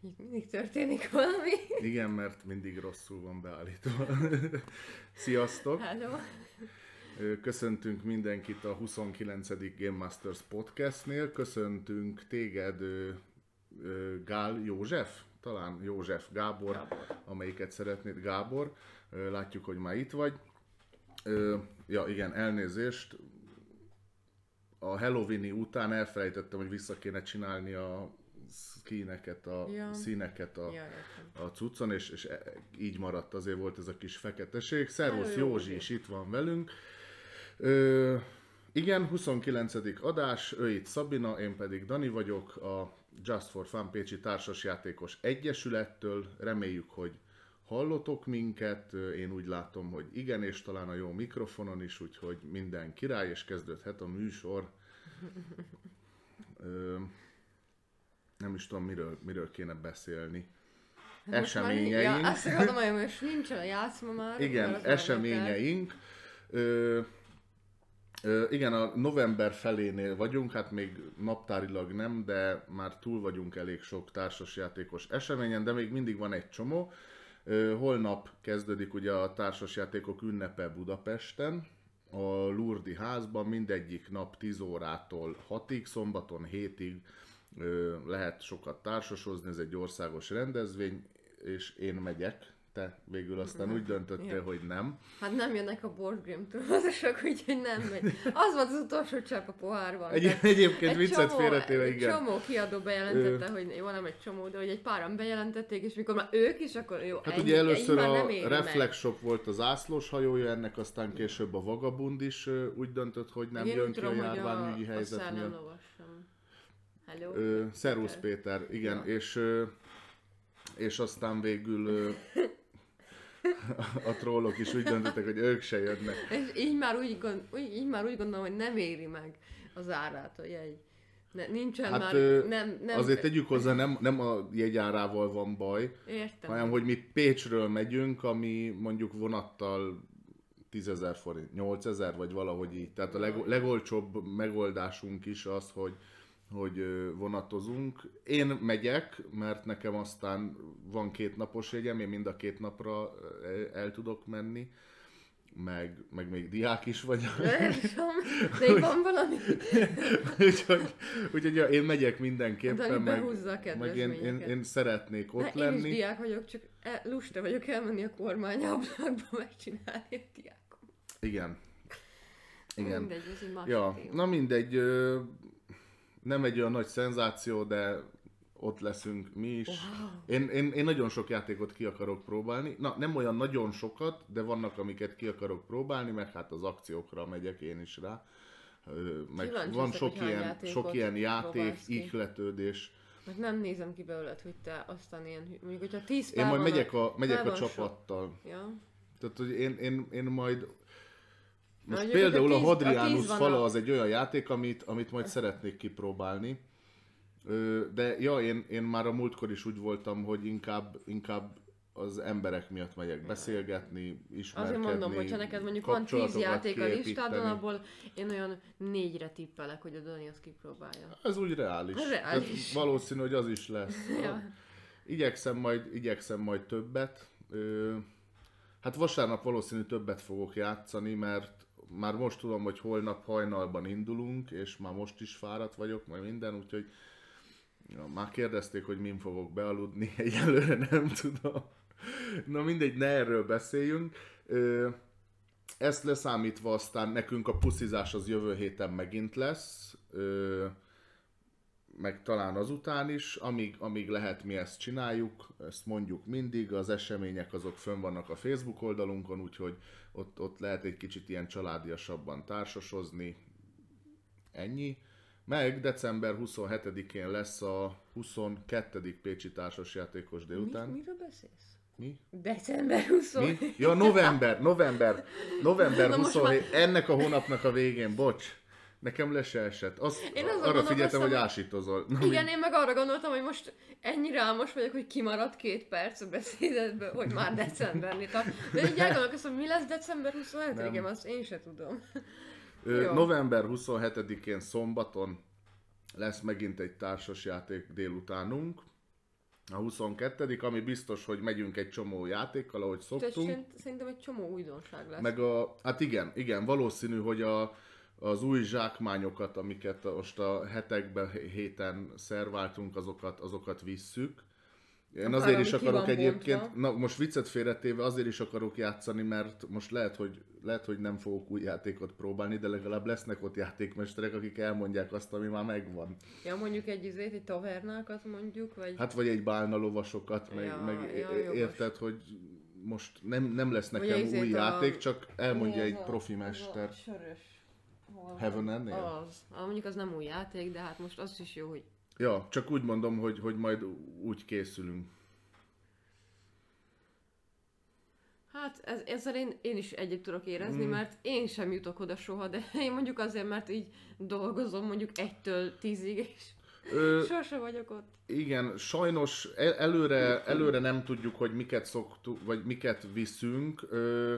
Itt mindig történik valami. Igen, mert mindig rosszul van beállítva. Sziasztok! Hello. Köszöntünk mindenkit a 29. Game Masters podcastnél. Köszöntünk téged, Gál József? Talán József Gábor, Gábor. amelyiket szeretnéd, Gábor. Látjuk, hogy már itt vagy. Ja, igen, elnézést. A Halloweeni után elfelejtettem, hogy vissza kéne csinálni a színeket, a Ja. színeket a, Ja, értem. a cuccon, és, és e- így maradt, azért volt ez a kis feketeség. Szervusz, Hello, Józsi is itt van velünk. Ö, igen, 29. adás, ő itt Szabina, én pedig Dani vagyok, a Just for Fun Pécsi Társasjátékos Egyesülettől. Reméljük, hogy hallotok minket, én úgy látom, hogy igen, és talán a jó mikrofonon is, úgyhogy minden király, és kezdődhet a műsor. Ö, nem is tudom, miről, miről kéne beszélni. Már Eseményeink. Ja, azt akarom hogy most nincs a játszma már. Igen, eseményeink. Ö, ö, igen, a november felénél vagyunk, hát még naptárilag nem, de már túl vagyunk elég sok társasjátékos eseményen, de még mindig van egy csomó. Ö, holnap kezdődik ugye a társasjátékok ünnepe Budapesten, a Lurdi házban mindegyik nap 10 órától 6-ig, szombaton 7-ig ö, lehet sokat társasozni, ez egy országos rendezvény, és én megyek, te végül aztán úgy döntöttél, Ja. hogy nem. Hát nem jönnek a board game tulajdonosok, úgyhogy nem megy. Az volt az utolsó csepp a pohárban. Egy, egyébként egy viccet félretéve, egy igen. csomó kiadó bejelentette, hogy jó, nem egy csomó, de hogy egy páran bejelentették, és mikor már ők is, akkor jó, Hát ennyi, ugye először a nem. Reflex Shop volt az ászlós hajója, ennek aztán később a Vagabund is ö, úgy döntött, hogy nem Én jön ki a járványügyi helyzet a miatt. lovasom. Hello. Ö, Szervusz Péter, igen, Ja. és, ö, és aztán végül ö, a trollok is úgy döntöttek, hogy ők se jönnek. És így már úgy, gond, úgy, így már úgy gondolom, hogy nem éri meg az árát a jegy. Ne, nincsen Hát már, ö, nem, nem, Azért tegyük hozzá, nem, nem a jegyárával van baj, Értem. hanem hogy mi Pécsről megyünk, ami mondjuk vonattal 10 ezer forint, 8 ezer, vagy valahogy így. Tehát a leg, legolcsóbb megoldásunk is az, hogy, hogy vonatozunk. Én megyek, mert nekem aztán van két napos jegyem, én mind a két napra el tudok menni, meg, meg még diák is vagyok. Nem tudom, így van valami. úgyhogy, úgyhogy ja, én megyek Dani mindenképpen, meg, behúzza a meg én, én, én szeretnék ott Na, én is lenni. diák vagyok, csak e, lusta vagyok elmenni a kormányablakba megcsinálni a diákom. Igen. Igen. Mindegy, ez egy Ja, téma. na mindegy, nem egy olyan nagy szenzáció, de ott leszünk mi is. Wow. Én, én, én nagyon sok játékot ki akarok próbálni. Na, nem olyan nagyon sokat, de vannak, amiket ki akarok próbálni, meg hát az akciókra megyek én is rá. Meg Kíváncsi van sok ilyen, sok ilyen játék, ihletődés. Mert nem nézem ki belőled, hogy te aztán ilyen, mondjuk, hogyha 10 Én majd megyek a, megyek a sok- csapattal. Ja. Tehát, hogy én, én, én majd... Most Mondjuk, például a tíz- a Hadrianus tíz van fala a- az egy olyan játék, amit, amit majd szeretnék kipróbálni. De ja, én, én már a múltkor is úgy voltam, hogy inkább, inkább az emberek miatt megyek beszélgetni, ismerkedni, Azért mondom, hogyha neked mondjuk van 10 kapcsolatokat játék a listádon, abból én olyan négyre tippelek, hogy a Dani azt kipróbálja. Ez úgy reális. Reális. Tehát valószínű, hogy az is lesz. Ja. Igyekszem majd, igyekszem majd többet. Hát vasárnap valószínű többet fogok játszani, mert már most tudom, hogy holnap hajnalban indulunk, és már most is fáradt vagyok, majd minden, úgyhogy ja, már kérdezték, hogy min fogok bealudni, egyelőre nem tudom. Na mindegy, ne erről beszéljünk. Ezt leszámítva aztán nekünk a puszizás az jövő héten megint lesz. Meg talán azután is, amíg, amíg lehet mi ezt csináljuk, ezt mondjuk mindig, az események azok fönn vannak a Facebook oldalunkon, úgyhogy ott, ott lehet egy kicsit ilyen családiasabban társasozni, ennyi. Meg december 27-én lesz a 22. Pécsi Társasjátékos Mi, délután. miről beszélsz? Mi? December 20. Mi? Ja, november, november, november Na most 27, ennek a hónapnak a végén, bocs. Nekem le se esett. Azt, Én arra gondolkoztam, figyeltem, hogy hogy- ásítozol. Na, Igen, én meg arra gondoltam, hogy most ennyire álmos vagyok, hogy kimaradt két perc a beszédetből, hogy már decembernél tart. De így elgondolkoztam, mi lesz december 27-én, Nem. azt én se tudom. Ö, november 27-én szombaton lesz megint egy társasjáték délutánunk. A 22 ami biztos, hogy megyünk egy csomó játékkal, ahogy Tehát szoktunk. szerint- szerintem egy csomó újdonság lesz. Meg a, hát igen, igen, valószínű, hogy a, az új zsákmányokat, amiket most a hetekben, héten szerváltunk, azokat, azokat visszük. Én azért is akarok egyébként, bontva. na most viccet félretéve azért is akarok játszani, mert most lehet, hogy, lehet, hogy nem fogok új játékot próbálni, de legalább lesznek ott játékmesterek, akik elmondják azt, ami már megvan. Ja, mondjuk egy izét, egy tavernákat mondjuk, vagy... Hát vagy egy bálna lovasokat, meg, Ja, meg ja, érted, hogy most nem, nem lesz nekem új a- játék, csak elmondja egy profi az a mester. Sörös. Hol? Heaven ennél? Az. Ah, mondjuk az nem új játék, de hát most az is jó, hogy Ja, csak úgy mondom, hogy, hogy majd úgy készülünk. Hát ez, ezzel én, én is egyet tudok érezni, Mm. mert én sem jutok oda soha, de én mondjuk azért, mert így dolgozom mondjuk egytől tízig, és Ö, sose vagyok ott. igen, sajnos el, előre, előre nem tudjuk, hogy miket szoktuk, vagy miket viszünk. Ö,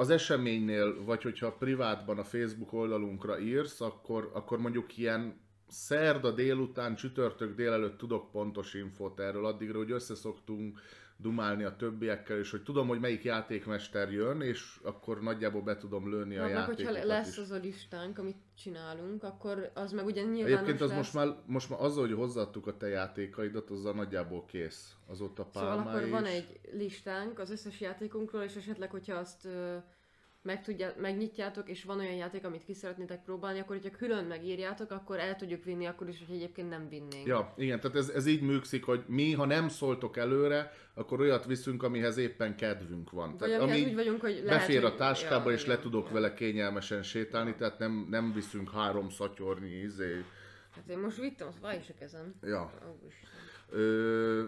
az eseménynél, vagy hogyha privátban a Facebook oldalunkra írsz, akkor, akkor mondjuk ilyen szerda délután, csütörtök délelőtt tudok pontos infót erről, addigra, hogy összeszoktunk dumálni a többiekkel, és hogy tudom, hogy melyik játékmester jön, és akkor nagyjából be tudom lőni a Na, hogyha játékokat lesz is. az a listánk, amit csinálunk, akkor az meg ugye nyilvános Egyébként az lesz. most már, most már azzal, hogy hozzáadtuk a te játékaidat, azzal nagyjából kész. Azóta Szóval pálmái akkor van is. egy listánk az összes játékunkról, és esetleg, hogyha azt meg tudjá, megnyitjátok, és van olyan játék, amit ki szeretnétek próbálni, akkor hogyha külön megírjátok, akkor el tudjuk vinni, akkor is, hogy egyébként nem vinnénk. Ja, igen, tehát ez, ez így működik, hogy mi, ha nem szóltok előre, akkor olyat viszünk, amihez éppen kedvünk van. Vagy Tehát amihez ami úgy vagyunk, hogy lehet, befér a táskába, ja, és le igen, tudok ja. vele kényelmesen sétálni, tehát nem, nem viszünk három szatyornyi izé. Hát én most vittem, azt várj is a kezem. Ja. Ó. Ö,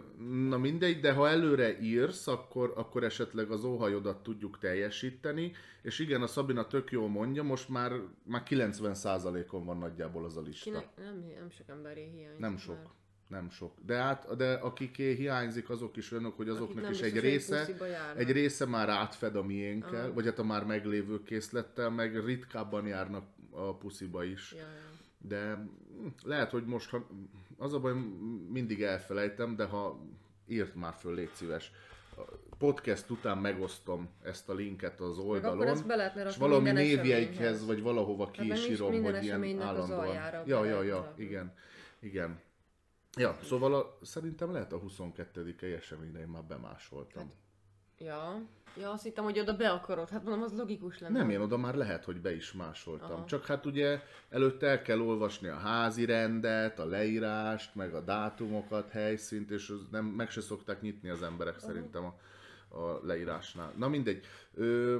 na mindegy, de ha előre írsz, akkor, akkor esetleg az óhajodat tudjuk teljesíteni, és igen, a Szabina tök jól mondja, most már, már 90%-on van nagyjából az a lista. Kinek, nem, nem sok emberé hiányzik. Nem sok. már. Nem sok. De hát, de akiké hiányzik, azok is önök, hogy azoknak is egy része, egy része már átfed a miénkkel, Aha. vagy hát a már meglévő készlettel, meg ritkábban járnak a pusziba is. Ja, ja. De lehet, hogy most, ha, az a baj, mindig elfelejtem, de ha írt már föl, légy szíves. Podcast után megosztom ezt a linket az Meg oldalon, akkor ezt és valami eseményhez. vagy valahova ki is írom, hogy ilyen állandóan. aljára Ja, ja, ja, igen, igen. Ja, szóval a, szerintem lehet a 22. eseményre én már bemásoltam. Hát, Ja. Ja, azt hittem, hogy oda be akarod. Hát mondom, az logikus lenne. Nem, én oda már lehet, hogy be is másoltam. Aha. Csak hát ugye előtte el kell olvasni a házi rendet, a leírást, meg a dátumokat, helyszínt, és nem, meg se szokták nyitni az emberek szerintem a, a leírásnál. Na mindegy. Ö,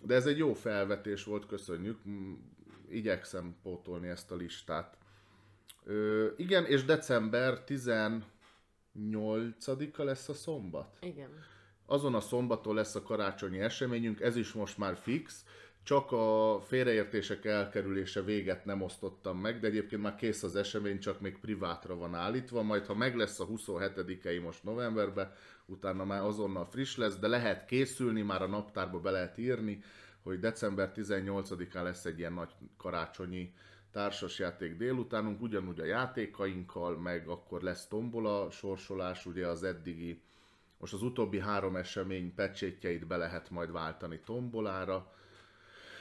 de ez egy jó felvetés volt, köszönjük. Igyekszem pótolni ezt a listát. Ö, igen, és december 18-a lesz a szombat. Igen. Azon a szombaton lesz a karácsonyi eseményünk, ez is most már fix, csak a félreértések elkerülése véget nem osztottam meg, de egyébként már kész az esemény, csak még privátra van állítva, majd ha meg lesz a 27-i most novemberben, utána már azonnal friss lesz, de lehet készülni, már a naptárba be lehet írni, hogy december 18-án lesz egy ilyen nagy karácsonyi társasjáték délutánunk, ugyanúgy a játékainkkal, meg akkor lesz tombola sorsolás, ugye az eddigi most az utóbbi három esemény pecsétjeit be lehet majd váltani tombolára,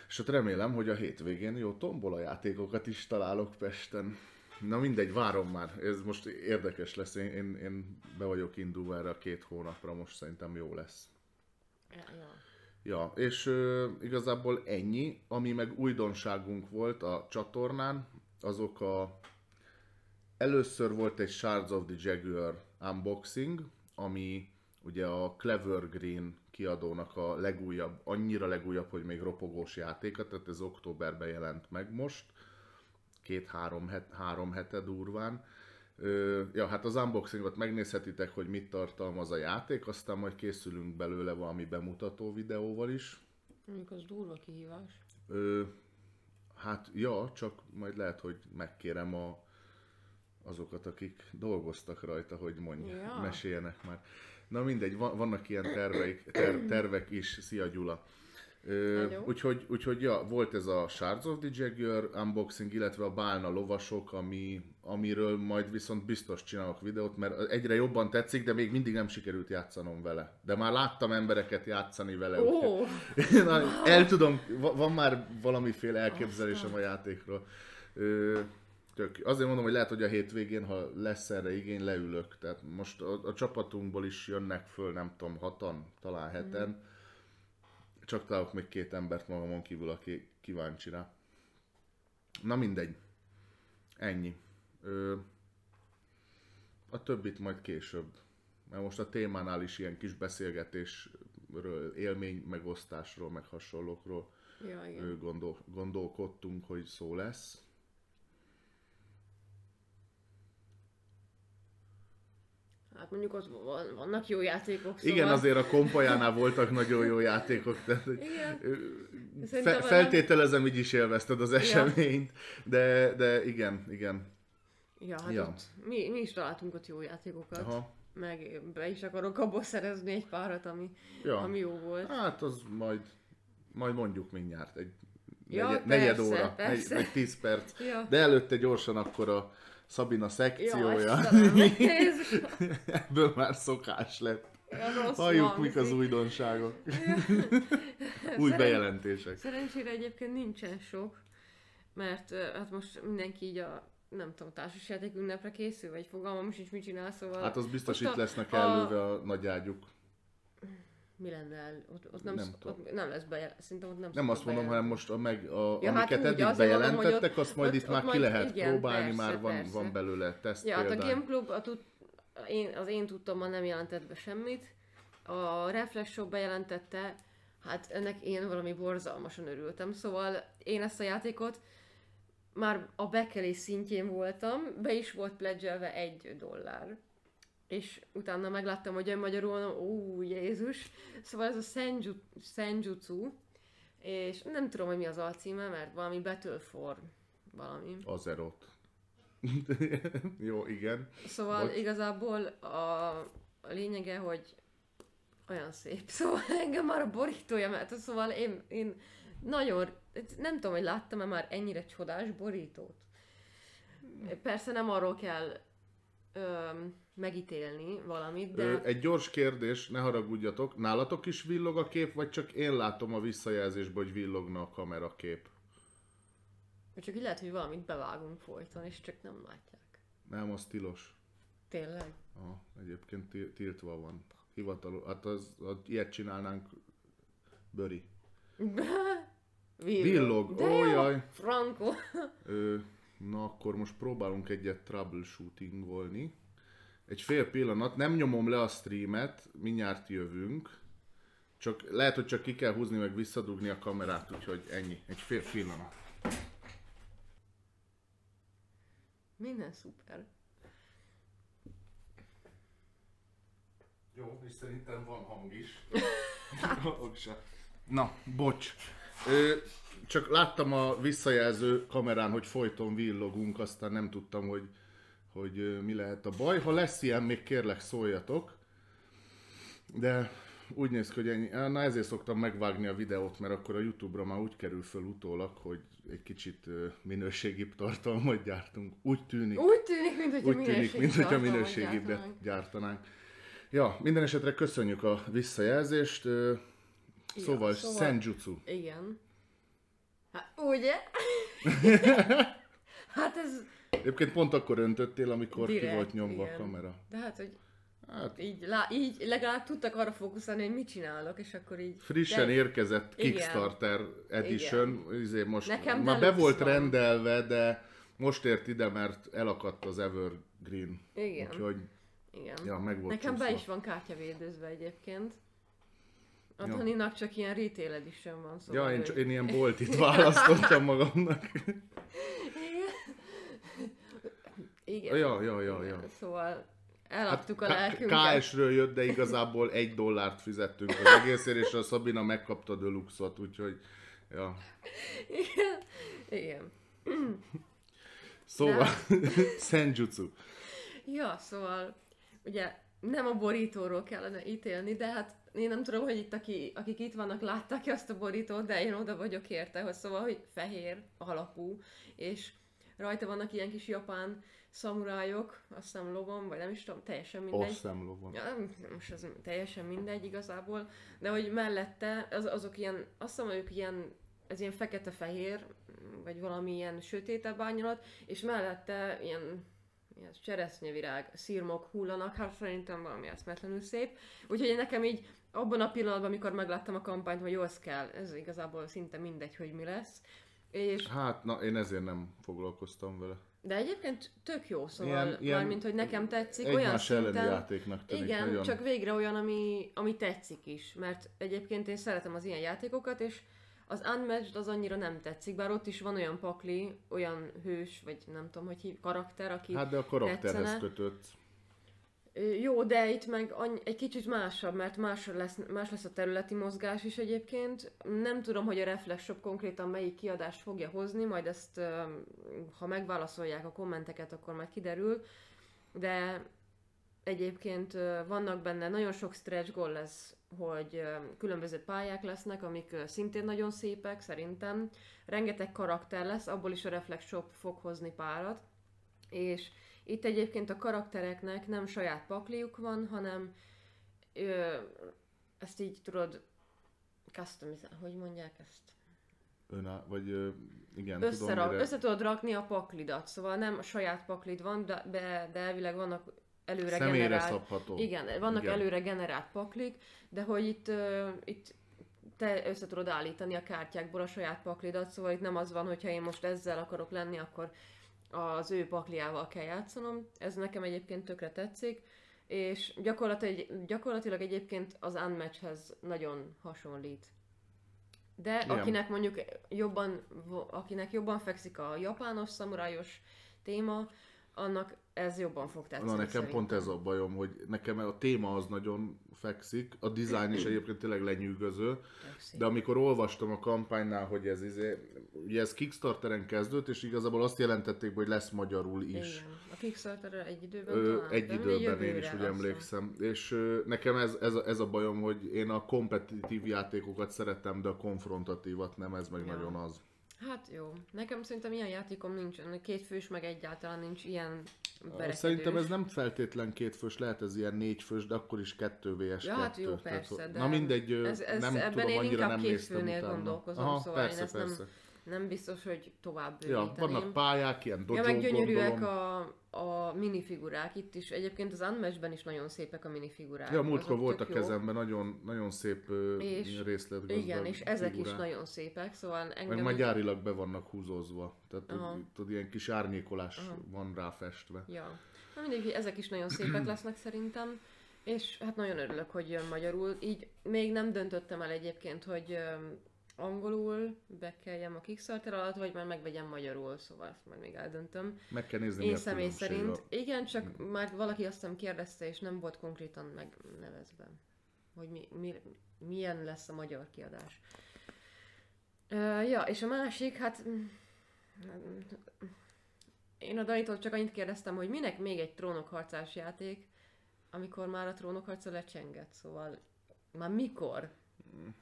és hát remélem, hogy a hétvégén jó tombola játékokat is találok Pesten. Na mindegy, várom már. Ez most érdekes lesz. Én, én, én be vagyok indulva erre a két hónapra, most szerintem jó lesz. Ja, ja. Ja, és ö, igazából ennyi, ami meg újdonságunk volt a csatornán, azok a... Először volt egy Shards of the Jaguar unboxing, ami ugye a Clever Green kiadónak a legújabb, annyira legújabb, hogy még ropogós játéka, tehát ez októberben jelent meg most, két-három het, három hete durván. Ö, ja, hát az unboxingot megnézhetitek, hogy mit tartalmaz a játék, aztán majd készülünk belőle valami bemutató videóval is. Mondjuk az durva kihívás. Ö, hát ja, csak majd lehet, hogy megkérem a, azokat, akik dolgoztak rajta, hogy mondj, Ja. meséljenek már. Na mindegy, va- vannak ilyen terveik, ter, tervek is. Szia Gyula! Ö, úgyhogy, úgyhogy ja, volt ez a Shards of the Jaguar unboxing, illetve a Bálna lovasok, ami, amiről majd viszont biztos csinálok videót, mert egyre jobban tetszik, de még mindig nem sikerült játszanom vele. De már láttam embereket játszani vele. úgyhogy- Ó, Na, el tudom, va- van már valamiféle elképzelésem a játékról. Ö, tök. Azért mondom, hogy lehet, hogy a hétvégén, ha lesz erre igény, leülök. Tehát most a, a csapatunkból is jönnek föl, nem tudom, hatan, talán heten. Csak találok még két embert magamon kívül, aki kíváncsi rá. Na mindegy. Ennyi. Ö, a többit majd később. Mert most a témánál is ilyen kis beszélgetésről, élmény megosztásról, meg hasonlókról ja, igen. gondol, gondolkodtunk, hogy szó lesz. Hát mondjuk ott van, vannak jó játékok, szóval... Igen, azért a kompajánál voltak nagyon jó játékok, tehát Igen. fe, feltételezem, így is élvezted az eseményt, de, de igen, igen. Ja, hát Ja. Ott mi, mi is találtunk ott jó játékokat. Aha. Meg be is akarok abból szerezni egy párat, ami, Ja. ami jó volt. Hát az majd, majd mondjuk mindjárt, egy Ja, negyed, persze, negyed óra, persze. Egy, egy tíz perc. Ja. De előtte gyorsan akkor a Szabina szekciója, Jézus, ebből már szokás lett. rossz Halljuk, mik hangzik. az újdonságok. Új bejelentések. Szerencsére egyébként nincsen sok, mert hát most mindenki így a nem tudom, társasjáték ünnepre készül, vagy fogalmam is nincs, mit csinál, szóval Hát az biztos itt a- lesznek a- előve a nagy ágyuk. Mi lenne el? Ott, ott nem, Nem tudom. ott nem lesz bejelent, szerintem ott nem Nem azt mondom, hanem most a meg, a, Ja, hát amiket úgy, eddig mondom, hogy bejelentettek, ott- azt majd ott- itt ott már ki majd lehet igen, próbálni, persze, már van, persze. van belőle teszt Ja, hát a. Game Club a tud, én, az én tudtommal nem jelentett be semmit. A Reflex Shop bejelentette, hát ennek én valami borzalmasan örültem, szóval én ezt a játékot már a bekelés szintjén voltam, be is volt pledgelve egy dollár. És utána megláttam, hogy magyarul, ó, Jézus. Szóval ez a Senju, Senjutsu, és nem tudom, hogy mi az alcíme, mert valami Battle for valami. Azerot. Jó, igen. Szóval Bocs. igazából a, a lényege, hogy olyan szép. Szóval engem már a borítója, mert szóval én, én nagyon, nem tudom, hogy láttam-e már ennyire csodás borítót. Persze nem arról kell öm, megítélni valamit, de... Ö, egy gyors kérdés, ne haragudjatok. Nálatok is villog a kép, vagy csak én látom a visszajelzésből, hogy villogna a kamerakép? Csak így lehet, hogy valamit bevágunk folyton, és csak nem látják. Nem, az tilos. Tényleg. Aha, egyébként ti- tiltva van. Hivatalos. Hát az, az, ilyet csinálnánk Böri. Villog. Villog, De ó, jaj. Franco. Ö, na akkor most próbálunk egyet troubleshootingolni. Egy fél pillanat, nem nyomom le a streamet, mindjárt jövünk. Csak lehet, hogy csak ki kell húzni, meg visszadugni a kamerát, úgyhogy ennyi. Egy fél pillanat. Minden szuper. Jó, és szerintem van hang is. Na, bocs. Ö, csak láttam a visszajelző kamerán, hogy folyton villogunk, aztán nem tudtam, hogy, hogy mi lehet a baj. Ha lesz ilyen, még kérlek szóljatok. De úgy néz ki, hogy ennyi. Na ezért szoktam megvágni a videót, mert akkor a Youtube-ra már úgy kerül föl utólag, hogy egy kicsit minőségibb tartalmat gyártunk. Úgy tűnik. Úgy tűnik, mint hogy Úgy tűnik, mint hogyha minőségibbet gyártanánk. Ja, minden esetre köszönjük a visszajelzést. Szóval, Ja, szóval... szóval- Senjutsu. Igen. Hát, ugye? hát ez Egyébként pont akkor öntöttél, amikor ki direkt, volt nyomva igen. a kamera. De hát, hogy Hát így, lá, így legalább tudtak arra fókuszálni, hogy mit csinálok, és akkor így... frissen de, érkezett Igen. Kickstarter Edition, izé most Nekem már be volt van. rendelve, de most ért ide, mert elakadt az Evergreen. Igen. Úgyhogy, Igen. ja, meg volt Nekem be csúszva. is van kártyavédőzve egyébként. A Ja. Daninak csak ilyen retail edition van, szóval... Ja, én, csak, én ilyen boltit választottam magamnak. Igen. Ja, ja, ja, ja. Szóval eladtuk a K- lelkünket. KS-ről jött, de igazából egy dollárt fizettünk az egészért, és a Szabina megkapta a deluxe-ot, úgyhogy ja. Igen. Igen. Szóval, Senjutsu. Ja, szóval ugye nem a borítóról kellene ítélni, de hát én nem tudom, hogy itt, aki, akik itt vannak, látták azt a borítót, de én oda vagyok érte, hogy szóval, hogy fehér alapú, és rajta vannak ilyen kis japán szamurájok, azt hiszem lovon, vagy nem is tudom, teljesen mindegy. Azt hiszem lovon. Ja, most ez teljesen mindegy igazából, de hogy mellette az, azok ilyen, azt hiszem, ők ilyen, ez ilyen fekete-fehér, vagy valami ilyen sötétebb árnyalat, és mellette ilyen ilyen cseresznyevirág, szirmok hullanak, hát szerintem valami eszmetlenül szép. Úgyhogy nekem így abban a pillanatban, amikor megláttam a kampányt, hogy jó, az kell, ez igazából szinte mindegy, hogy mi lesz. És, Hát, na, én ezért nem foglalkoztam vele. de egyébként tök jó, szóval, Ilyen- ilyen, mármint, hogy nekem tetszik, olyan szinten, játéknak tűnik igen, nagyon. csak végre olyan, ami, ami tetszik is, mert egyébként én szeretem az ilyen játékokat, és az Unmatched az annyira nem tetszik, bár ott is van olyan pakli, olyan hős, vagy nem tudom, hogy hív, karakter, aki Hát de a karakterhez tetszene. kötött. Jó, de itt meg egy kicsit másabb, mert más lesz, más lesz a területi mozgás is egyébként. Nem tudom, hogy a Reflex Shop konkrétan melyik kiadást fogja hozni, majd ezt, ha megválaszolják a kommenteket, akkor majd kiderül. De egyébként vannak benne nagyon sok stretch goal lesz, hogy különböző pályák lesznek, amik szintén nagyon szépek szerintem. Rengeteg karakter lesz, abból is a Reflex Shop fog hozni párat. És itt egyébként a karaktereknek nem saját pakliuk van, hanem ö, ezt így tudod customizál, hogy mondják ezt? Öná, vagy ö, igen, Összera, tudom, mire... össze tudod rakni a paklidat, szóval nem a saját paklid van, de, de, de elvileg vannak előre Személyre generált... szabható. Igen, vannak Igen. Előre generált paklik, de hogy itt, uh, itt te össze tudod állítani a kártyákból a saját paklidat, szóval itt nem az van, hogyha én most ezzel akarok lenni, akkor az ő pakliával kell játszanom. Ez nekem egyébként tökre tetszik, és gyakorlatilag, gyakorlatilag egyébként az Unmatchhez nagyon hasonlít. De Igen. akinek mondjuk jobban, akinek jobban fekszik a japános, szamurájos téma, annak ez jobban fog tetszeni Na nekem szerintem. pont ez a bajom, hogy nekem a téma az nagyon fekszik, a dizájn is egyébként tényleg lenyűgöző, de amikor olvastam a kampánynál, hogy ez izé, ugye ez Kickstarteren kezdődött, és igazából azt jelentették, hogy lesz magyarul is. Igen. A Kickstarter egy időben Ö, talán, egy időben én is úgy emlékszem. És ö, nekem ez, ez, a, ez a bajom, hogy én a kompetitív játékokat szeretem, de a konfrontatívat nem, ez meg Ja. nagyon az. Hát jó. Nekem szerintem ilyen játékom nincsen. Két fős meg egyáltalán nincs ilyen verekedős. Szerintem ez nem feltétlen kétfős, lehet ez ilyen négyfős, de akkor is kettő vs Ja, hát jó, Tehát, persze, hogy- de Na mindegy, ez- ez- nem ebben tudom, én annyira inkább nem két néztem utána. gondolkozom, Aha, szóval én persze, ezt nem persze. Nem biztos, hogy tovább Ja, bővíteném. vannak pályák, ilyen Ja, dojo meg gyönyörűek gondolom. a, a minifigurák itt is. Egyébként az Unmatchben is nagyon szépek a minifigurák. Ja, múltkor volt a kezemben nagyon, nagyon szép És- részletgazdag Igen, és ezek figurák. is nagyon szépek, szóval engem... Meg már gyárilag be vannak húzózva. Tehát Aha. tud, tud, ilyen kis árnyékolás van rá festve. Ja. Na mindegy, ezek is nagyon szépek lesznek szerintem, és hát nagyon örülök, hogy jön magyarul. Így még nem döntöttem el egyébként, hogy angolul bekeljem a Kickstarter alatt, vagy már megvegyem magyarul, szóval ezt majd még eldöntöm. Meg kell nézni, Én személy szerint, a- igen, csak már valaki azt hiszem kérdezte, és nem volt konkrétan megnevezve, hogy mi, mi, milyen lesz a magyar kiadás. Uh, ja, és a másik, hát én a Danitól csak annyit kérdeztem, hogy minek még egy trónokharcás játék, amikor már a trónokharca lecsengett, szóval már mikor?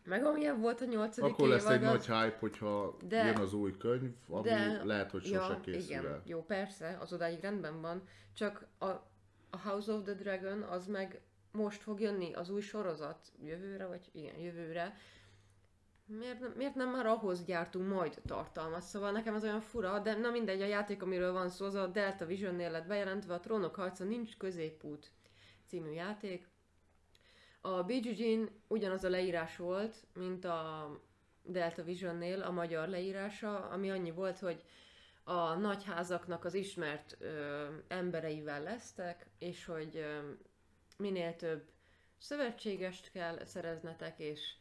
Meg amilyen volt a nyolcadik Akkor lesz egy évad, nagy hype, hogyha De- jön az új könyv, ami de- lehet, hogy sose ja, készül igen. el. Jó, persze, az odáig rendben van, csak a, a House of the Dragon az meg most fog jönni, az új sorozat jövőre, vagy igen, jövőre. Miért nem, miért nem már ahhoz gyártunk majd tartalmat? Szóval nekem ez olyan fura, de na mindegy, a játék, amiről van szó, az a Delta Vision-nél lett bejelentve, a Trónok harca nincs középút című játék. A BGG-n ugyanaz a leírás volt, mint a Delta Vision-nél a magyar leírása, ami annyi volt, hogy a nagyházaknak az ismert ö, embereivel lesztek, és hogy ö, minél több szövetségest kell szereznetek, és,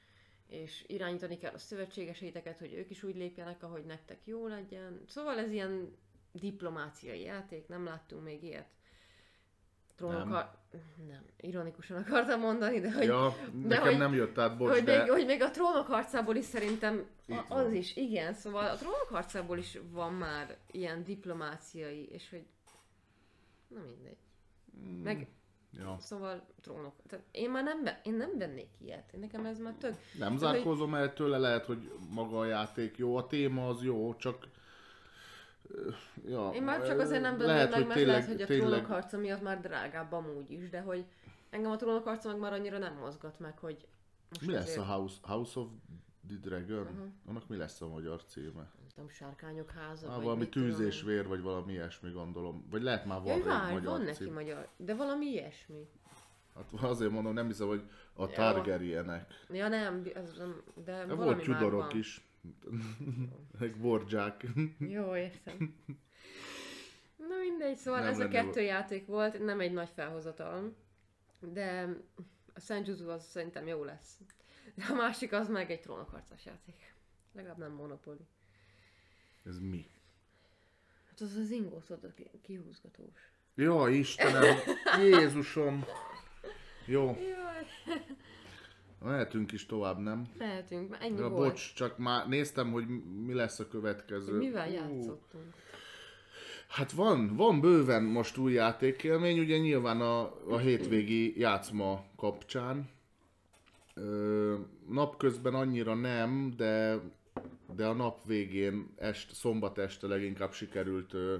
és irányítani kell a szövetségeseiteket, hogy ők is úgy lépjenek, ahogy nektek jó legyen. Szóval ez ilyen diplomáciai játék, nem láttunk még ilyet. Trónok Nem. nem. ironikusan akartam mondani, de hogy Ja, nekem hogy- nem jött át, bocs, hogy, de... még, hogy még a trónok harcából is szerintem a, az is, igen, szóval a trónok harcából is van már ilyen diplomáciai, és hogy na mindegy. Mm. Meg Ja. Szóval trónok. Tehát én már nem, én nem vennék ilyet. Nekem ez már tök... Nem Tehát, hogy- zárkózom el tőle, lehet, hogy maga a játék jó, a téma az jó, csak... Ja, Én már csak azért nem venném meg, mert lehet, hogy a trónok harca miatt már drágább amúgy is, de hogy engem a trónok harca meg már annyira nem mozgat meg, hogy most Mi lesz azért, a House, House of the Dragon? Uh-huh. Annak mi lesz a magyar címe? nem tudom, sárkányok háza, Ah, vagy valami tűz és vér, vagy valami ilyesmi gondolom. Vagy lehet már van Jaj, magyar van neki cím. magyar, de valami ilyesmi. Hát azért mondom, nem hiszem, hogy a. Targaryenek. Ja nem, de De valami volt Tudorok is. Meg Bordzsák. Jó, értem. Na mindegy, szóval Nem ez a kettő játék volt, nem egy nagy felhozatal, de a Senjutsu az szerintem jó lesz. De a másik az meg egy trónokharcas játék. Legalább nem Monopoly. Ez mi? Hát az az ingó, tudod, ki- kihúzgatós. Ja, Istenem! Jézusom! Jó, Jaj, mehetünk is tovább, nem? lehetünk, már ennyi Ja, volt. bocs, csak már néztem, hogy mi lesz a következő. Mivel játszottunk? Hát van, van bőven most új játékélmény, ugye nyilván a, a hétvégi játszma kapcsán. Ö, napközben annyira nem, de, de a nap végén, est, szombat este leginkább sikerült ö,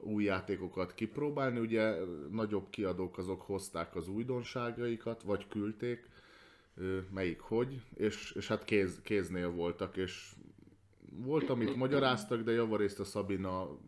új játékokat kipróbálni. Ugye nagyobb kiadók azok hozták az újdonságaikat, vagy küldték, melyik hogy, és, és hát kéz, kéznél voltak, és volt, amit magyaráztak, de javarészt a Szabina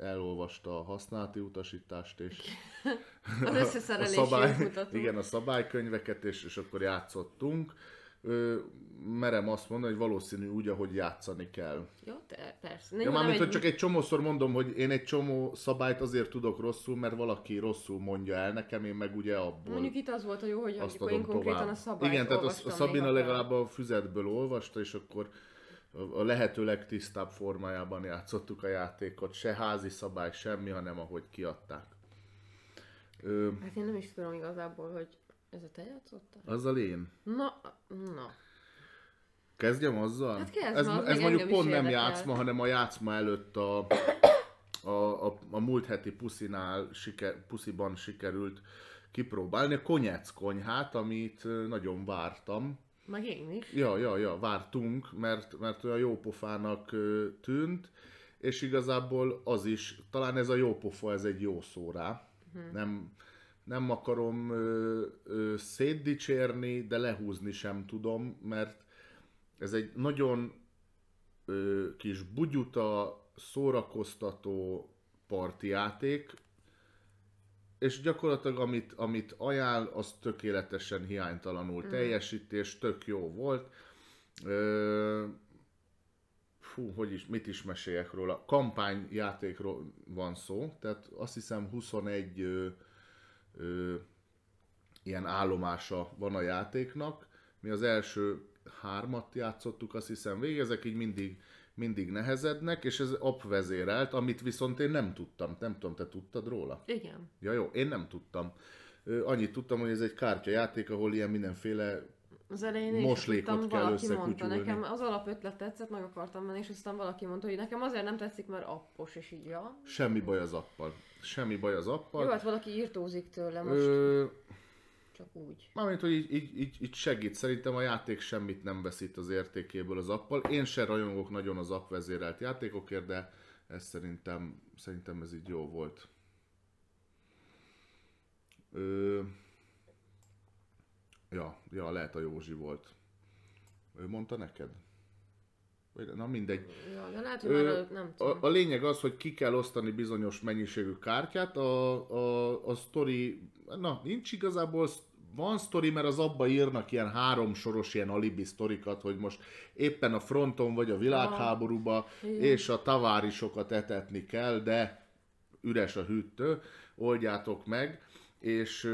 elolvasta a használati utasítást, és Az a összeszerelési szabály, igen, a szabálykönyveket, és, és akkor játszottunk. Ö, merem azt mondani, hogy valószínű úgy, ahogy játszani kell. Jó, te, persze. Ja, Nem, mármint, nem hogy csak egy csomószor mondom, hogy én egy csomó szabályt azért tudok rosszul, mert valaki rosszul mondja el nekem, én meg ugye abból Mondjuk itt az volt a jó, hogy azt adom konkrétan tovább. a szabályt Igen, tehát a, a Szabina legalább a füzetből olvasta, és akkor a lehető legtisztább formájában játszottuk a játékot. Se házi szabály, semmi, hanem ahogy kiadták. Ö, Hát én nem is tudom igazából, hogy ez a te játszottál? azzal én. Na, na. Kezdjem azzal? Hát kezd, ez, az ez mondjuk pont nem játszma, hanem a játszma előtt a, a, a, a múlt heti puszinál, siker, pusziban sikerült kipróbálni a konyec konyhát, amit nagyon vártam. Meg én is. Ja, ja, ja, vártunk, mert, mert olyan jópofának tűnt, és igazából az is, talán ez a jópofa, ez egy jó szó rá. Uh-huh. Nem, nem akarom ö, ö, szétdicsérni, de lehúzni sem tudom, mert ez egy nagyon ö, kis bugyuta, szórakoztató partijáték, és gyakorlatilag amit, amit ajánl, az tökéletesen hiánytalanul mm. teljesítés, tök jó volt. Ö, fú, hogy is, mit is meséljek róla? Kampányjátékról van szó, tehát azt hiszem 21 ö, ö, ilyen állomása van a játéknak. Mi az első hármat játszottuk, azt hiszem végig, ezek így mindig, mindig nehezednek, és ez app vezérelt, amit viszont én nem tudtam. Nem tudom, te tudtad róla? Igen. Ja jó, én nem tudtam. Ö, Annyit tudtam, hogy ez egy kártyajáték, ahol ilyen mindenféle Az elején én Moslékot tudtam, kell valaki mondta nekem, az alapötlet tetszett, meg akartam menni, és aztán valaki mondta, hogy nekem azért nem tetszik, mert appos, és így, ja. semmi baj az appal. Semmi baj az appal. Jó, hát valaki írtózik tőle most, Ö, csak úgy. Mármint, hogy így, így, így, így segít. Szerintem a játék semmit nem veszít az értékéből az appal. Én se rajongok nagyon az app vezérelt játékokért, de ez szerintem, szerintem ez így jó volt. Ö... Ja, ja, lehet a Józsi volt. Ő mondta neked? Vagy- Na mindegy. Ja, de lehet, hogy Ö, már nem tudom. A, a lényeg az, hogy ki kell osztani bizonyos mennyiségű kártyát, a, a, a sztori, na nincs igazából, van sztori, mert az abba írnak ilyen három soros ilyen alibi sztorikat, hogy most éppen a fronton vagy a világháborúba, Igen. és a tavárisokat etetni kell, de üres a hűtő, oldjátok meg, és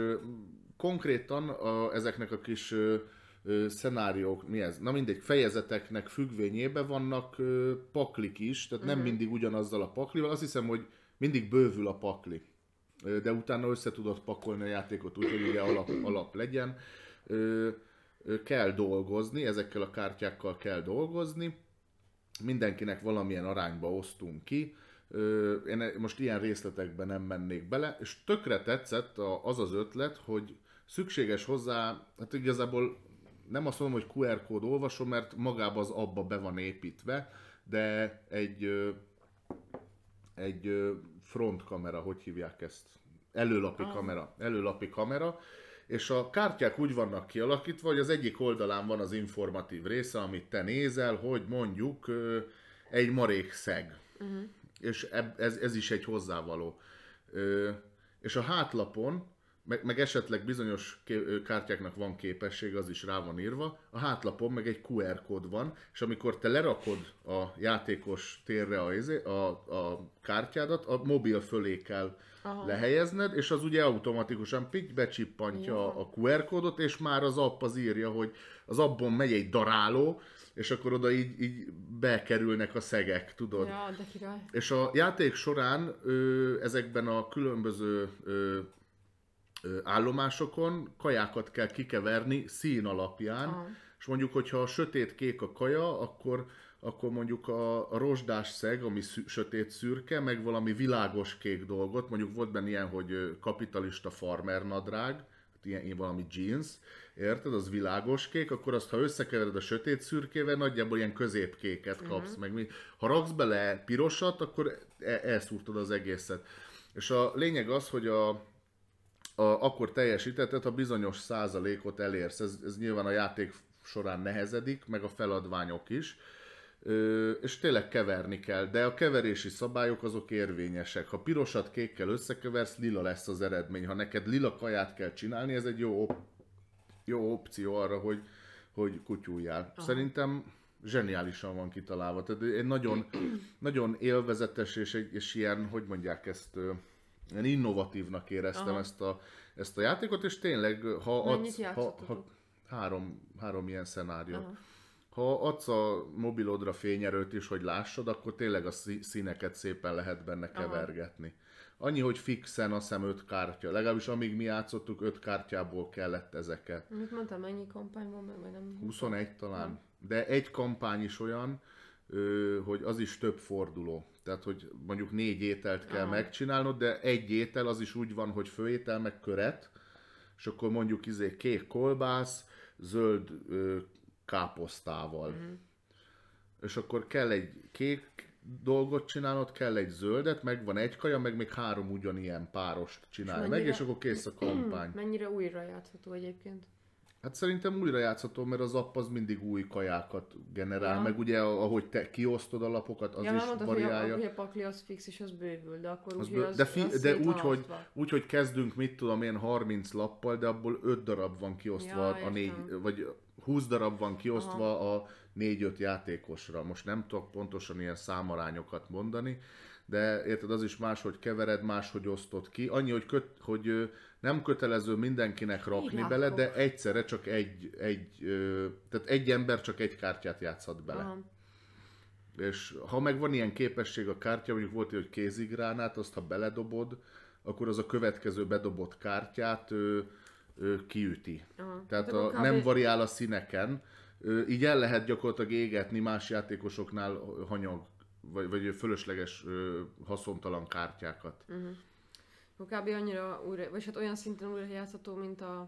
konkrétan a, ezeknek a kis ö, ö, szenáriók, mi ez? Na mindegy, fejezeteknek függvényében vannak ö, paklik is, tehát nem mindig ugyanazzal a paklival, azt hiszem, hogy mindig bővül a pakli. Ö, De utána össze tudod pakolni a játékot úgy, hogy ugye alap, alap legyen. Ö, ö, Kell dolgozni, ezekkel a kártyákkal kell dolgozni, mindenkinek valamilyen arányba osztunk ki. Én most ilyen részletekben nem mennék bele, és tökre tetszett az az ötlet, hogy szükséges hozzá, hát igazából nem azt mondom, hogy QR kód olvasom, mert magában az abba be van építve, de egy, egy front kamera, hogy hívják ezt? Előlapi Ah. kamera. Előlapi kamera, és a kártyák úgy vannak kialakítva, hogy az egyik oldalán van az informatív része, amit te nézel, hogy mondjuk egy marék szeg. Uh-huh. És ez, ez is egy hozzávaló. És a hátlapon, meg, meg esetleg bizonyos ké- kártyáknak van képesség, az is rá van írva, a hátlapon meg egy QR kód van, és amikor te lerakod a játékos térre a, izé- a, a kártyádat, a mobil fölé kell Aha. lehelyezned, és az ugye automatikusan pitty becsippantja Ja. a QR kódot, és már az app az írja, hogy az appon megy egy daráló, és akkor oda így, így bekerülnek a szegek, tudod. Ja, de király. És a játék során ö, ezekben a különböző ö, állomásokon kajákat kell kikeverni szín alapján, Aha. és mondjuk, hogyha a sötét-kék a kaja, akkor, akkor mondjuk a, a rozsdás szeg, ami szü- sötét szürke, meg valami világos kék dolgot, mondjuk volt benne ilyen, hogy kapitalista farmer nadrág, hát ilyen, ilyen valami jeans, érted, az világos kék, akkor azt, ha összekevered a sötét szürkével, nagyjából ilyen középkéket kapsz, uh-huh. meg mi. Ha raksz bele pirosat, akkor e- elszúrtad az egészet. És a lényeg az, hogy a, a, akkor teljesítetted, ha bizonyos százalékot elérsz. Ez, ez nyilván a játék során nehezedik, meg a feladványok is. Ö, és tényleg keverni kell, de a keverési szabályok azok érvényesek. Ha pirosat kékkel összekeversz, lila lesz az eredmény. Ha neked lila kaját kell csinálni, ez egy jó, op- jó opció arra, hogy, hogy kutyuljál. Aha. Szerintem zseniálisan van kitalálva. Tehát egy nagyon, nagyon élvezetes és, egy, és ilyen, hogy mondják ezt, ilyen innovatívnak éreztem Aha. ezt a, ezt a játékot, és tényleg, ha adsz, ha, ha három, három ilyen szenárió. Aha. Ha adsz a mobilodra fényerőt is, hogy lássad, akkor tényleg a szí- színeket szépen lehet benne Aha. kevergetni. Annyi, hogy fixen azt hiszem öt kártya. Legalábbis amíg mi játszottuk, öt kártyából kellett ezeket. Mit mondtam, mennyi kampány van meg, vagy nem? 21 talán. De egy kampány is olyan, hogy az is több forduló. Tehát, hogy mondjuk négy ételt kell Aha. megcsinálnod, de egy étel az is úgy van, hogy főétel meg köret, és akkor mondjuk izé kék kolbász, zöld ö, káposztával. Mhm. És akkor kell egy kék dolgot csinálnod, kell egy zöldet, meg van egy kaja, meg még három ugyanilyen párost csinálj meg, és akkor kész a kampány. Mennyire újra játszható egyébként? Hát szerintem újra játszható, mert az app az mindig új kajákat generál, Ja. meg ugye ahogy te kiosztod a lapokat, az ja, is mondtad, a, variálja. hogy a pakli az fix és az bővül, de akkor Az úgy, bő- az, de, fi, az de úgy, hogy, úgy, hogy kezdünk, mit tudom én, 30 lappal, de abból 5 darab van kiosztva Ja, a négy, vagy 20 darab van kiosztva a 4-5 játékosra. Most nem tudok pontosan ilyen számarányokat mondani, de érted, az is más, hogy kevered, más, hogy osztod ki. Annyi, hogy, köt, hogy nem kötelező mindenkinek rakni Így bele, de egyszerre csak egy, egy tehát egy ember csak egy kártyát játszhat bele. Aha. És ha meg van ilyen képesség a kártya, mondjuk volt, hogy kézigránát, azt ha beledobod, akkor az a következő bedobott kártyát ő, ő kiüti. Aha. Tehát Hát a, nem variál a színeken, így el lehet gyakorlatilag égetni más játékosoknál hanyag, vagy, vagy fölösleges haszontalan kártyákat. Akkor kb. annyira újra, vagy hát olyan szinten újra játszható, mint a,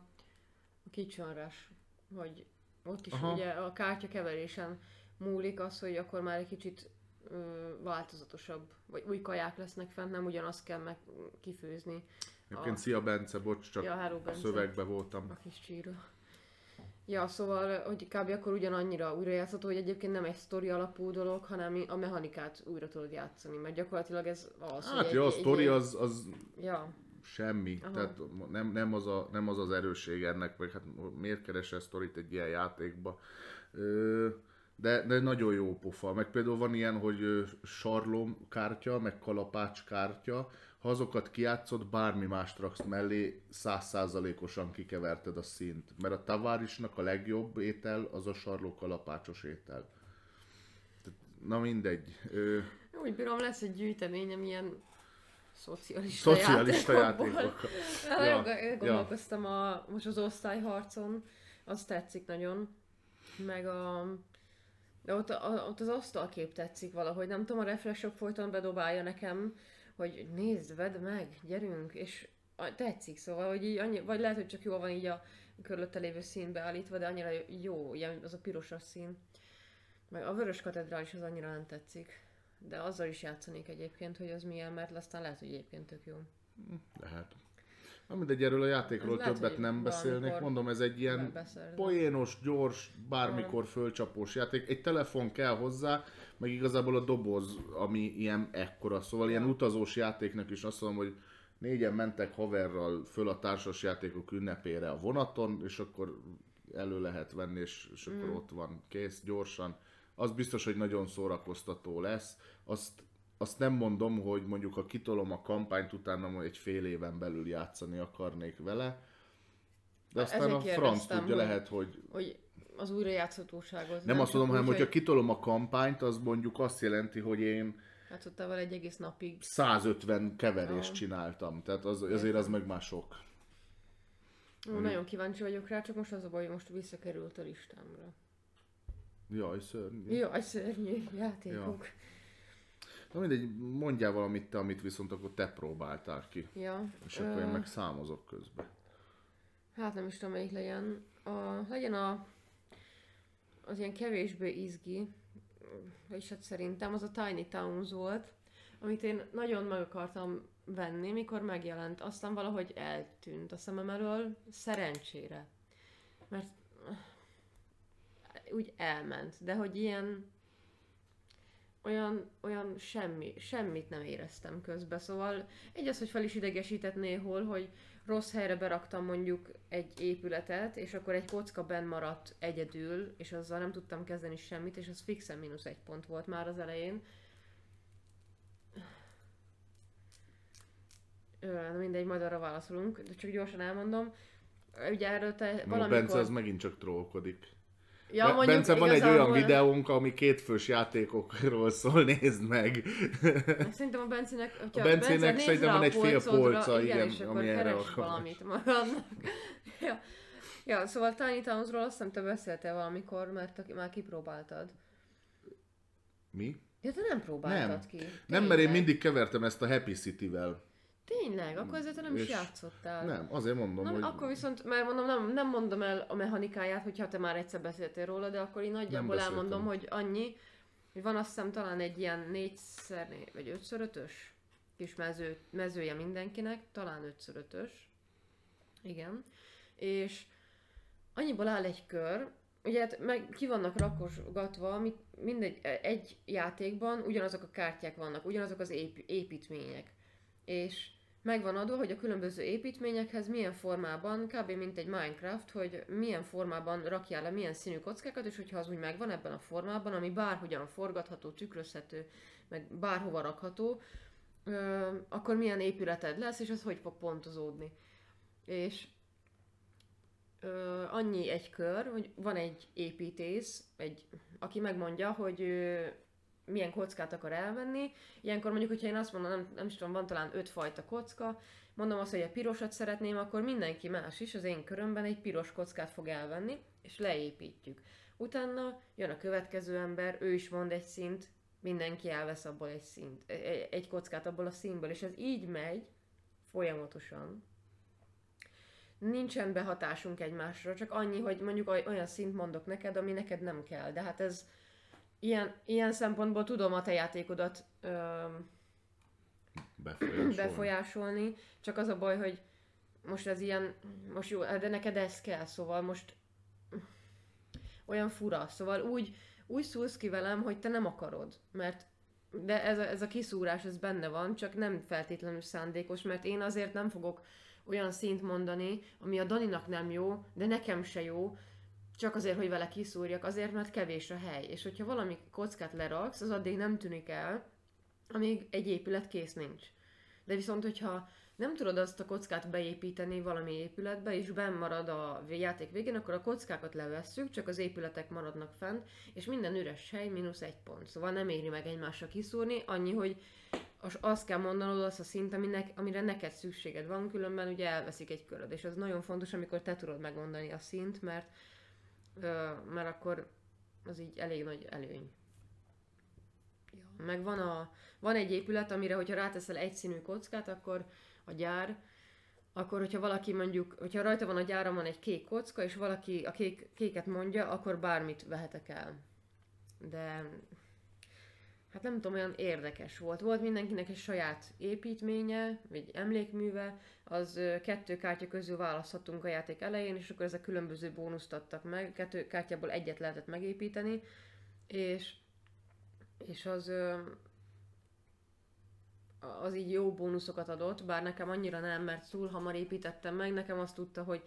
a kicsonrás, hogy ott is Aha. Ugye a kártya keverésen múlik az, hogy akkor már egy kicsit ö, változatosabb, vagy új kaják lesznek fent, nem ugyanazt kell meg kifőzni Egyébként A- szia Bence, bocs, csak Ja, hello, a Bence. szövegbe voltam. a kis csíra. Ja, szóval, hogy kb. akkor ugyanannyira újra játszható, hogy egyébként nem egy sztori alapú dolog, hanem a mechanikát újra tudod játszani, mert gyakorlatilag ez az, Hát egy- ja, a sztori az, az Ja, Semmi. Aha. Tehát nem, nem, az a, nem az az erősség ennek, vagy hát miért keresel sztorit egy ilyen játékba. Ö, de, de nagyon jó pofa. Meg például van ilyen, hogy sarlom kártya, meg kalapács kártya. Ha azokat kiátszod, bármi mást raksz mellé, százszázalékosan kikeverted a színt. Mert a tavárisnak a legjobb étel az a sarló kalapácsos étel. Na mindegy. Ö, úgy bírom, lesz egy gyűjteményem ilyen szocialista, szocialista játékokból. játékok. Ja, Ja, ja, gondolkoztam a, most az osztályharcon, az tetszik nagyon. Meg a... De ott, a, ott az asztalkép tetszik valahogy, nem tudom, a refreshok folyton bedobálja nekem, hogy nézd, vedd meg, gyerünk, és tetszik, szóval, hogy így annyi, vagy lehet, hogy csak jól van így a körülötte lévő szín beállítva, de annyira jó, ilyen az a pirosas szín. Meg a vörös katedrális az annyira nem tetszik. De azzal is játszanék egyébként, hogy az milyen, mert aztán lehet, hogy egyébként tök jó. Lehet. Na mindegy, erről a játékról lehet, többet nem beszélnék. Mondom, ez egy ilyen poénos, gyors, bármikor fölcsapós játék. Egy telefon kell hozzá, meg igazából a doboz, ami ilyen ekkora. Szóval ilyen utazós játéknak is azt mondom, hogy négyen mentek haverral föl a társas játékok ünnepére a vonaton, és akkor elő lehet venni, és, és akkor ott van, kész, gyorsan. Az biztos, hogy nagyon szórakoztató lesz. Azt, azt nem mondom, hogy mondjuk ha kitolom a kampányt, utána egy fél éven belül játszani akarnék vele. De aztán Ezért a franc tudja, hogy- lehet, hogy Hogy az újrajátszhatóságot. nem azt csak mondom, hanem úgy, hogyha hogy kitolom a kampányt, az mondjuk azt jelenti, hogy én Játszottál egy egész napig. 150 keverést Ah. csináltam. Tehát az, azért az meg már sok. Ó, nagyon kíváncsi vagyok rá, csak most az a baj, hogy most visszakerült a listámra. Jaj, szörnyű. Jaj, szörnyű játékok. Na mindegy, mondjál valamit te, amit viszont akkor te próbáltál ki. Ja. És akkor én ö, meg számozok közben. Hát nem is tudom, melyik legyen. A, legyen a, az ilyen kevésbé izgi, és hát szerintem az a Tiny Towns volt, amit én nagyon meg akartam venni, mikor megjelent, aztán valahogy eltűnt a szemem elől, szerencsére. Mert úgy elment, de hogy ilyen olyan, olyan semmi, semmit nem éreztem közben, szóval egy az, hogy fel is idegesített néhol, hogy rossz helyre beraktam mondjuk egy épületet, és akkor egy kocka benn maradt egyedül, és azzal nem tudtam kezdeni semmit, és az fixen mínusz egy pont volt már az elején. Na mindegy, majd arra válaszolunk, de csak gyorsan elmondom. Ugye erről te valamikor... Bence az megint csak trollkodik. Ja, mondjuk Bence, van egy olyan igazából- videónk, ami kétfős játékokról szól, nézd meg. Szerintem a Bencének, hogyha A Bencének Bence szerintem van egy fél polca, igen, igen, és akkor ami erre keres alkalmas. valamit magadnak. ja. ja, szóval Tiny Townsról azt hiszem te beszéltél valamikor, mert már kipróbáltad. Mi? Ja, te nem próbáltad Nem. ki. Nem, mert én Tényleg? mindig kevertem ezt a Happy City-vel. Tényleg? Akkor ezért nem is játszottál. Nem, azért mondom, Na, hogy akkor viszont, mert mondom, nem, nem mondom el a mechanikáját, hogyha te már egyszer beszéltél róla, de akkor én nagyjából elmondom, hogy annyi, hogy van azt hiszem talán egy ilyen négyszer, né- vagy ötször ötös kis mező, mezője mindenkinek, talán ötször ötös. Igen. És annyiból áll egy kör, ugye hát meg ki vannak rakosgatva, mindegy, egy játékban ugyanazok a kártyák vannak, ugyanazok az ép, építmények. És meg van adva, hogy a különböző építményekhez milyen formában, kb. mint egy Minecraft, hogy milyen formában rakjál le milyen színű kockákat, és hogyha az úgy megvan ebben a formában, ami bárhogyan forgatható, tükrözhető, meg bárhova rakható, akkor milyen épületed lesz, és az hogy fog pontozódni. És ö, annyi egy kör, hogy van egy építész, egy, aki megmondja, hogy ö, milyen kockát akar elvenni. Ilyenkor mondjuk, hogyha én azt mondom, nem, nem is tudom, van talán öt fajta kocka, mondom azt, hogy a pirosat szeretném, akkor mindenki más is az én körömben egy piros kockát fog elvenni, és leépítjük. Utána jön a következő ember, ő is mond egy szint, mindenki elvesz abból egy szint, egy- egy kockát abból a színből, és ez így megy folyamatosan. Nincsen behatásunk egymásra, csak annyi, hogy mondjuk oly- olyan szint mondok neked, ami neked nem kell. De hát ez ilyen, ilyen szempontból tudom a te játékodat öm, befolyásolni. befolyásolni, csak az a baj, hogy most ez ilyen, most jó, de neked ez kell, szóval most olyan fura, szóval úgy, úgy szúrsz ki velem, hogy te nem akarod, mert de ez a, ez a kiszúrás, ez benne van, csak nem feltétlenül szándékos, mert én azért nem fogok olyan szint mondani, ami a Daninak nem jó, de nekem se jó, csak azért, hogy vele kiszúrjak, azért, mert kevés a hely. És hogyha valami kockát leraksz, az addig nem tűnik el, amíg egy épület kész nincs. De viszont, hogyha nem tudod azt a kockát beépíteni valami épületbe, és benn marad a játék végén, akkor a kockákat levesszük, csak az épületek maradnak fent, és minden üres hely mínusz egy pont. Szóval nem éri meg egymásra kiszúrni, annyi, hogy az, azt kell mondanod azt a szint, aminek, amire neked szükséged van, különben ugye elveszik egy köröd, és az nagyon fontos, amikor te tudod megmondani a szint, mert, mert akkor az így elég nagy előny. Ja. Meg van, a, van egy épület, amire, hogyha ráteszel egy színű kockát, akkor a gyár, akkor hogyha valaki mondjuk, hogyha rajta van a gyára van egy kék kocka, és valaki a kék, kéket mondja, akkor bármit vehetek el. De hát nem tudom, olyan érdekes volt. Volt mindenkinek egy saját építménye, vagy emlékműve, az kettő kártya közül választhattunk a játék elején, és akkor ezek különböző bónuszt adtak meg, kettő kártyából egyet lehetett megépíteni, és, és az, az így jó bónuszokat adott, bár nekem annyira nem, mert túl hamar építettem meg, nekem azt tudta, hogy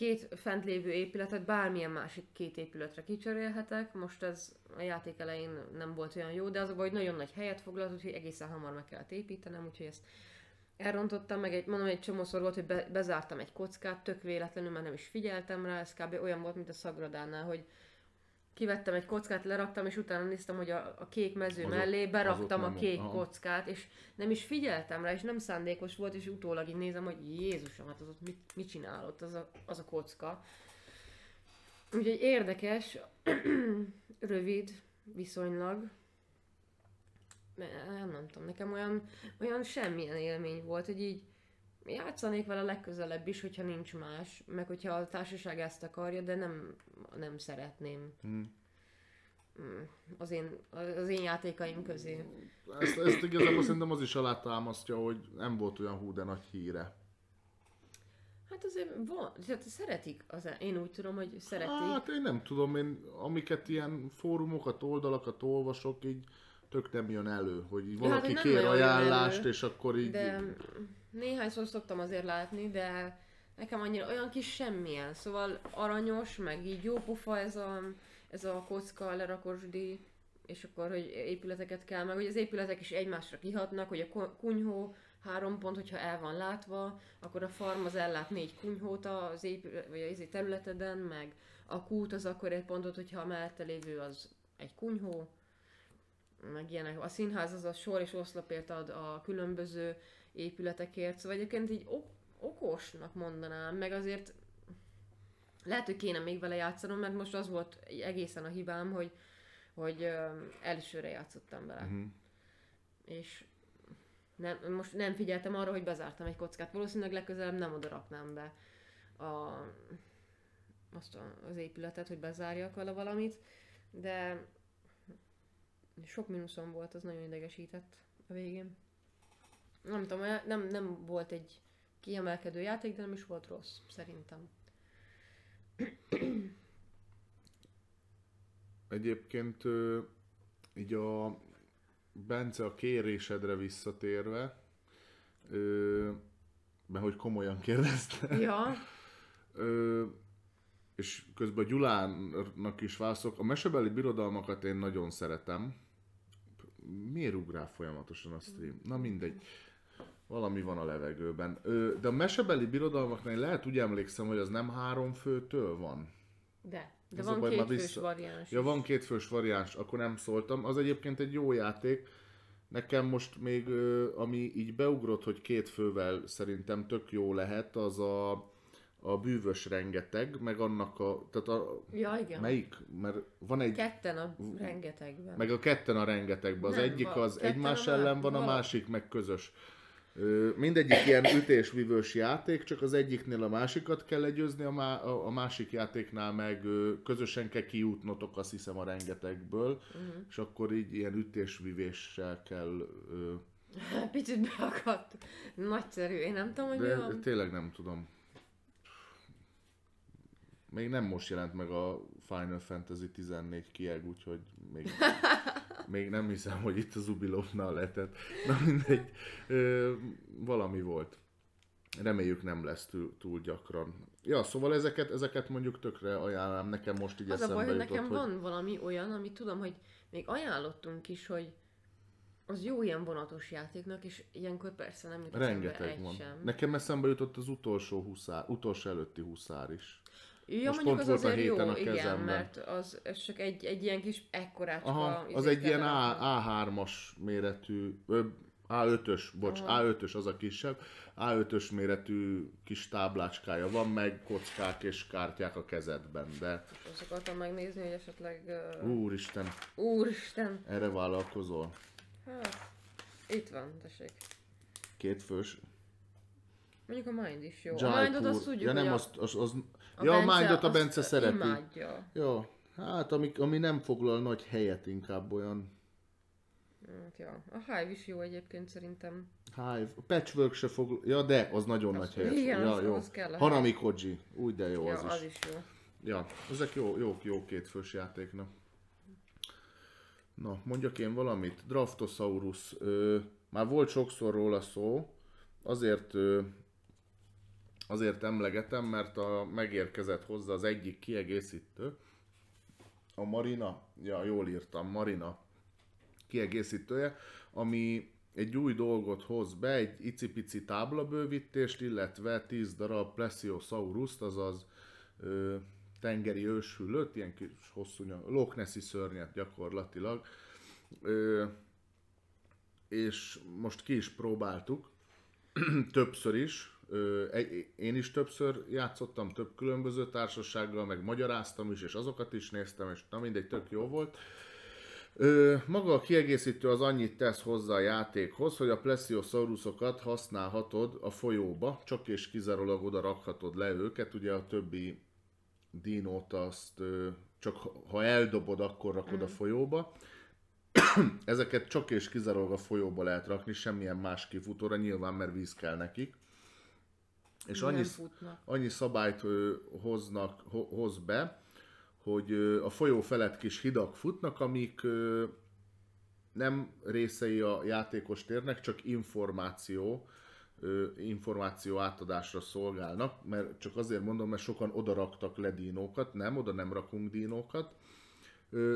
két fent lévő épületet bármilyen másik két épületre kicserélhetek. Most ez a játék elején nem volt olyan jó, de az a hogy nagyon nagy helyet foglalt, úgyhogy egészen hamar meg kellett építenem, úgyhogy ezt elrontottam, meg egy, mondom, egy csomószor volt, hogy be, bezártam egy kockát, tök véletlenül, mert nem is figyeltem rá, ez kb. olyan volt, mint a Szagradánál, hogy kivettem egy kockát, leraktam, és utána néztem, hogy a, a kék mező Azok- mellé beraktam a kék aha. kockát, és nem is figyeltem rá, és nem szándékos volt, és utólag így nézem, hogy Jézusom, hát az ott mit, mit csinál ott az a, az a kocka. Úgyhogy érdekes, rövid, viszonylag. Nem, nem tudom, nekem olyan, olyan semmilyen élmény volt, hogy így játszanék vele legközelebb is, hogyha nincs más, meg hogyha a társaság ezt akarja, de nem, nem szeretném Hm. Mm, az én, az én játékaim közé. Ezt, ezt igazából szerintem az is alátámasztja, hogy nem volt olyan hú de nagy híre. Hát azért van, tehát szeretik, az, én úgy tudom, hogy szeretik. Hát én nem tudom, én amiket ilyen fórumokat, oldalakat olvasok, így tök nem jön elő, hogy hát, valaki nem kér ajánlást, elő, és akkor így... De néhányszor szoktam azért látni, de nekem annyira olyan kis semmilyen. Szóval aranyos, meg így jó pofa ez a, ez a kocka lerakosdi, és akkor, hogy épületeket kell, meg hogy az épületek is egymásra kihatnak, hogy a kunyhó három pont, hogyha el van látva, akkor a farm az ellát négy kunyhót az épület, vagy az területeden, meg a kút az akkor egy pontot, hogyha a mellette lévő az egy kunyhó, meg ilyenek. A színház az a sor és oszlopért ad a különböző épületekért, szóval egyébként így ok- okosnak mondanám, meg azért lehet, hogy kéne még vele játszanom, mert most az volt egészen a hibám, hogy, hogy elsőre játszottam vele. Mhm. És nem, most nem figyeltem arra, hogy bezártam egy kockát. Valószínűleg legközelebb nem oda raknám be a, azt a, az épületet, hogy bezárjak vele valamit, de sok mínuszom volt, az nagyon idegesített a végén. Nem tudom, nem, nem volt egy kiemelkedő játék, de nem is volt rossz, szerintem. Egyébként így a Bence a kérésedre visszatérve, ö, mert hogy komolyan kérdezte, Ja, ö, és közben Gyulának is válaszolok. A mesebeli birodalmakat én nagyon szeretem. Miért ugrál folyamatosan a stream? Na mindegy. Valami van a levegőben. Ö, de a mesebeli birodalmaknál lehet úgy emlékszem, hogy az nem három főtől van. de. De Ez van két fős vissza- variáns. Ja, van két fős variáns, akkor nem szóltam. Az egyébként egy jó játék. Nekem most még, ami így beugrott, hogy két fővel szerintem tök jó lehet, az a, a bűvös rengeteg, meg annak a, tehát a, Ja, igen. melyik? Mert van egy, Ketten a rengetegben. meg a ketten a rengetegben. Az Nem, egyik az egymás ellen van, a másik meg közös. Mindegyik ilyen ütésvívős játék, csak az egyiknél a másikat kell legyőzni, a, má, a, másik játéknál meg közösen kell kijutnotok, azt hiszem a rengetegből, Uh-huh. és akkor így ilyen ütésvívéssel kell... Picit beakadt. Nagyszerű. Én nem tudom, hogy mi de van. tényleg nem tudom. Még nem most jelent meg a Final Fantasy 14 kieg, úgyhogy még, még nem hiszem, hogy itt az Ubisoftnál lehetett. Na mindegy, ö, valami volt. Reméljük nem lesz túl, túl gyakran. Ja, szóval ezeket, ezeket mondjuk tökre ajánlám. Nekem most így Az a eszembe baj, hogy nekem hogy... van valami olyan, amit tudom, hogy még ajánlottunk is, hogy az jó ilyen vonatos játéknak, és ilyenkor persze nem jut Rengeteg van. sem. Nekem eszembe jutott az utolsó huszár, utolsó előtti huszár is. Ja, Most mondjuk pont az volt a azért jó, héten a igen, kezemben. mert az, ez csak egy, egy ilyen kis ekkorácska... Aha, az egy ilyen A, berakni. A3-as méretű, ö, A5-ös, bocs, A5-ös az a kisebb. A5-ös méretű kis táblácskája van, meg kockák és kártyák a kezedben, de Azt akartam megnézni, hogy esetleg... Uh... úristen, Úristen! erre vállalkozol. Hát, itt van, tessék. Két fős. Mondjuk a Mind is jó. A Mindot azt tudjuk, ja, nem, azt, az, az, a, ja, a Bence a azt Bence szereti. Imádja. Jó, hát ami, ami nem foglal nagy helyet, inkább olyan Hát, ja. A Hive is jó egyébként szerintem. Hive, a Patchwork se fog, ja de, az nagyon nagy helyet. igen, ja, az- jó. az kell a Hanami Koji, úgy de jó ja, az is. az is jó. Ja, ezek jó, jó, jó kétfős játéknak. Na, mondjak én valamit. Draftosaurus. Ö, már volt sokszor róla szó, azért ö, azért emlegetem, mert a, megérkezett hozzá az egyik kiegészítő, a Marina, ja jól írtam, Marina kiegészítője, ami egy új dolgot hoz be, egy icipici táblabővítést, illetve 10 darab Plesiosaurus, azaz ö, tengeri őshüllőt, ilyen kis hosszú Loch Nessi szörnyet gyakorlatilag. Ö, és most ki is próbáltuk, többször is. Én is többször játszottam több különböző társasággal, meg magyaráztam is, és azokat is néztem, és na mindegy, tök jó volt. Ö, maga a kiegészítő az annyit tesz hozzá a játékhoz, hogy a plesiosaurusokat használhatod a folyóba, csak és kizárólag oda rakhatod le őket, ugye a többi dinót azt ö, csak ha- eldobod, akkor rakod a folyóba. Ezeket csak és kizárólag a folyóba lehet rakni, semmilyen más kifutóra, nyilván mert víz kell nekik. És annyi, annyi szabályt hoznak, ho, hoz be, hogy a folyó felett kis hidak futnak, amik nem részei a játékos térnek, csak információ, információ átadásra szolgálnak, mert csak azért mondom, mert sokan oda raktak le dinókat, nem, oda nem rakunk dinókat, Ö,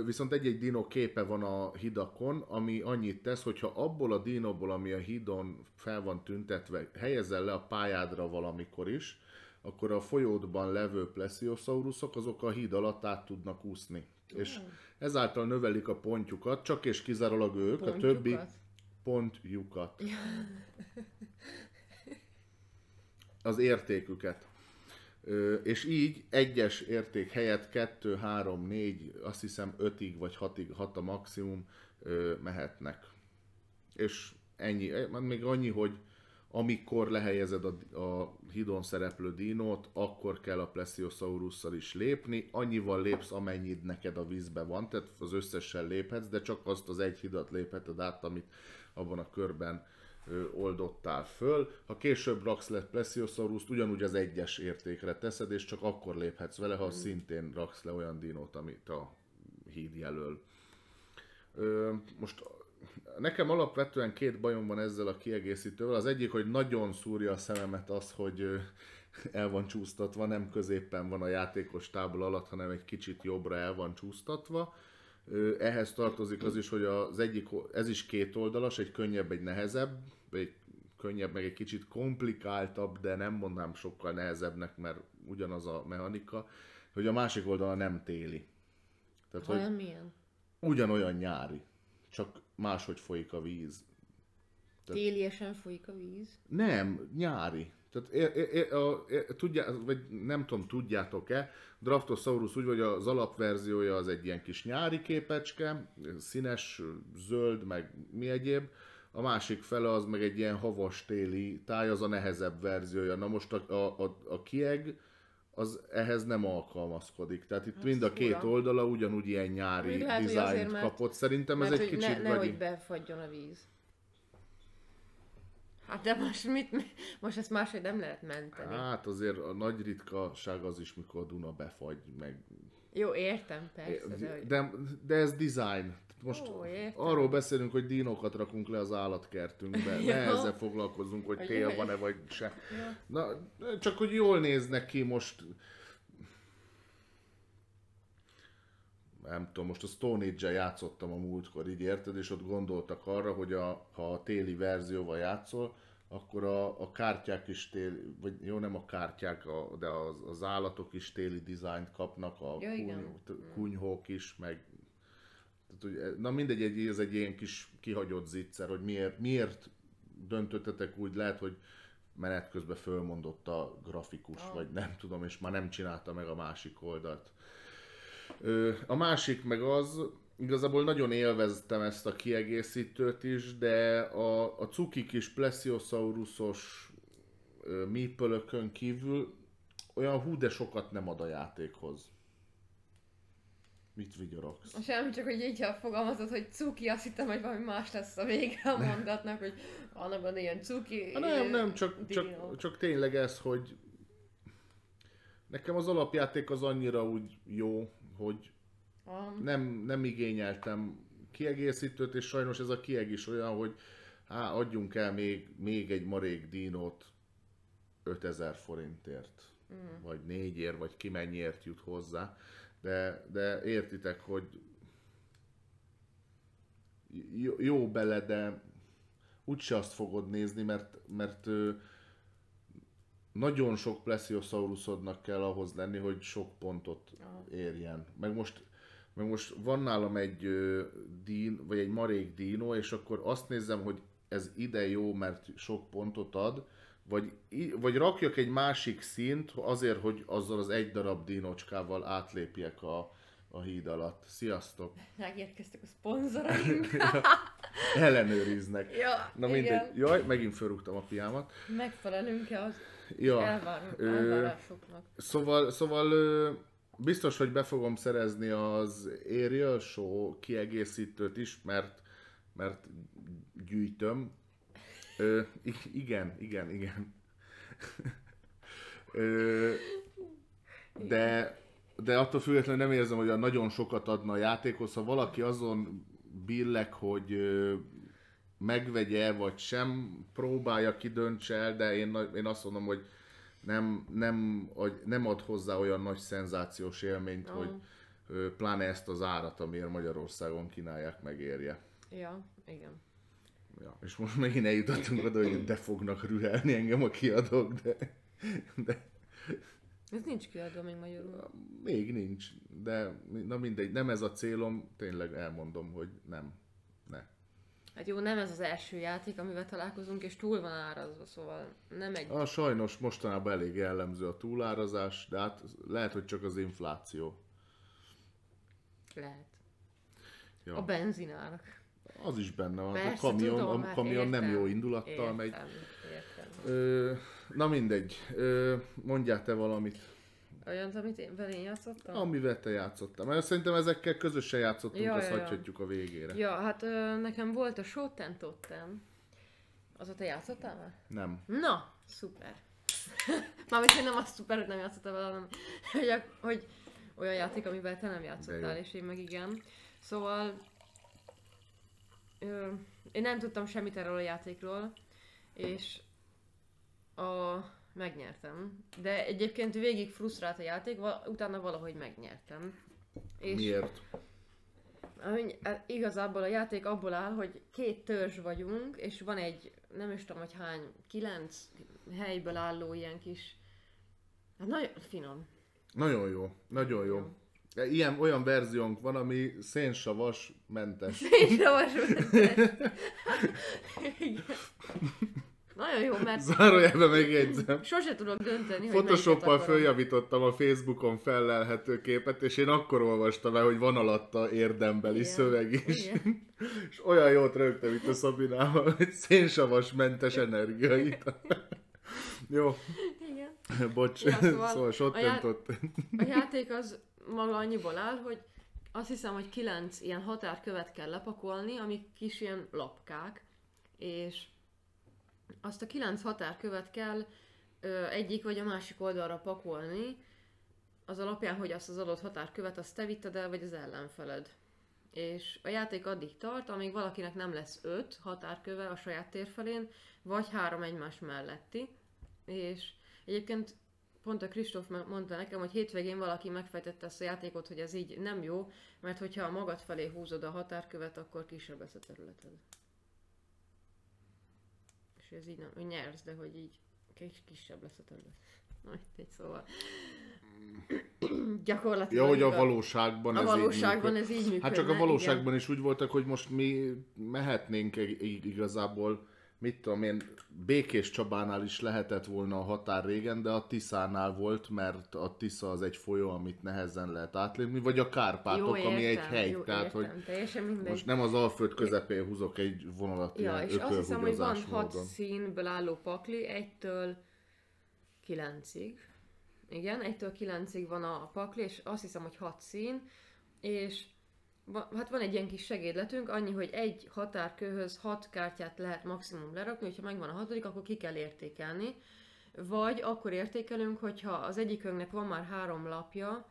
viszont egy-egy dino képe van a hidakon, ami annyit tesz, hogyha abból a dinóból, ami a hídon fel van tüntetve, helyezel le a pályádra valamikor is, akkor a folyódban levő plesiosaurusok azok a híd alatt át tudnak úszni. És ezáltal növelik a pontjukat, csak és kizárólag ők, a többi Pontjukat? pontjukat. Az értéküket. És így egyes érték helyett 2, 3, 4, azt hiszem 5-ig vagy 6-ig, 6 a maximum mehetnek. És ennyi, eh, még annyi, hogy amikor lehelyezed a, a hidon szereplő dinót, akkor kell a Plesiosaurusszal is lépni. Annyival lépsz, amennyit neked a vízbe van, tehát az összesen léphetsz, de csak azt az egy hidat lépheted át, amit abban a körben oldottál föl. Ha később raksz le Plesiosaurust, ugyanúgy az egyes értékre teszed, és csak akkor léphetsz vele, ha szintén raksz le olyan dinót, amit a híd jelöl. Most nekem alapvetően két bajom van ezzel a kiegészítővel. Az egyik, hogy nagyon szúrja a szememet az, hogy el van csúsztatva, nem középen van a játékos tábla alatt, hanem egy kicsit jobbra el van csúsztatva. Ehhez tartozik az is, hogy az egyik, ez is két oldalas, egy könnyebb, egy nehezebb, egy könnyebb, meg egy kicsit komplikáltabb, de nem mondnám sokkal nehezebbnek, mert ugyanaz a mechanika, hogy a másik oldala nem téli. Tehát, hogy milyen? ugyanolyan nyári, csak máshogy folyik a víz. Téliesen folyik a víz. Nem, nyári. Tehát é, é, é, a, é, tudjá, vagy nem tudom, tudjátok-e, Draftosaurus úgy, hogy az alapverziója az egy ilyen kis nyári képecske, színes, zöld, meg mi egyéb, a másik fele az meg egy ilyen havas téli táj, az a nehezebb verziója. Na most a, a, a, a kieg az ehhez nem alkalmazkodik. Tehát itt mind a két oldala ugyanúgy ilyen nyári dizájnt kapott. Szerintem ez Mert egy hogy kicsit ne, nehogy befagyjon a víz. Hát de most mit, most ezt máshogy nem lehet menteni. Hát azért a nagy ritkaság az is, mikor a Duna befagy, meg... Jó, értem, persze, de. De, de ez design. Most Ó, értem. arról beszélünk, hogy dinókat rakunk le az állatkertünkbe. Ne ezzel foglalkozunk, hogy tél van-e vagy se. Na, csak hogy jól néznek ki most. Nem tudom, most a Stone Age-el játszottam a múltkor, így érted, és ott gondoltak arra, hogy a, ha a téli verzióval játszol, akkor a, a kártyák is téli, vagy jó, nem a kártyák, a, de az, az állatok is téli dizájnt kapnak, a Ja, kuny, t- kunyhók is, meg tehát, hogy, na mindegy, egy, ez egy ilyen kis kihagyott zicser, hogy miért, miért döntöttetek úgy, lehet, hogy menet közben fölmondott a grafikus, Ah. vagy nem tudom, és már nem csinálta meg a másik oldalt. A másik meg az, igazából nagyon élveztem ezt a kiegészítőt is, de a, a cuki kis plesiosauruszosos ö, mípölökön kívül olyan hú, de sokat nem ad a játékhoz. Mit vigyorogsz? Semmi, csak hogy így ha fogalmazod, hogy cuki, azt hittem, hogy valami más lesz a vége a mondatnak, hogy annak van ilyen cuki. Ha nem, nem, csak, csak, csak tényleg ez, hogy nekem az alapjáték az annyira úgy jó, hogy Ah, nem, nem igényeltem kiegészítőt, és sajnos ez a kieg is olyan, hogy há, adjunk el még, még egy marék dínót 5000 forintért, mm. vagy négyért, vagy ki mennyiért jut hozzá, de, de értitek, hogy jó, jó bele, de úgyse azt fogod nézni, mert, mert nagyon sok plesiosaurusodnak kell ahhoz lenni, hogy sok pontot érjen. Meg most, meg most van nálam egy dín, vagy egy marék dínó, és akkor azt nézem, hogy ez ide jó, mert sok pontot ad, vagy, vagy rakjak egy másik szint azért, hogy azzal az egy darab dínocskával átlépjek a, a híd alatt. Sziasztok! megérkeztek a szponzoraink. Ellenőriznek. ja, Na mindegy. igen. Jaj, megint felrúgtam a piámat. Megfelelünk-e az Ja, elvárásoknak? Szóval, szóval ö, biztos, hogy be fogom szerezni az Ariel Show kiegészítőt is, mert, mert gyűjtöm. Ö, igen, igen, igen. Ö, de, de attól függetlenül nem érzem, hogy nagyon sokat adna a játékhoz. Ha valaki azon billeg, hogy megvegye, vagy sem, próbálja ki, döntse el, de én, én azt mondom, hogy nem, nem, nem ad hozzá olyan nagy szenzációs élményt, Ah. hogy pláne ezt az árat, amiért Magyarországon kínálják, megérje. Ja, igen. Ja, és most megint eljutottunk oda, hogy de fognak rühelni engem a kiadók, de, de Ez nincs kiadva még magyarul. még nincs. De na mindegy, nem ez a célom, tényleg elmondom, hogy nem. Hát jó, nem ez az első játék, amivel találkozunk, és túl van árazva, szóval nem egy... A sajnos mostanában elég jellemző a túlárazás, de hát lehet, hogy csak az infláció. Lehet. Ja. A benzinárak. Az is benne van. Persze, a kamion, tudom, a hát kamion nem értem. jó indulattal értem, megy. Értem. Ö, na mindegy. Ö, mondjál te valamit, Olyant, amit én, velén játszottam? amivel te játszottál. Mert szerintem ezekkel közösen játszottunk, Ja, azt ja, hagyhatjuk a végére. Ja, hát ö, nekem volt a Shoten. Azóta te játszottál már? Nem. Na, szuper. Mármint, hogy nem az szuper, hogy nem játszottál vele, hanem hogy, hogy olyan játék, amivel te nem játszottál, és én meg igen. Szóval ö, én nem tudtam semmit erről a játékról, és a, megnyertem. De egyébként végig frusztrált a játék, utána valahogy megnyertem. És Miért? Ami- hát igazából a játék abból áll, hogy két törzs vagyunk, és van egy, nem is tudom, hogy hány, kilenc helyből álló ilyen kis... Hát nagyon finom. Nagyon jó. Nagyon jó. Ilyen, olyan verziónk van, ami szénsavas mentes. Én Igen. Nagyon jó, mert Zárójelben megjegyzem. sose tudok dönteni, hogy Photoshoppal följavítottam a Facebookon fellelhető képet, és én akkor olvastam el, hogy van alatta érdembeli Igen. szöveg is. Igen. És olyan jót rögtem itt a Szabinával, hogy szénsavas mentes energiait. Jó, Igen. bocs, Ja, szóval, szóval szóval a sottentott. A játék az maga annyiból áll, hogy azt hiszem, hogy kilenc ilyen határkövet kell lepakolni, amik kis ilyen lapkák, és azt a kilenc határkövet kell ö, egyik vagy a másik oldalra pakolni, az alapján, hogy azt az adott határkövet azt te vitted el, vagy az ellenfeled. És a játék addig tart, amíg valakinek nem lesz öt határköve a saját térfelén, vagy három egymás melletti. És egyébként pont a Kristóf mondta nekem, hogy hétvégén valaki megfejtette ezt a játékot, hogy ez így nem jó, mert hogyha magad felé húzod a határkövet, akkor kisebb lesz a területed. Ez így nem, hogy nyersz, de hogy így kis, kisebb lesz a terület. Na, egy szóval. Gyakorlatilag. Ja, hogy a valóságban a ez valóságban így ez így működne. Hát csak a igen. valóságban is úgy voltak, hogy most mi mehetnénk ig- igazából mit tudom én, Békés Csabánál is lehetett volna a határ régen, de a Tiszánál volt, mert a Tisza az egy folyó, amit nehezen lehet átlépni, vagy a Kárpátok, jó, ami egy értem, hegy, jó, tehát értem, hogy teljesen mindegy. most nem az Alföld közepén húzok egy vonalat Ja, és azt hiszem, hogy van ökölhúgyozás hat módon. színből álló pakli, egytől kilencig. Igen, egytől kilencig van a pakli, és azt hiszem, hogy hat szín, és hát van egy ilyen kis segédletünk, annyi, hogy egy határkőhöz hat kártyát lehet maximum lerakni, hogyha megvan a hatodik, akkor ki kell értékelni. Vagy akkor értékelünk, hogyha az egyikünknek van már három lapja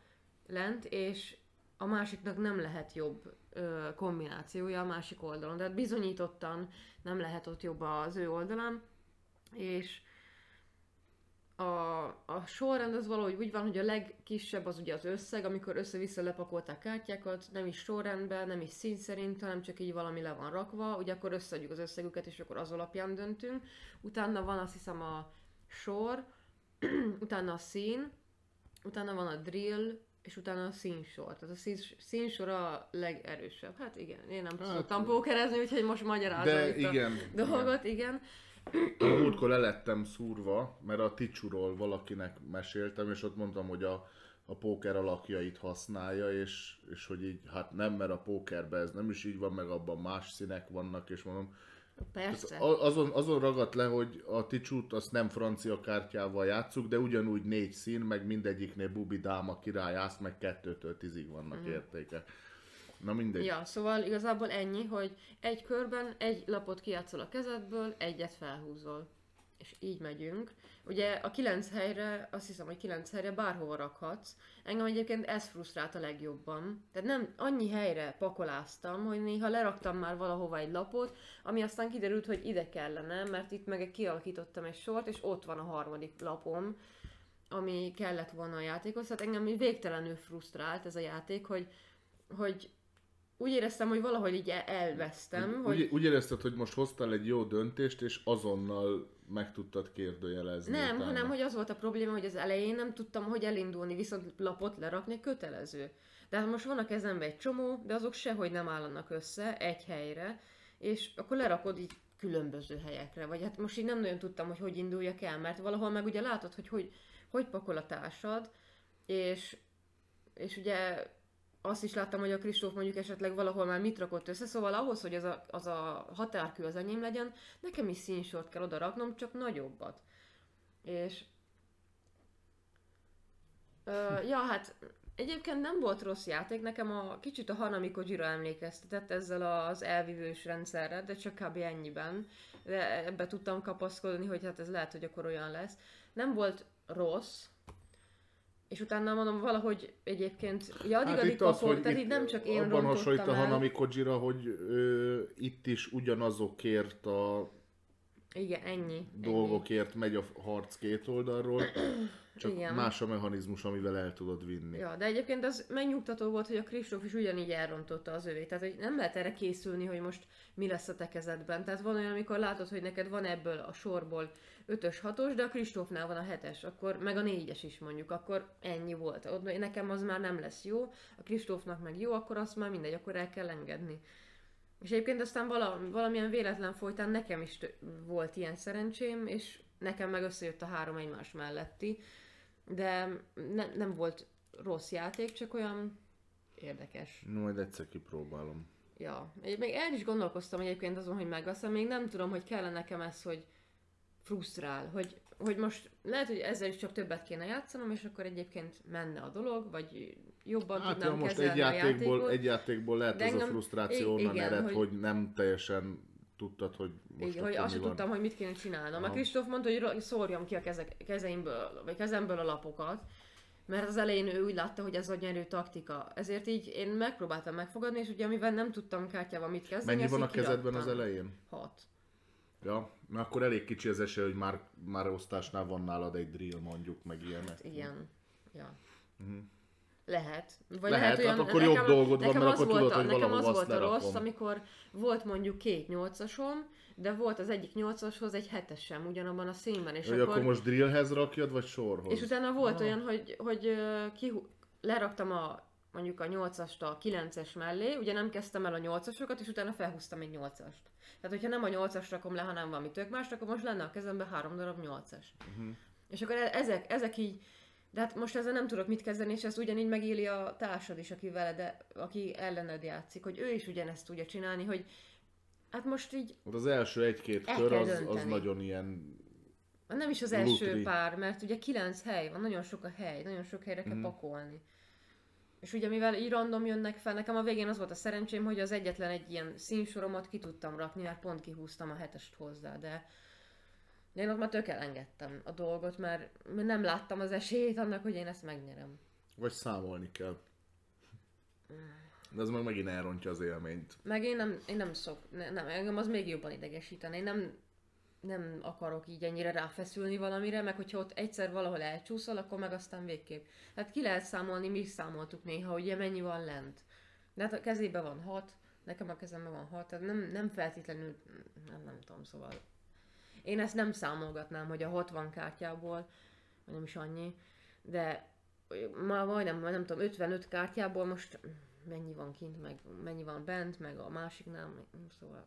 lent, és a másiknak nem lehet jobb ö, kombinációja a másik oldalon. Tehát bizonyítottan nem lehet ott jobb az ő oldalán, és a, a sorrend az valahogy úgy van, hogy a legkisebb az ugye az összeg, amikor össze-vissza lepakolták kártyákat, nem is sorrendben, nem is szín szerint, hanem csak így valami le van rakva, ugye akkor összeadjuk az összegüket, és akkor az alapján döntünk. Utána van azt hiszem a sor, utána a szín, utána van a drill, és utána a színsor. Tehát a szín, színsor a legerősebb. Hát igen, én nem Hát- szoktam pókerezni, úgyhogy most magyarázom De itt igen, a dolgot, igen. A múltkor le lettem szúrva, mert a Ticsuról valakinek meséltem, és ott mondtam, hogy a, a póker alakjait használja, és, és hogy így, hát nem, mert a pókerben ez nem is így van, meg abban más színek vannak, és mondom, Persze. azon, azon ragadt le, hogy a Ticsút azt nem francia kártyával játszuk, de ugyanúgy négy szín, meg mindegyiknél bubi, dáma, király, ász, meg kettőtől tízig vannak mm. értékek. Na mindegy. Ja, szóval igazából ennyi, hogy egy körben egy lapot kijátszol a kezedből, egyet felhúzol. És így megyünk. Ugye a kilenc helyre, azt hiszem, hogy kilenc helyre bárhova rakhatsz. Engem egyébként ez frusztrált a legjobban. Tehát nem annyi helyre pakoláztam, hogy néha leraktam már valahova egy lapot, ami aztán kiderült, hogy ide kellene, mert itt meg kialakítottam egy sort, és ott van a harmadik lapom, ami kellett volna a játékhoz. Tehát engem végtelenül frusztrált ez a játék, hogy, hogy úgy éreztem, hogy valahogy így el- elvesztem, Úgy, hogy úgy, úgy érezted, hogy most hoztál egy jó döntést, és azonnal meg tudtad kérdőjelezni. nem, utána. hanem hogy az volt a probléma, hogy az elején nem tudtam, hogy elindulni, viszont lapot lerakni kötelező. De hát most van a kezemben egy csomó, de azok sehogy nem állanak össze egy helyre, és akkor lerakod így különböző helyekre, vagy hát most így nem nagyon tudtam, hogy hogy induljak el, mert valahol meg ugye látod, hogy hogy, hogy pakol a társad, és, és ugye azt is láttam, hogy a Kristóf mondjuk esetleg valahol már mit rakott össze, szóval ahhoz, hogy az a, az a határkő az enyém legyen, nekem is színsort kell oda raknom, csak nagyobbat. És... Ö, ja, hát egyébként nem volt rossz játék, nekem a kicsit a Hanami Kojira emlékeztetett ezzel az elvívős rendszerre, de csak kb. ennyiben. De ebbe tudtam kapaszkodni, hogy hát ez lehet, hogy akkor olyan lesz. Nem volt rossz, és utána mondom, valahogy egyébként, ugye addig, Hát addig itt az, tehát itt nem csak én abban hasonlít a. Hanami Kojira, hogy ö, itt is ugyanazokért a Igen, ennyi. ennyi. dolgokért megy a harc két oldalról, csak Igen. más a mechanizmus, amivel el tudod vinni. Ja, de egyébként az megnyugtató volt, hogy a Kristóf is ugyanígy elrontotta az övét. Tehát, hogy nem lehet erre készülni, hogy most mi lesz a te kezedben. Tehát van olyan, amikor látod, hogy neked van ebből a sorból 5-ös, 6-os, de a Kristófnál van a 7-es, akkor meg a 4-es is mondjuk, akkor ennyi volt. Ott nekem az már nem lesz jó, a Kristófnak meg jó, akkor azt már mindegy, akkor el kell engedni. És egyébként aztán vala, valamilyen véletlen folytán nekem is tö- volt ilyen szerencsém, és nekem meg összejött a három egymás melletti, de ne, nem volt rossz játék, csak olyan érdekes. Majd egyszer kipróbálom. Ja, még el is gondolkoztam egyébként azon, hogy megveszem, még nem tudom, hogy kell nekem ez, hogy frusztrál, hogy, hogy most lehet, hogy ezzel is csak többet kéne játszanom, és akkor egyébként menne a dolog, vagy jobban Hát tudnám ja, most egy a játékból, játékot. egy játékból lehet De ez a engem- frusztráció i- onnan igen, ered, hogy- hogy... nem teljesen tudtad, hogy most hogy azt sem tudtam, hogy mit kéne csinálnom. A Aha. Kristóf mondta, hogy szórjam ki a kezek, kezeimből, vagy kezemből a lapokat, mert az elején ő úgy látta, hogy ez a nyerő taktika. Ezért így én megpróbáltam megfogadni, és ugye amivel nem tudtam kártyával mit kezdeni, Mennyi van a kezedben az elején? Hat. Ja, na akkor elég kicsi az esély, hogy már, már osztásnál van nálad egy drill mondjuk, meg ilyenek. Igen. Ja. Lehet. Vagy Mhm. Lehet, olyan, hát akkor jobb dolgod van, nekem mert az akkor volt tudod, a, hogy Nekem az volt a rossz, lerakom. amikor volt mondjuk két nyolcasom, de volt az egyik nyolcashoz egy hetesem ugyanabban a színben, és Hogy akkor, akkor most drillhez rakjad, vagy sorhoz? és utána volt olyan, hogy, hogy ö, ki, leraktam a mondjuk a 8-ast a 9-es mellé, ugye nem kezdtem el a 8-asokat, és utána felhúztam egy 8-ast. Tehát, hogyha nem a 8-as rakom le, hanem valami tök más, akkor most lenne a kezemben három darab 8-as. Uh-huh. És akkor e- ezek, ezek így, de hát most ezzel nem tudok mit kezdeni, és ezt ugyanígy megéli a társad is, aki veled, aki ellened játszik, hogy ő is ugyanezt tudja csinálni, hogy hát most így, Hát Az első egy-két kör az, az dönteni. nagyon ilyen... nem is az első Lutri. pár, mert ugye kilenc hely van, nagyon sok a hely, nagyon sok helyre kell pakolni. És ugye mivel így random jönnek fel, nekem a végén az volt a szerencsém, hogy az egyetlen egy ilyen színsoromat ki tudtam rakni, mert pont kihúztam a hetest hozzá, de én ott már tök elengedtem a dolgot, mert nem láttam az esélyt annak, hogy én ezt megnyerem. Vagy számolni kell. De ez meg megint elrontja az élményt. Meg én nem, én nem szok, ne, nem, engem az még jobban idegesítene. Én nem, nem akarok így ennyire ráfeszülni valamire, meg hogyha ott egyszer valahol elcsúszol, akkor meg aztán végképp. Hát ki lehet számolni, mi is számoltuk néha, ugye mennyi van lent. De hát a kezében van hat, nekem a kezemben van hat, tehát nem, nem feltétlenül, nem, nem tudom, szóval. Én ezt nem számolgatnám, hogy a 60 kártyából, vagy nem is annyi, de már majdnem, majd nem tudom, 55 kártyából most mennyi van kint, meg mennyi van bent, meg a másiknál, szóval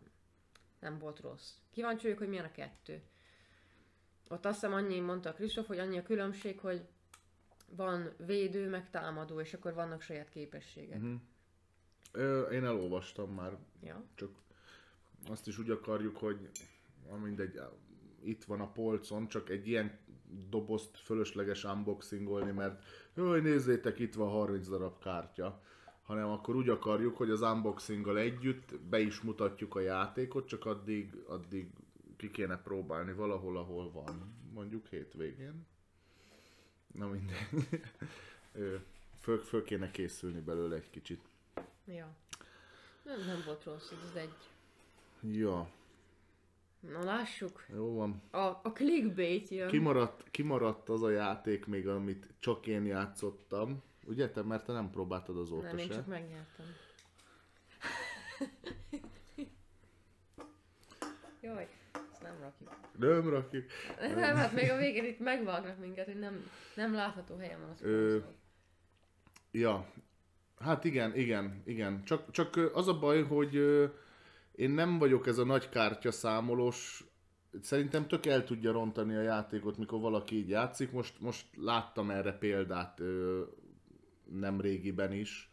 nem volt rossz. Kíváncsi vagyok, hogy milyen a kettő. Ott azt hiszem annyi, mondta Kristóf, hogy annyi a különbség, hogy van védő, meg támadó, és akkor vannak saját képességek. Ö, én elolvastam már, Ja. csak azt is úgy akarjuk, hogy mindegy, itt van a polcon, csak egy ilyen dobozt fölösleges unboxingolni, mert jaj, nézzétek, itt van 30 darab kártya, hanem akkor úgy akarjuk, hogy az unboxinggal együtt be is mutatjuk a játékot, csak addig, addig ki kéne próbálni valahol, ahol van, mondjuk hétvégén. Na mindegy. Ö, föl, föl kéne készülni belőle egy kicsit. Ja. Nem, nem volt rossz ez egy. Ja, Na lássuk. jó van. A, a clickbait jön. Kimaradt, kimaradt az a játék még, amit csak én játszottam. Ugye te, mert te nem próbáltad azóta nem, én se. csak megnyertem. Jaj, ezt nem rakjuk. Nem rakjuk. Nem, hát még a végén itt megvágnak minket, hogy nem, nem látható helyen van az Ö. Ja, hát igen, igen, igen. Csak, csak az a baj, hogy én nem vagyok ez a nagy kártya számolós, szerintem tök el tudja rontani a játékot, mikor valaki így játszik. Most, most láttam erre példát ö, nem régiben is,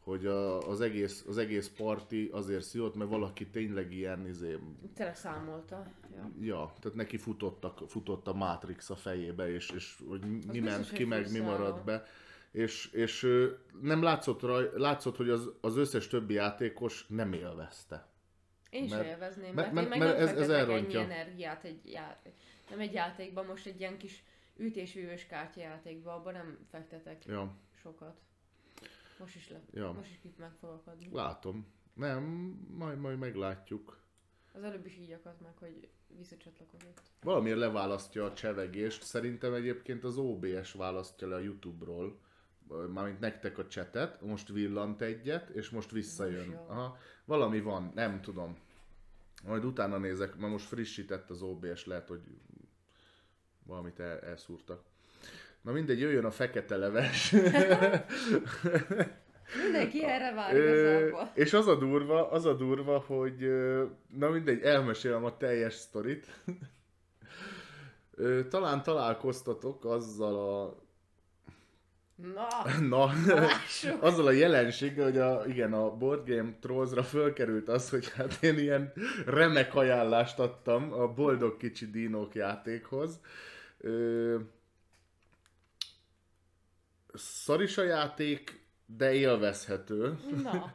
hogy a, az, egész, az egész parti azért szívott, mert valaki tényleg ilyen izé, Tényleg számolta. Ja. Ja, tehát neki futott a, futott a Matrix a fejébe, és, és hogy mi biztos, ment hogy ki, meg mi maradt be. És, és nem látszott, raj, látszott, hogy az, az összes többi játékos nem élvezte. Én Mert- élvezném, mert- mert, mert, én mert- meg mert nem ez- ez ennyi energiát egy játék. Nem egy játékban, most egy ilyen kis ütésvívős kártyajátékban, abban nem fektetek Ja, sokat. Most is, le, Ja. most is itt meg fogok adni. látom. Nem, majd, majd meglátjuk. Az előbb is így akadt meg, hogy visszacsatlakozott. Valamiért leválasztja a csevegést. Szerintem egyébként az OBS választja le a YouTube-ról. Mármint nektek a csetet, most villant egyet, és most visszajön. Aha, valami van, nem tudom. Majd utána nézek, mert most frissített az OBS, lehet, hogy valamit el, elszúrtak. Na mindegy, jöjjön a fekete leves. Mindenki erre vár igazából. és az a durva, az a durva, hogy na mindegy, elmesélem a teljes sztorit. Talán találkoztatok azzal a Na, Na, lássuk! azzal a jelenséggel, hogy a, igen, a Board Game Trollsra fölkerült az, hogy hát én ilyen remek ajánlást adtam a Boldog Kicsi Dinók játékhoz. Ö, szaris a játék, de élvezhető. Na,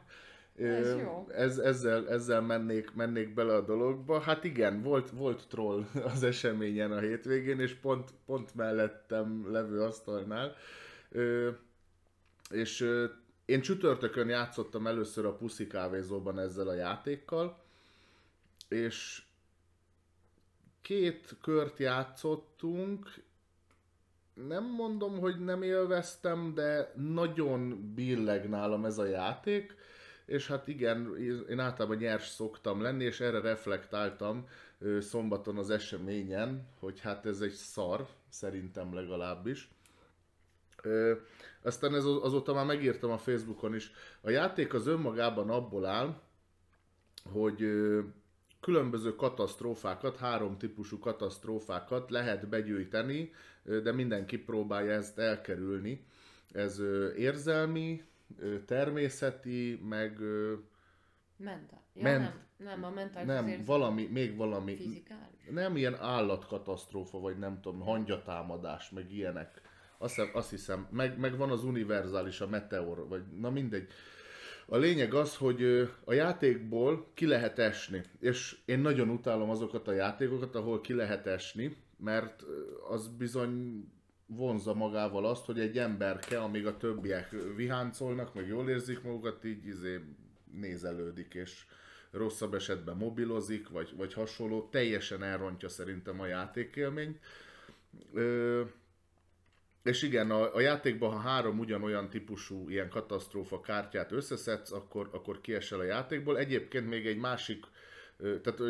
Ez jó. Ez, ezzel, ezzel mennék, mennék bele a dologba. Hát igen, volt, volt troll az eseményen a hétvégén, és pont, pont mellettem levő asztalnál. Ö, és ö, én csütörtökön játszottam először a Puszi kávézóban ezzel a játékkal, és két kört játszottunk, nem mondom, hogy nem élveztem, de nagyon billeg nálam ez a játék, és hát igen, én általában nyers szoktam lenni, és erre reflektáltam szombaton az eseményen, hogy hát ez egy szar, szerintem legalábbis. Ö, aztán ez, azóta már megírtam a Facebookon is. A játék az önmagában abból áll, hogy ö, különböző katasztrófákat, három típusú katasztrófákat lehet begyűjteni, ö, de mindenki próbálja ezt elkerülni. Ez ö, érzelmi, ö, természeti, meg ö, Mentál. Ja, Ment- nem, nem, a mentális nem, azért valami, még valami, fizikális. nem ilyen állatkatasztrófa, vagy nem tudom, hangyatámadás, meg ilyenek. Azt hiszem, azt hiszem meg, meg van az univerzális, a meteor, vagy na mindegy. A lényeg az, hogy a játékból ki lehet esni, és én nagyon utálom azokat a játékokat, ahol ki lehet esni, mert az bizony vonza magával azt, hogy egy emberke, amíg a többiek viháncolnak, meg jól érzik magukat, így izé nézelődik, és rosszabb esetben mobilozik, vagy, vagy hasonló, teljesen elrontja szerintem a játékélményt. Ö, és igen, a, a játékban, ha három ugyanolyan típusú ilyen katasztrófa kártyát összeszedsz, akkor, akkor kiesel a játékból. Egyébként még egy másik, tehát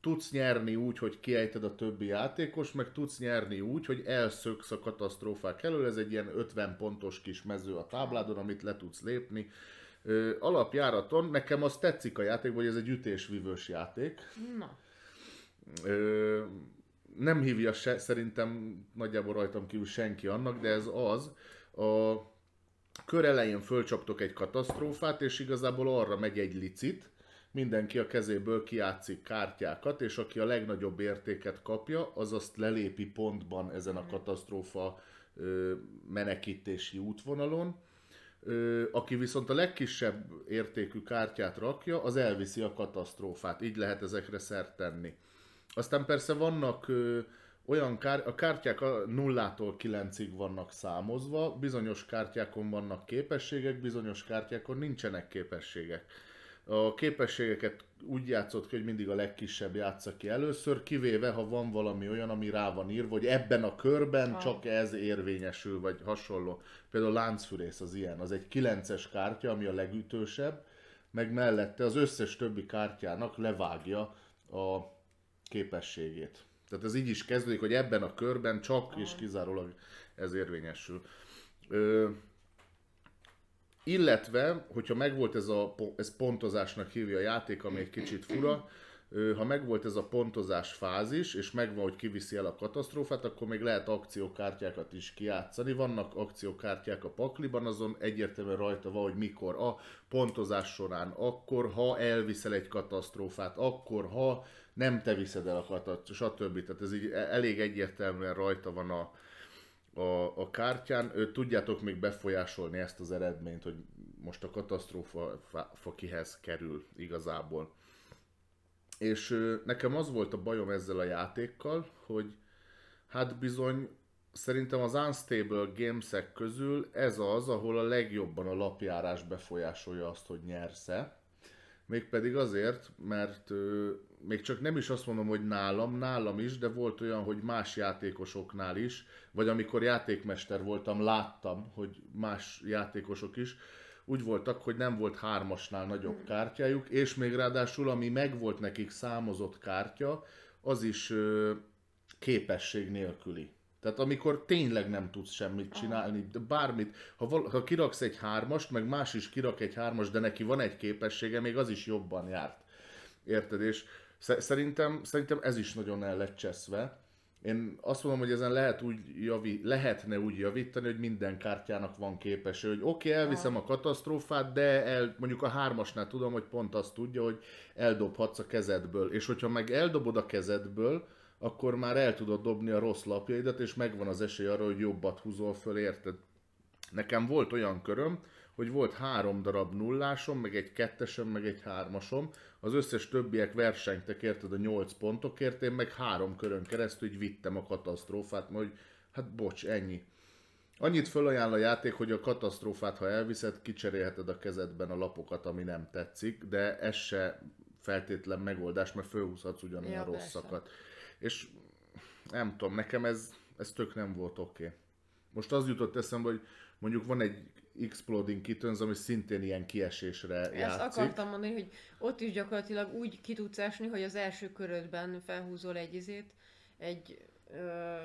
tudsz nyerni úgy, hogy kiejted a többi játékos, meg tudsz nyerni úgy, hogy elszöksz a katasztrófák elől. Ez egy ilyen 50 pontos kis mező a tábládon, amit le tudsz lépni. Alapjáraton nekem az tetszik a játékban, hogy ez egy ütésvívős játék. Na, Ö, nem hívja se, szerintem nagyjából rajtam kívül senki annak, de ez az. A kör elején fölcsaptok egy katasztrófát, és igazából arra megy egy licit, mindenki a kezéből kiátszik kártyákat, és aki a legnagyobb értéket kapja, az azt lelépi pontban ezen a katasztrófa ö, menekítési útvonalon. Aki viszont a legkisebb értékű kártyát rakja, az elviszi a katasztrófát. Így lehet ezekre szert tenni. Aztán persze vannak ö, olyan kár, a kártyák a nullától kilencig vannak számozva, bizonyos kártyákon vannak képességek, bizonyos kártyákon nincsenek képességek. A képességeket úgy játszott ki, hogy mindig a legkisebb játsza ki először, kivéve ha van valami olyan, ami rá van írva, hogy ebben a körben Ah. csak ez érvényesül, vagy hasonló. Például láncfűrész az ilyen, az egy 9-es kártya, ami a legütősebb, meg mellette az összes többi kártyának levágja a képességét. Tehát ez így is kezdődik, hogy ebben a körben csak és kizárólag ez érvényesül. Ö, illetve, hogyha megvolt ez a, ez pontozásnak hívja a játék, ami egy kicsit fura, ha megvolt ez a pontozás fázis, és megvan, hogy kiviszi el a katasztrófát, akkor még lehet akciókártyákat is kiátszani. Vannak akciókártyák a pakliban, azon egyértelműen rajta van, hogy mikor a pontozás során, akkor, ha elviszel egy katasztrófát, akkor, ha nem te viszed el a katasztrófát, stb. Tehát ez így e- elég egyértelműen rajta van a, a, a kártyán. Tudjátok még befolyásolni ezt az eredményt, hogy most a katasztrófa fa, fa kihez kerül igazából. És nekem az volt a bajom ezzel a játékkal, hogy hát bizony szerintem az Unstable Gamesek közül ez az, ahol a legjobban a lapjárás befolyásolja azt, hogy nyersz-e. Mégpedig azért, mert még csak nem is azt mondom, hogy nálam, nálam is, de volt olyan, hogy más játékosoknál is, vagy amikor játékmester voltam, láttam, hogy más játékosok is úgy voltak, hogy nem volt hármasnál nagyobb kártyájuk, és még ráadásul, ami megvolt nekik számozott kártya, az is ö, képesség nélküli. Tehát amikor tényleg nem tudsz semmit csinálni, de bármit, ha, val- ha kiraksz egy hármast, meg más is kirak egy hármast, de neki van egy képessége, még az is jobban járt. Érted? És szerintem, szerintem ez is nagyon el lett cseszve. Én azt mondom, hogy ezen lehet úgy javi, lehetne úgy javítani, hogy minden kártyának van képesség, hogy oké, okay, elviszem a katasztrófát, de el, mondjuk a hármasnál tudom, hogy pont azt tudja, hogy eldobhatsz a kezedből. És hogyha meg eldobod a kezedből, akkor már el tudod dobni a rossz lapjaidat, és megvan az esély arra, hogy jobbat húzol föl, érted? Nekem volt olyan köröm, hogy volt három darab nullásom, meg egy kettesem, meg egy hármasom. Az összes többiek versenytek, érted, a nyolc pontokért, én meg három körön keresztül így vittem a katasztrófát, mert hogy hát bocs, ennyi. Annyit fölajánl a játék, hogy a katasztrófát, ha elviszed, kicserélheted a kezedben a lapokat, ami nem tetszik, de ez se feltétlen megoldás, mert fölhúzhatsz ugyanolyan Ja, persze. rosszakat. És nem tudom, nekem ez, ez tök nem volt oké. Okay. Most az jutott eszembe, hogy mondjuk van egy Exploding Kittens, ami szintén ilyen kiesésre Ezt játszik. akartam mondani, hogy ott is gyakorlatilag úgy ki tudsz esni, hogy az első körödben felhúzol egy izét, egy ö,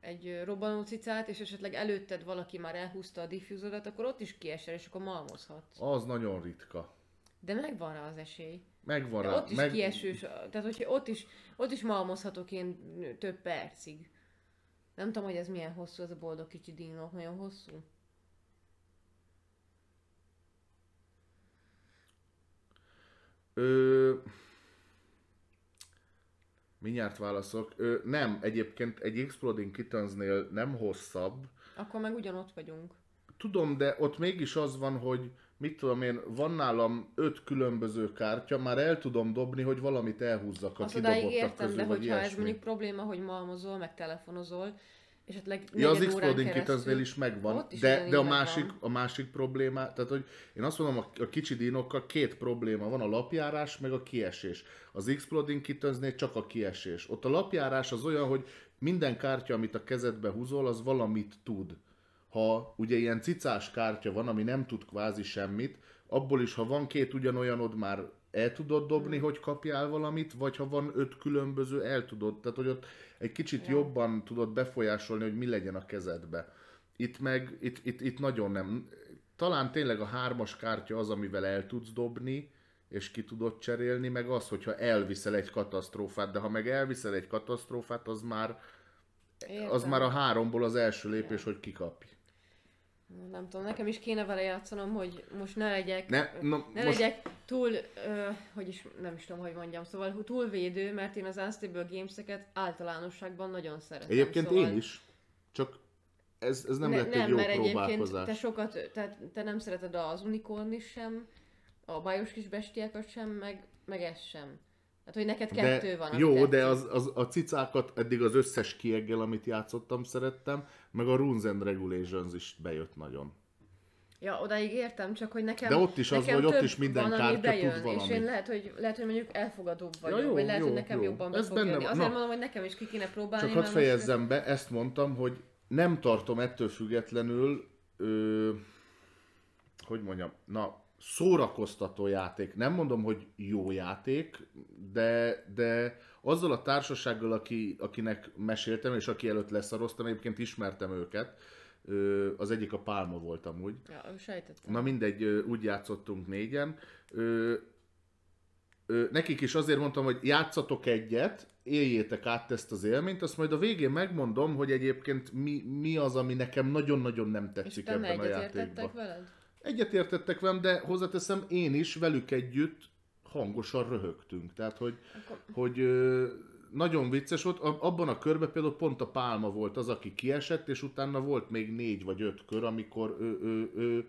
egy robbanó cicát, és esetleg előtted valaki már elhúzta a diffúzorat, akkor ott is kiesel, és akkor malmozhatsz. Az nagyon ritka. De megvan rá az esély. Megvan De rá. ott is meg... kiesős, tehát hogyha ott is, ott is malmozhatok én több percig. Nem tudom, hogy ez milyen hosszú, ez a boldog kicsi dinók, nagyon hosszú. Ö... Mindjárt válaszok. Ö, nem, egyébként egy Exploding Kittensnél nem hosszabb. Akkor meg ugyanott vagyunk. Tudom, de ott mégis az van, hogy mit tudom én, van nálam öt különböző kártya, már el tudom dobni, hogy valamit elhúzzak a Azt kidobottak értem, közül, de hogyha ez ilyesmi. mondjuk probléma, hogy malmozol, meg telefonozol, esetleg Ja, az Exploding Kittensnél is megvan, Ott is de, de a, másik, a másik probléma, tehát hogy én azt mondom, a, a kicsi dinokkal két probléma van, a lapjárás meg a kiesés. Az Exploding Kittensnél csak a kiesés. Ott a lapjárás az olyan, hogy minden kártya, amit a kezedbe húzol, az valamit tud. Ha ugye ilyen cicás kártya van, ami nem tud kvázi semmit, abból is, ha van két ugyanolyanod, már el tudod dobni, hogy kapjál valamit, vagy ha van öt különböző, el tudod. Tehát, hogy ott egy kicsit jobban tudod befolyásolni, hogy mi legyen a kezedbe. Itt meg, itt, itt, itt nagyon nem. Talán tényleg a hármas kártya az, amivel el tudsz dobni, és ki tudod cserélni, meg az, hogyha elviszel egy katasztrófát, de ha meg elviszel egy katasztrófát, az már, Értem. az már a háromból az első lépés, hogy kikapj. Nem tudom, nekem is kéne vele játszanom, hogy most ne legyek, Ne, na, ne most, legyek túl, ö, hogy is, nem is tudom, hogy mondjam, szóval hogy túl védő, mert én az Unstable Games-eket általánosságban nagyon szeretem. egyébként szóval... én is, csak ez, ez nem ne, lett egy nem, jó mert egyébként te sokat, te, te nem szereted az unicorn is sem, a bajos kis bestiákat sem, meg, meg ez sem. Hát, hogy neked kettő de, van. Jó, tetszik. de az, az, a cicákat eddig az összes kieggel, amit játszottam, szerettem, meg a Runes and Regulations is bejött nagyon. Ja, odáig értem, csak hogy nekem De ott is az, hogy ott is minden van, kártya tud bejön, És valamit. én lehet, hogy, lehet, hogy mondjuk elfogadóbb vagyok, jó, vagy lehet, jó, hogy nekem jó. jobban Ez fog benne jönni. van. Azért Na. mondom, hogy nekem is ki kéne próbálni. Csak hadd mert most fejezzem be, ezt mondtam, hogy nem tartom ettől függetlenül, ö, hogy mondjam, na, szórakoztató játék. Nem mondom, hogy jó játék, de, de azzal a társasággal, aki, akinek meséltem, és aki előtt leszaroztam, egyébként ismertem őket, az egyik a Pálma volt amúgy, Ja, sejtettem. Na mindegy, úgy játszottunk négyen. Nekik is azért mondtam, hogy játszatok egyet, éljétek át ezt az élményt, azt majd a végén megmondom, hogy egyébként mi, mi az, ami nekem nagyon-nagyon nem és tetszik utána ebben a játékban. veled? Egyetértettek velem, de hozzáteszem, én is velük együtt hangosan röhögtünk. Tehát, hogy, Akkor- hogy nagyon vicces volt. Abban a körben például pont a Pálma volt az, aki kiesett, és utána volt még négy vagy öt kör, amikor ő, ő, ő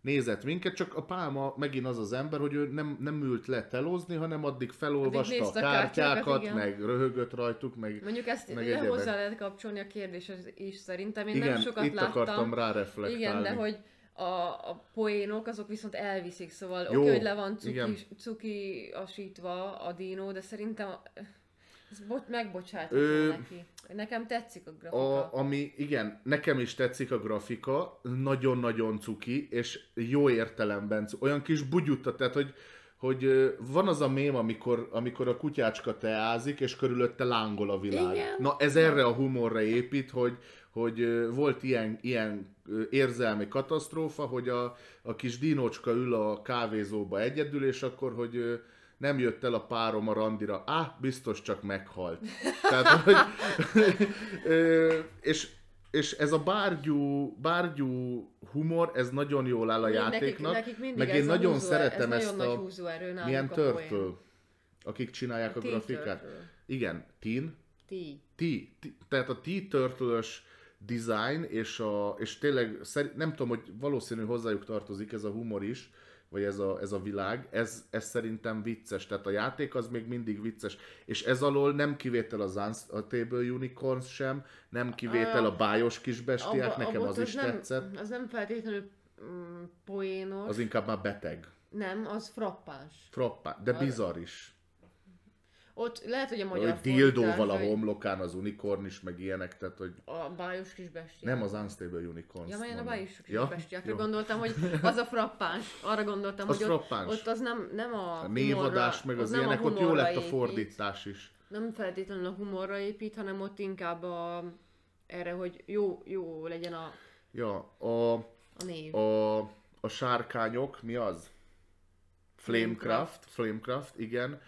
nézett minket, csak a Pálma megint az az ember, hogy ő nem, nem ült le telozni, hanem addig felolvasta Addig a kártyákat, igen. meg röhögött rajtuk, meg Mondjuk ezt Meg egyebek. hozzá lehet kapcsolni a kérdéshez is szerintem. Én igen, nem sokat itt láttam. akartam rá reflektálni. Igen, de hogy a, a poénok azok viszont elviszik, szóval oké, okay, hogy le van igen. cuki, cukiasítva a dino, de szerintem ez bot, megbocsátható Ö, neki. Nekem tetszik a grafika. A, ami, igen, nekem is tetszik a grafika, nagyon-nagyon cuki, és jó értelemben cuki. Olyan kis bugyutta, tehát, hogy, hogy van az a mém, amikor, amikor a kutyácska teázik, és körülötte lángol a világ. Igen. Na, ez erre a humorra épít, hogy, hogy volt ilyen, ilyen érzelmi katasztrófa, hogy a, a kis dinócska ül a kávézóba egyedül, és akkor, hogy nem jött el a párom a randira. Á, biztos csak meghalt. Tehát, hogy, és, és ez a bárgyú, bárgyú humor, ez nagyon jól áll a Nekik- játéknak. nekik mindig meg én a nagyon húzó- szeretem ez ezt nagyon a... nagy húzóerő náluk Milyen a. Turtle, akik csinálják a, Teen grafikát. Turtle. Igen, Teen, Ti. T, T, tehát a T-Turtle-ös design, és, a, és tényleg nem tudom, hogy valószínű hozzájuk tartozik ez a humor is, vagy ez a, ez a világ, ez, ez szerintem vicces, tehát a játék az még mindig vicces, és ez alól nem kivétel az Unstable Unicorns sem, nem kivétel a bájos kisbestiák, Abba- nekem abba az ott is nem, tetszett, Az nem feltétlenül mm, poénos. az inkább már beteg, Nem, az frappáns. frappá, de bizarr is. Ott lehet, hogy a magyar Hogy dildóval a homlokán az unikorn is, meg ilyenek, tehát hogy A bájos kis bestiák. nem az Unstable Unicorns. Ja, én a bájos kis Ja? bestiákra Jó. gondoltam, hogy az a frappáns. Arra gondoltam, Az hogy frappáns. ott az nem, nem a, A névadás, meg az, nem a ilyenek, ott jó lett a épít. fordítás is. Nem feltétlenül a humorra épít, hanem ott inkább a erre, hogy jó, jó legyen a, Ja, a, a név. a, a sárkányok, mi az? Flamecraft, Flamecraft, igen.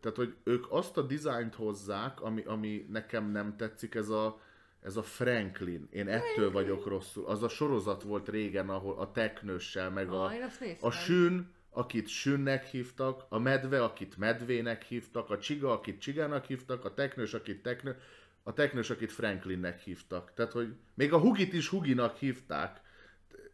Tehát, hogy ők azt a dizájnt hozzák, ami, ami nekem nem tetszik, ez a, ez a Franklin. Én ettől vagyok rosszul. Az a sorozat volt régen, ahol a teknőssel, meg a, Ah, a sün, akit sünnek hívtak, a medve, akit medvének hívtak, a csiga, akit csigának hívtak, a teknős, akit teknő, a teknős, akit Franklinnek hívtak. Tehát, hogy még a hugit is huginak hívták.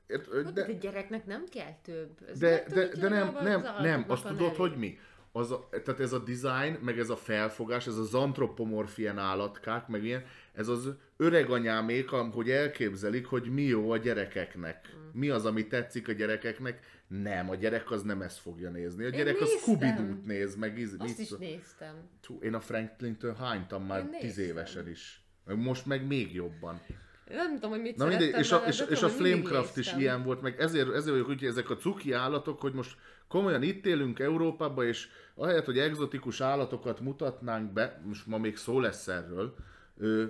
Hát, De, de, gyereknek nem kell több. Ez de, de, de nem, nem, nem, azt tudod, hogy mi? Az a, tehát ez a design, meg ez a felfogás, ez az antropomorfien állatkák, meg ilyen, ez az öreg anyámék, am- hogy elképzelik, hogy mi jó a gyerekeknek. Mm. Mi az, ami tetszik a gyerekeknek. Nem, a gyerek az nem ezt fogja nézni. A gyerek az scooby néz, meg iz, Azt is néztem. Tú, én a Franklin-től hánytam már Én tíz néztem. évesen is. Most meg még jobban. Nem tudom, hogy mit Na mindegy, és a, és, és a Flamecraft is ilyen volt, meg ezért, ezért vagyok úgy, hogy ezek a cuki állatok, hogy most komolyan itt élünk Európában, és ahelyett, hogy egzotikus állatokat mutatnánk be, most ma még szó lesz erről,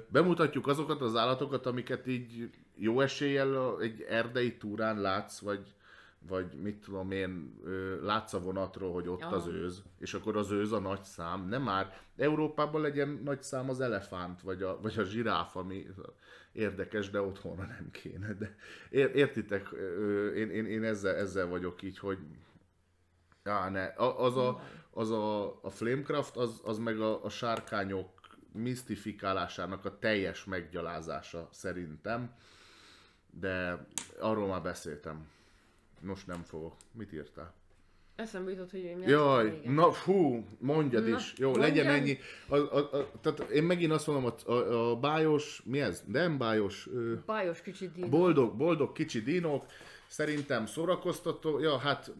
bemutatjuk azokat az állatokat, amiket így jó eséllyel egy erdei túrán látsz, vagy, vagy mit tudom én, látsz a vonatról, hogy ott Aha. az őz, és akkor az őz a nagy szám. Nem már, Európában legyen nagy szám az elefánt, vagy a, vagy a zsiráf, ami érdekes, de otthonra nem kéne. De ér, értitek, én, én, én ezzel, ezzel vagyok így, hogy Á, ne. A, az a, az a, a Flamecraft, az, az meg a, a sárkányok misztifikálásának a teljes meggyalázása szerintem. De arról már beszéltem. Most nem fogok. Mit írtál? Eszembe jutott, hogy mi Jaj, na fú, mondjad Na, is. Jó, mondjam. legyen ennyi. A, a, a, tehát én megint azt mondom, a, a, a bájos, mi ez? Nem bájos, ö, Bájos kicsi dín. boldog, boldog kicsi dinók. Szerintem szórakoztató. Ja, hát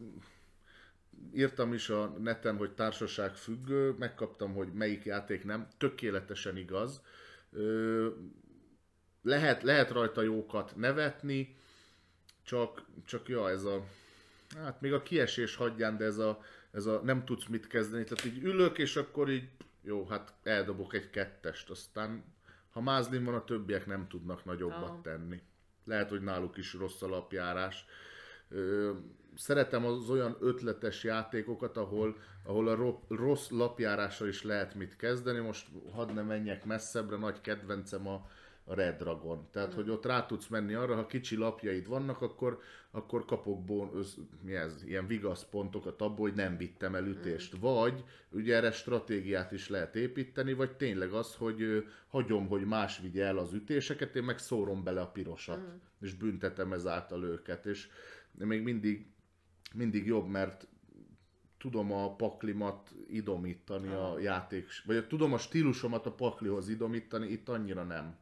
írtam is a neten, hogy társaság függő, megkaptam, hogy melyik játék nem. Tökéletesen igaz. Lehet, lehet rajta jókat nevetni, csak, csak ja, ez a, hát még a kiesés hagyján, de ez a, ez a nem tudsz mit kezdeni, tehát így ülök, és akkor így, jó, hát eldobok egy kettest, aztán ha mázlim van, a többiek nem tudnak nagyobbat tenni. Lehet, hogy náluk is rossz alapjárás. Ö, szeretem az olyan ötletes játékokat, ahol, ahol a ro- rossz lapjárással is lehet mit kezdeni. Most hadd ne menjek messzebbre, nagy kedvencem a, a Red Dragon. Tehát, hogy ott rá tudsz menni arra, ha kicsi lapjaid vannak, akkor, akkor kapok bon, össz, mi ez, ilyen vigasz pontokat abból, hogy nem vittem el ütést. Vagy ugye erre stratégiát is lehet építeni, vagy tényleg az, hogy ö, hagyom, hogy más vigye el az ütéseket, én meg szórom bele a pirosat, és büntetem ezáltal őket. És még mindig, mindig jobb, mert tudom a paklimat idomítani a játék, vagy tudom a stílusomat a paklihoz idomítani, itt annyira nem.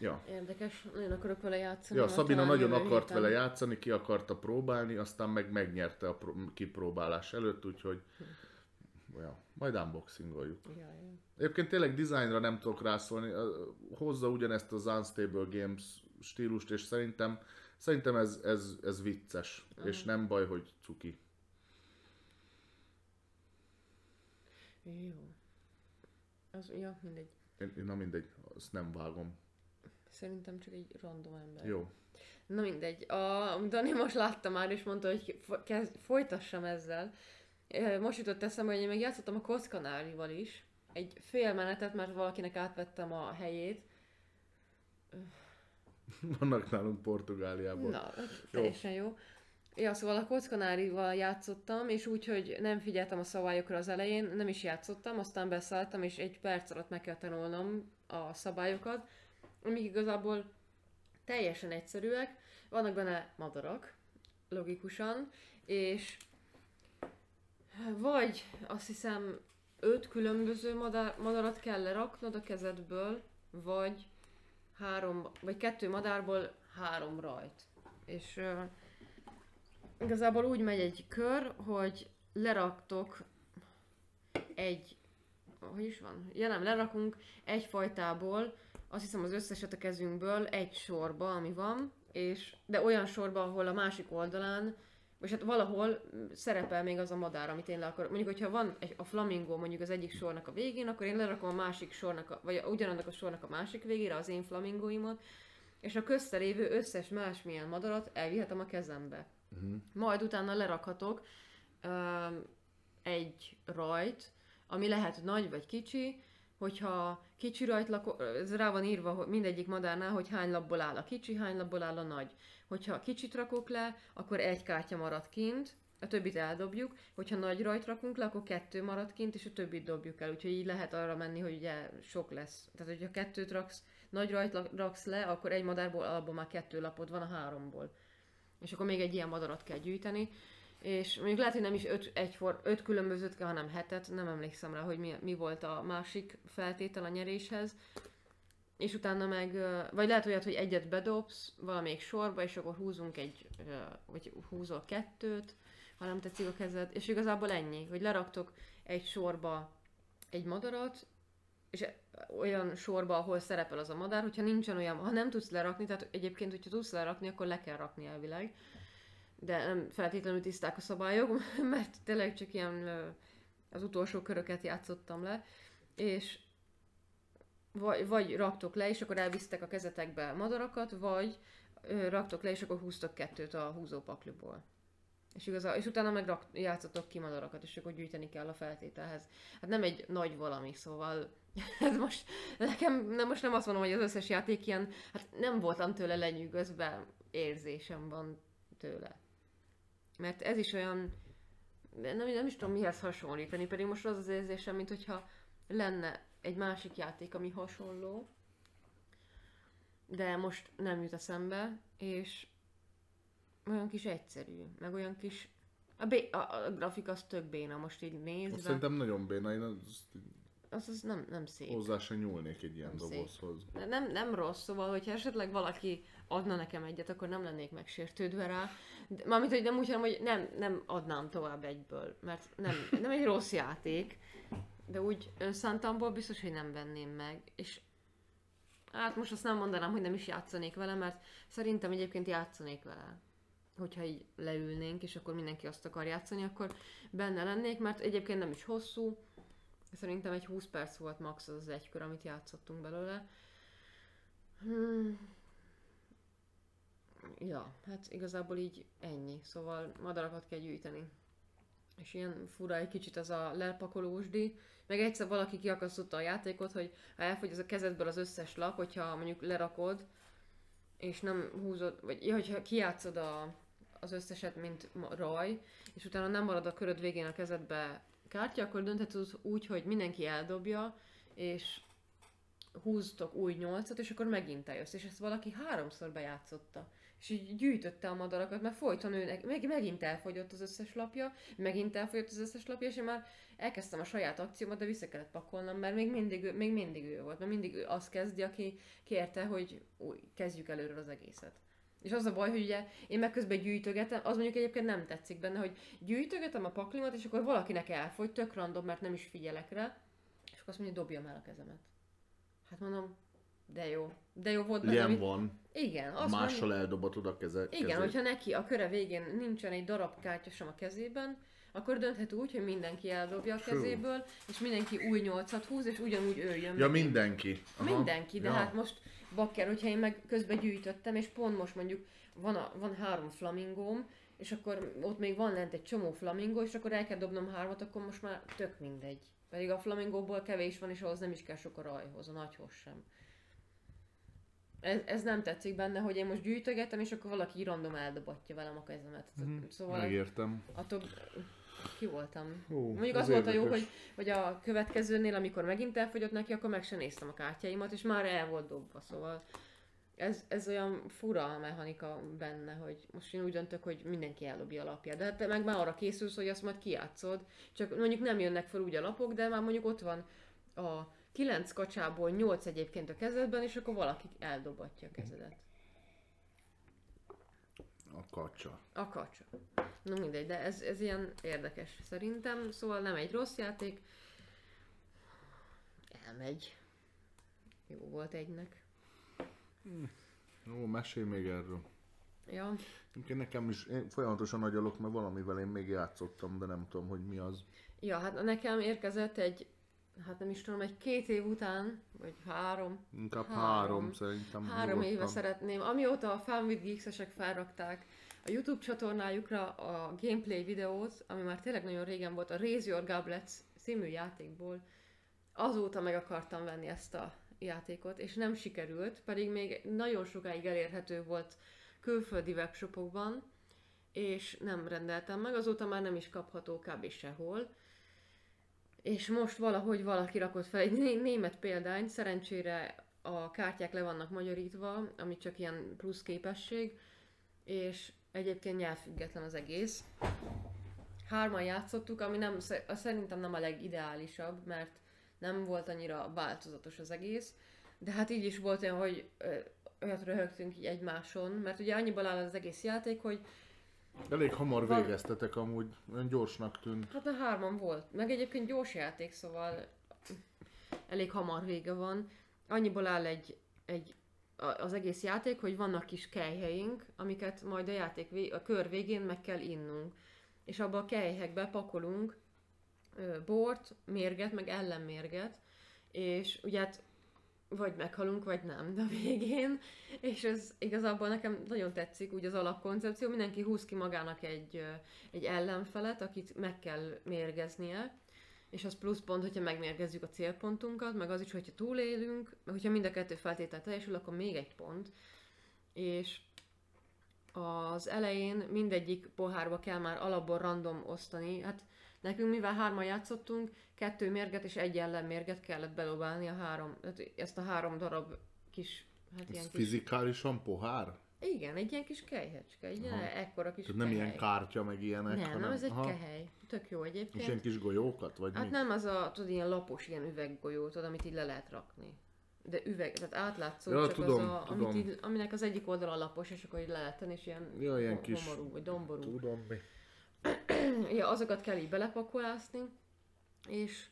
Ja. Érdekes, nagyon akarok vele játszani. Ja, Szabina nagyon akart héten. vele játszani, ki akarta próbálni, aztán meg megnyerte a pró- kipróbálás előtt, úgyhogy ja, majd unboxingoljuk. Ja, ja. Egyébként tényleg dizájnra nem tudok rászólni, hozza ugyanezt az Unstable Games stílust, és szerintem, szerintem ez, ez, ez vicces, és nem baj, hogy cuki. Jó. Az, ja, mindegy. Én, na mindegy, azt nem vágom. Szerintem csak egy random ember. Jó. Na mindegy. A Dani most látta már, és mondta, hogy kezd, folytassam ezzel. Most jutott eszembe, hogy én meg játszottam a Koszkanárival is. Egy fél menetet, mert valakinek átvettem a helyét. Vannak nálunk Portugáliában. Na, teljesen jó. Ja, szóval a kockanárival játszottam, és úgy, hogy nem figyeltem a szabályokra az elején, nem is játszottam, aztán beszálltam, és egy perc alatt meg kell tanulnom a szabályokat, amik igazából teljesen egyszerűek. Vannak benne madarak, logikusan, és vagy azt hiszem öt különböző madár, madarat kell leraknod a kezedből, vagy három, vagy kettő madárból három rajt. És uh, igazából úgy megy egy kör, hogy leraktok egy, hogy is van? Ja nem, lerakunk egy fajtából, azt hiszem az összeset a kezünkből egy sorba, ami van, és de olyan sorba, ahol a másik oldalán vagy hát valahol mm, szerepel még az a madár, amit én le akarok. Mondjuk, hogyha van egy, a flamingo mondjuk az egyik sornak a végén, akkor én lerakom a másik sornak, a, vagy ugyanannak a sornak a másik végére az én flamingóimat, és a közte lévő összes másmilyen madarat elvihetem a kezembe. Uh-huh. Majd utána lerakhatok um, egy rajt, ami lehet nagy vagy kicsi, hogyha kicsi rajt lako- ez rá van írva hogy mindegyik madárnál, hogy hány labból áll a kicsi, hány labból áll a nagy. Hogyha kicsit rakok le, akkor egy kártya marad kint, a többit eldobjuk, hogyha nagy rajt rakunk le, akkor kettő marad kint, és a többit dobjuk el. Úgyhogy így lehet arra menni, hogy ugye sok lesz. Tehát, hogyha kettőt raksz, nagy rajt raksz le, akkor egy madárból alapból már kettő lapod van a háromból. És akkor még egy ilyen madarat kell gyűjteni. És mondjuk lehet, hogy nem is öt, egyfor, öt különbözőt kell, hanem hetet, nem emlékszem rá, hogy mi, mi volt a másik feltétel a nyeréshez. És utána meg, vagy lehet olyat, hogy egyet bedobsz valamelyik sorba, és akkor húzunk egy, vagy húzol kettőt, ha nem tetszik a kezed, és igazából ennyi, hogy leraktok egy sorba egy madarat, és olyan sorba, ahol szerepel az a madár, hogyha nincsen olyan, ha nem tudsz lerakni, tehát egyébként, hogyha tudsz lerakni, akkor le kell rakni elvileg, de nem feltétlenül tiszták a szabályok, mert tényleg csak ilyen az utolsó köröket játszottam le, és vagy, vagy raktok le, és akkor elvisztek a kezetekbe madarakat, vagy ö, raktok le, és akkor húztok kettőt a húzópakliból. És, igazán, és utána meg rak, játszotok ki madarakat, és akkor gyűjteni kell a feltételhez. Hát nem egy nagy valami, szóval ez most, nekem nem, most nem azt mondom, hogy az összes játék ilyen, hát nem voltam tőle lenyűgözve, érzésem van tőle. Mert ez is olyan, nem, nem is tudom mihez hasonlítani, pedig most az az érzésem, mint hogyha lenne egy másik játék, ami hasonló, de most nem jut eszembe, és olyan kis egyszerű, meg olyan kis... A, bé- a, a grafik az tök béna, most így nézve. Azt szerintem nagyon béna, én azt az, az nem, nem szép. hozzá sem nyúlnék egy ilyen Nem szép. dobozhoz. De Nem, nem rossz, szóval, hogyha esetleg valaki adna nekem egyet, akkor nem lennék megsértődve rá. De, mármint, hogy nem úgy, hanem, hogy nem, nem adnám tovább egyből, mert nem, nem egy rossz játék, de úgy önszántamból biztos, hogy nem venném meg. És hát most azt nem mondanám, hogy nem is játszanék vele, mert szerintem egyébként játszanék vele. Hogyha így leülnénk, és akkor mindenki azt akar játszani, akkor benne lennék, mert egyébként nem is hosszú. Szerintem egy 20 perc volt max az az egy kör, amit játszottunk belőle. Hmm. Ja, hát igazából így ennyi. Szóval madarakat kell gyűjteni. És ilyen fura egy kicsit az a lepakolósdi. Meg egyszer valaki kiakasztotta a játékot, hogy ha elfogy az a kezedből az összes lap, hogyha mondjuk lerakod, és nem húzod, vagy ja, hogyha kijátszod a, az összeset, mint raj, és utána nem marad a köröd végén a kezedbe kártya, akkor dönthetod úgy, hogy mindenki eldobja, és húztok új nyolcat, és akkor megint eljössz. És ezt valaki háromszor bejátszotta. És így gyűjtötte a madarakat, mert folyton őnek, meg, megint elfogyott az összes lapja, megint elfogyott az összes lapja, és én már elkezdtem a saját akciómat, de vissza kellett pakolnom, mert még mindig, még mindig ő volt, mert mindig ő azt kezdi, aki kérte, hogy új, kezdjük előről az egészet. És az a baj, hogy ugye én meg közben gyűjtögetem, az mondjuk egyébként nem tetszik benne, hogy gyűjtögetem a paklimat, és akkor valakinek elfogy, tök random, mert nem is figyelek rá, és akkor azt mondja, dobjam el a kezemet. Hát mondom, de jó. De jó volt Ilyen amit- van, Igen, azt mással mondja, eldobhatod a keze, igen, kezét. hogyha neki a köre végén nincsen egy darab kártya sem a kezében, akkor dönthet úgy, hogy mindenki eldobja a kezéből, és mindenki új nyolcat húz, és ugyanúgy ő jön. Ja, megint. mindenki. Aha. Mindenki, de ja. hát most bakker, hogyha én meg közben gyűjtöttem, és pont most mondjuk van, a, van három flamingóm, és akkor ott még van lent egy csomó flamingó, és akkor el kell dobnom hármat, akkor most már tök mindegy. Pedig a flamingóból kevés van, és ahhoz nem is kell sok a rajhoz, a nagyhoz sem. Ez, ez nem tetszik benne, hogy én most gyűjtögetem, és akkor valaki random eldobatja velem a kezemet. Mhm, Szóval Megértem. attól ki voltam. Hú, Mondjuk ez az volt a jó, hogy, hogy a következőnél, amikor megint elfogyott neki, akkor meg sem néztem a kártyáimat, és már el volt dobva, szóval ez, ez olyan fura a mechanika benne, hogy most én úgy döntök, hogy mindenki eldobja a lapját. De hát te meg már arra készülsz, hogy azt majd kijátszod, csak mondjuk nem jönnek fel úgy a lapok, de már mondjuk ott van a kilenc kacsából nyolc egyébként a kezedben, és akkor valaki eldobatja a kezedet. A kacsa. A kacsa. Na mindegy, de ez, ez ilyen érdekes szerintem, szóval nem egy rossz játék. Elmegy. Jó volt egynek. Jó, mesélj még erről. Ja, Egyébként nekem is, én folyamatosan agyalok, mert valamivel én még játszottam, de nem tudom, hogy mi az. ja, hát nekem érkezett egy, hát nem is tudom, egy két év után, vagy három, Inkább három, Három. szerintem. Három éve nyugodtan. szeretném. Amióta a Fun with Geeks-esek felrakták a YouTube csatornájukra a gameplay videót, ami már tényleg nagyon régen volt, a Raise Your Goblets című játékból, azóta meg akartam venni ezt a játékot, és nem sikerült, pedig még nagyon sokáig elérhető volt külföldi webshopokban, és nem rendeltem meg, azóta már nem is kapható kb. sehol. És most valahogy valaki rakott fel egy né- német példányt, szerencsére a kártyák le vannak magyarítva, ami csak ilyen plusz képesség, és egyébként nyelvfüggetlen az egész. Hárman játszottuk, ami nem, sze- szerintem nem a legideálisabb, mert nem volt annyira változatos az egész, de hát így is volt olyan, hogy olyat röhögtünk így egymáson, mert ugye annyiból áll az egész játék, hogy Elég hamar végeztetek amúgy, olyan gyorsnak tűnt. Hát a hárman volt. Meg egyébként gyors játék, szóval elég hamar vége van. Annyiból áll egy, egy az egész játék, hogy vannak kis kelyheink, amiket majd a játék vé- a kör végén meg kell innunk. És abba a kelyhekbe pakolunk ö, bort, mérget, meg ellenmérget, és ugye hát vagy meghalunk, vagy nem a végén, és ez igazából nekem nagyon tetszik, úgy az alapkoncepció, mindenki húz ki magának egy, egy ellenfelet, akit meg kell mérgeznie, és az plusz pont, hogyha megmérgezzük a célpontunkat, meg az is, hogyha túlélünk, meg hogyha mind a kettő feltétel teljesül, akkor még egy pont. És az elején mindegyik pohárba kell már alapból random osztani. Hát nekünk, mivel hárman játszottunk, kettő mérget és egy ellenmérget kellett belobálni a három, tehát ezt a három darab kis, hát Ez ilyen kis, fizikálisan pohár? igen, egy ilyen kis kejhecske, egy ilyen ekkora kis Tehát nem kehely. ilyen kártya, meg ilyenek, Nem, hanem... nem, ez egy Aha. kehely. Tök jó És egyébként. ilyen kis golyókat, vagy Hát mi? nem az a, tudod, ilyen lapos, ilyen üveggolyó, tudod, amit így le lehet rakni. De üveg, tehát átlátszó, Ja, csak tudom, az a, tudom. Amit így, aminek az egyik oldala lapos, és akkor így le lehet tenni, és ilyen, Ja, ilyen ho- kis- homorú, vagy domború. Tudom mi. Ja, azokat kell így belepakolászni, és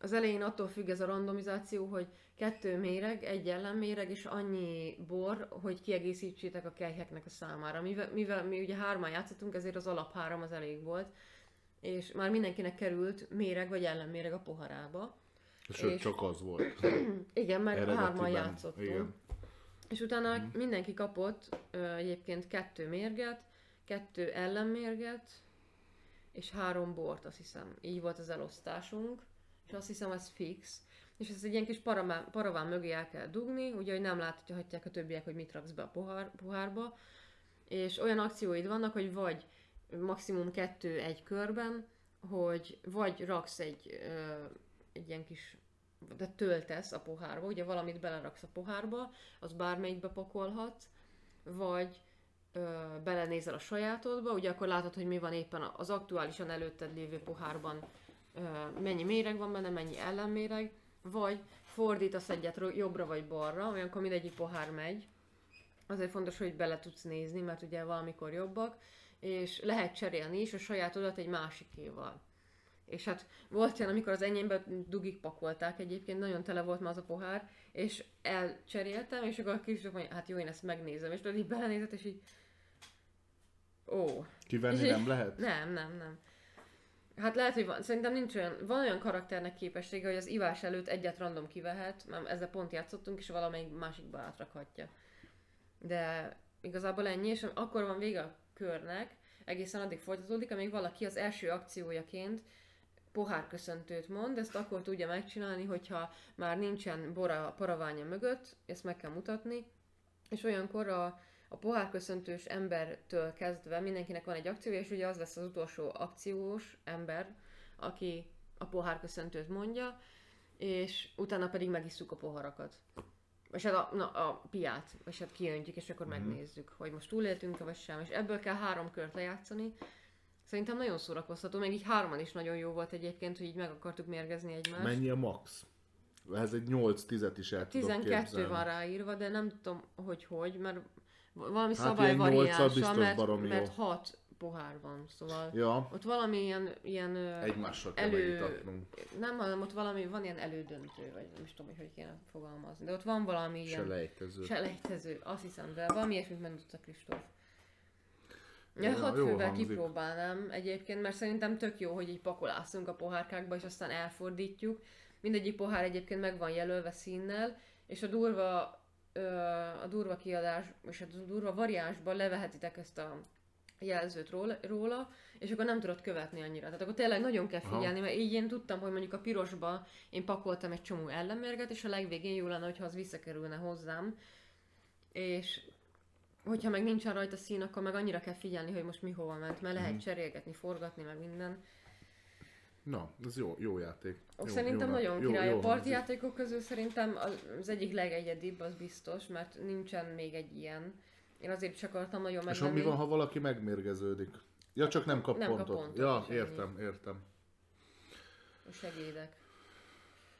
az elején attól függ ez a randomizáció, hogy kettő méreg, egy ellenméreg, és annyi bor, hogy kiegészítsétek a kelyheknek a számára. Mivel, mivel mi ugye hárman játszottunk, ezért az alap három az elég volt, és már mindenkinek került méreg vagy ellenméreg a poharába. Sőt, És- csak az volt. Igen, mert hárman játszottunk. Igen. És utána mindenki kapott ö, egyébként kettő mérget, kettő ellenmérget, és három bort, azt hiszem. Így volt az elosztásunk, és azt hiszem ez fix. És ezt egy ilyen kis paraván, paraván mögé el kell dugni, ugye, hogy nem láthatják a többiek, hogy mit raksz be a pohár, pohárba. És olyan akcióid vannak, hogy vagy maximum kettő egy körben, hogy vagy raksz egy, ö, egy ilyen kis de töltesz a pohárba, ugye valamit beleraksz a pohárba, az bármelyikbe pakolhatsz, vagy ö, belenézel a sajátodba, ugye akkor látod, hogy mi van éppen az aktuálisan előtted lévő pohárban, ö, mennyi méreg van benne, mennyi ellenméreg, vagy fordítasz egyet jobbra vagy balra, olyankor mindegyik pohár megy. Azért fontos, hogy bele tudsz nézni, mert ugye valamikor jobbak, és lehet cserélni is a sajátodat egy másikéval. És hát volt olyan, amikor az enyémbe dugik pakolták egyébként, nagyon tele volt már az a pohár, és elcseréltem, és akkor a kisfiú mondja, hát jó, én ezt megnézem, és tudod, így belenézett, és így... Ó. Kivenni nem lehet? Nem, nem, nem. Hát lehet, hogy van, szerintem nincs olyan, van olyan karakternek képessége, hogy az ivás előtt egyet random kivehet, mert ezzel pont játszottunk, és valamelyik másikba átrakhatja. De igazából ennyi, és akkor van vége a körnek, egészen addig folytatódik, amíg valaki az első akciójaként pohárköszöntőt mond, ezt akkor tudja megcsinálni, hogyha már nincsen bora paraványa mögött, ezt meg kell mutatni, és olyankor a, a pohárköszöntős embertől kezdve mindenkinek van egy akciója, és ugye az lesz az utolsó akciós ember, aki a pohárköszöntőt mondja, és utána pedig megisszuk a poharakat. És hát a, na, a piát, és hát kiöntjük, és akkor megnézzük, hogy most túléltünk-e vagy sem, és ebből kell három kört lejátszani. Szerintem nagyon szórakoztató, még így hárman is nagyon jó volt egyébként, hogy így meg akartuk mérgezni egymást. Mennyi a max? Ez egy 8-10-et is el tudok 12 képzelni. van ráírva, de nem tudom, hogy hogy, mert valami Hát szabály ilyen nyolccal variánsa, biztos mert, baromi mert. 6 pohár van, szóval Ja, ott valami ilyen, ilyen egymással kell elő- nem, hanem ott valami, van ilyen elődöntő, vagy nem is tudom, hogy hogy kéne fogalmazni, de ott van valami ilyen Selejtező. selejtező, azt hiszem, de valami ilyesmit mondott a Kristóf. Ja, Ja, hat fővel hangzik. kipróbálnám egyébként, mert szerintem tök jó, hogy így pakolászunk a pohárkákba, és aztán elfordítjuk. Mindegyik pohár egyébként meg van jelölve színnel, és a durva, a durva kiadás, és a durva variánsban levehetitek ezt a jelzőt róla, róla, és akkor nem tudod követni annyira. Tehát akkor tényleg nagyon kell Aha. figyelni, mert így én tudtam, hogy mondjuk a pirosba én pakoltam egy csomó ellenmérget, és a legvégén jó lenne, hogyha az visszakerülne hozzám. És hogyha meg nincsen rajta szín, akkor meg annyira kell figyelni, hogy most mi hova ment, mert Mhm. lehet cserélgetni, forgatni, meg minden. Na, ez jó, jó játék. Jó, szerintem jó, nagyon jó, király. jó a parti játékok közül szerintem az- egyik legegyedibb, az biztos, mert nincsen még egy ilyen. Én azért is akartam nagyon És megvenni. mi van, ha valaki megmérgeződik? Ja, csak nem kap Nem kap pontot. pontot, ja, és ennyi. értem, értem. Segédek.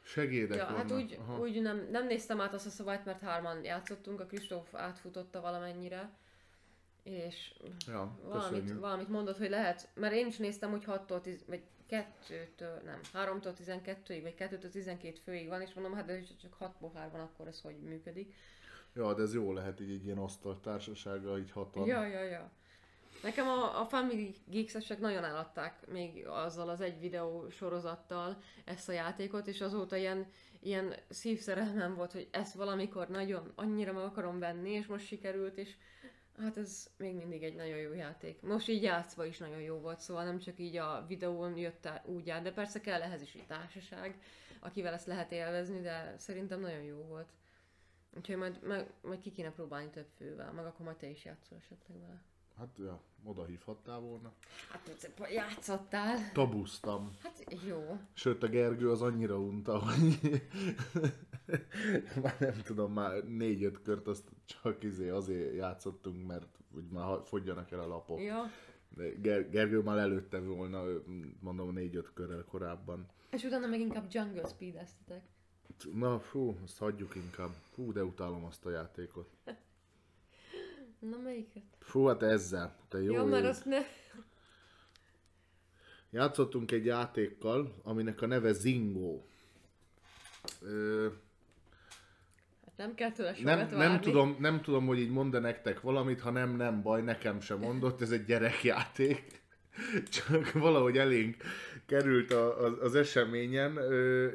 Segédek Ja, vannak. hát úgy, Aha. úgy nem, nem néztem át azt a szabályt, mert hárman játszottunk, a Kristóf átfutotta valamennyire, és Ja, valamit, köszönjük. valamit mondott, hogy lehet, mert én is néztem, hogy 6-tól 10, vagy 2-től, nem, 3-tól 12-ig, vagy 2-től 12 főig van, és mondom, hát de csak 6 pohár van, akkor ez hogy működik. Ja, de ez jó lehet így egy ilyen asztaltársasággal, így hatan. Ja, ja, ja. Nekem a, a Family Geeks-esek nagyon eladták még azzal az egy videó sorozattal ezt a játékot, és azóta ilyen, ilyen szívszerelmem volt, hogy ezt valamikor nagyon annyira meg akarom venni, és most sikerült, és hát ez még mindig egy nagyon jó játék. Most így játszva is nagyon jó volt, szóval nem csak így a videón jött el úgy át, de persze kell ehhez is egy társaság, akivel ezt lehet élvezni, de szerintem nagyon jó volt. Úgyhogy majd, meg, majd ki kéne próbálni több fővel, meg akkor majd te is játszol esetleg vele. Hát, ja, oda hívhattál volna. Hát játszottál. Tabusztam. Hát jó. Sőt, a Gergő az annyira unta, hogy már nem tudom, már négy-öt kört azt csak izé azért játszottunk, mert hogy már fogyjanak el a lapok. Ja. Ger- Gergő már előtte volna, mondom, négy-öt körrel korábban. És utána meg inkább Jungle Speed-eztetek. Na, fú, azt hagyjuk inkább. Fú, de utálom azt a játékot. Na melyiket? Fú, hát ezzel. Te jó ég. mert azt ne... Játszottunk egy játékkal, aminek a neve Zingo. Ö, nem kell tőle sokat nem, várni. nem, tudom, nem tudom, hogy így mond nektek valamit, ha nem, nem baj, nekem sem mondott, ez egy gyerekjáték. Csak valahogy elénk került a, az, az eseményen.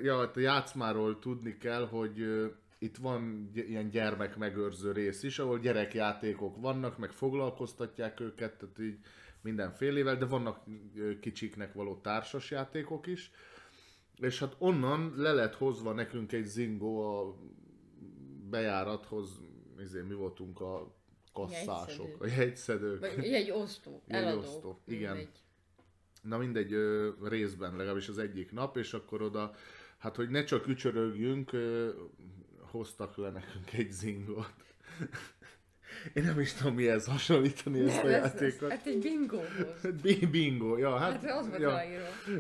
Ja, hát a játszmáról tudni kell, hogy itt van ilyen gyermek megőrző rész is, ahol gyerekjátékok vannak, meg foglalkoztatják őket, tehát így mindenfélével, de vannak kicsiknek való társas játékok is. És hát onnan le lett hozva nekünk egy zingó a bejárathoz, izé, mi voltunk a kasszások, a jegyszedők. Vagy egy osztó, Jegyosztó, eladó. igen. mindegy. Na mindegy, ö, részben legalábbis az egyik nap, és akkor oda, hát hogy ne csak ücsörögjünk, ö, hoztak le nekünk egy zingot. Én nem is tudom mihez hasonlítani ezt a Nem, ez- ez- játékot. Hát egy bingóhoz. Bi- Bingo, ja, hát, Hát az volt ja.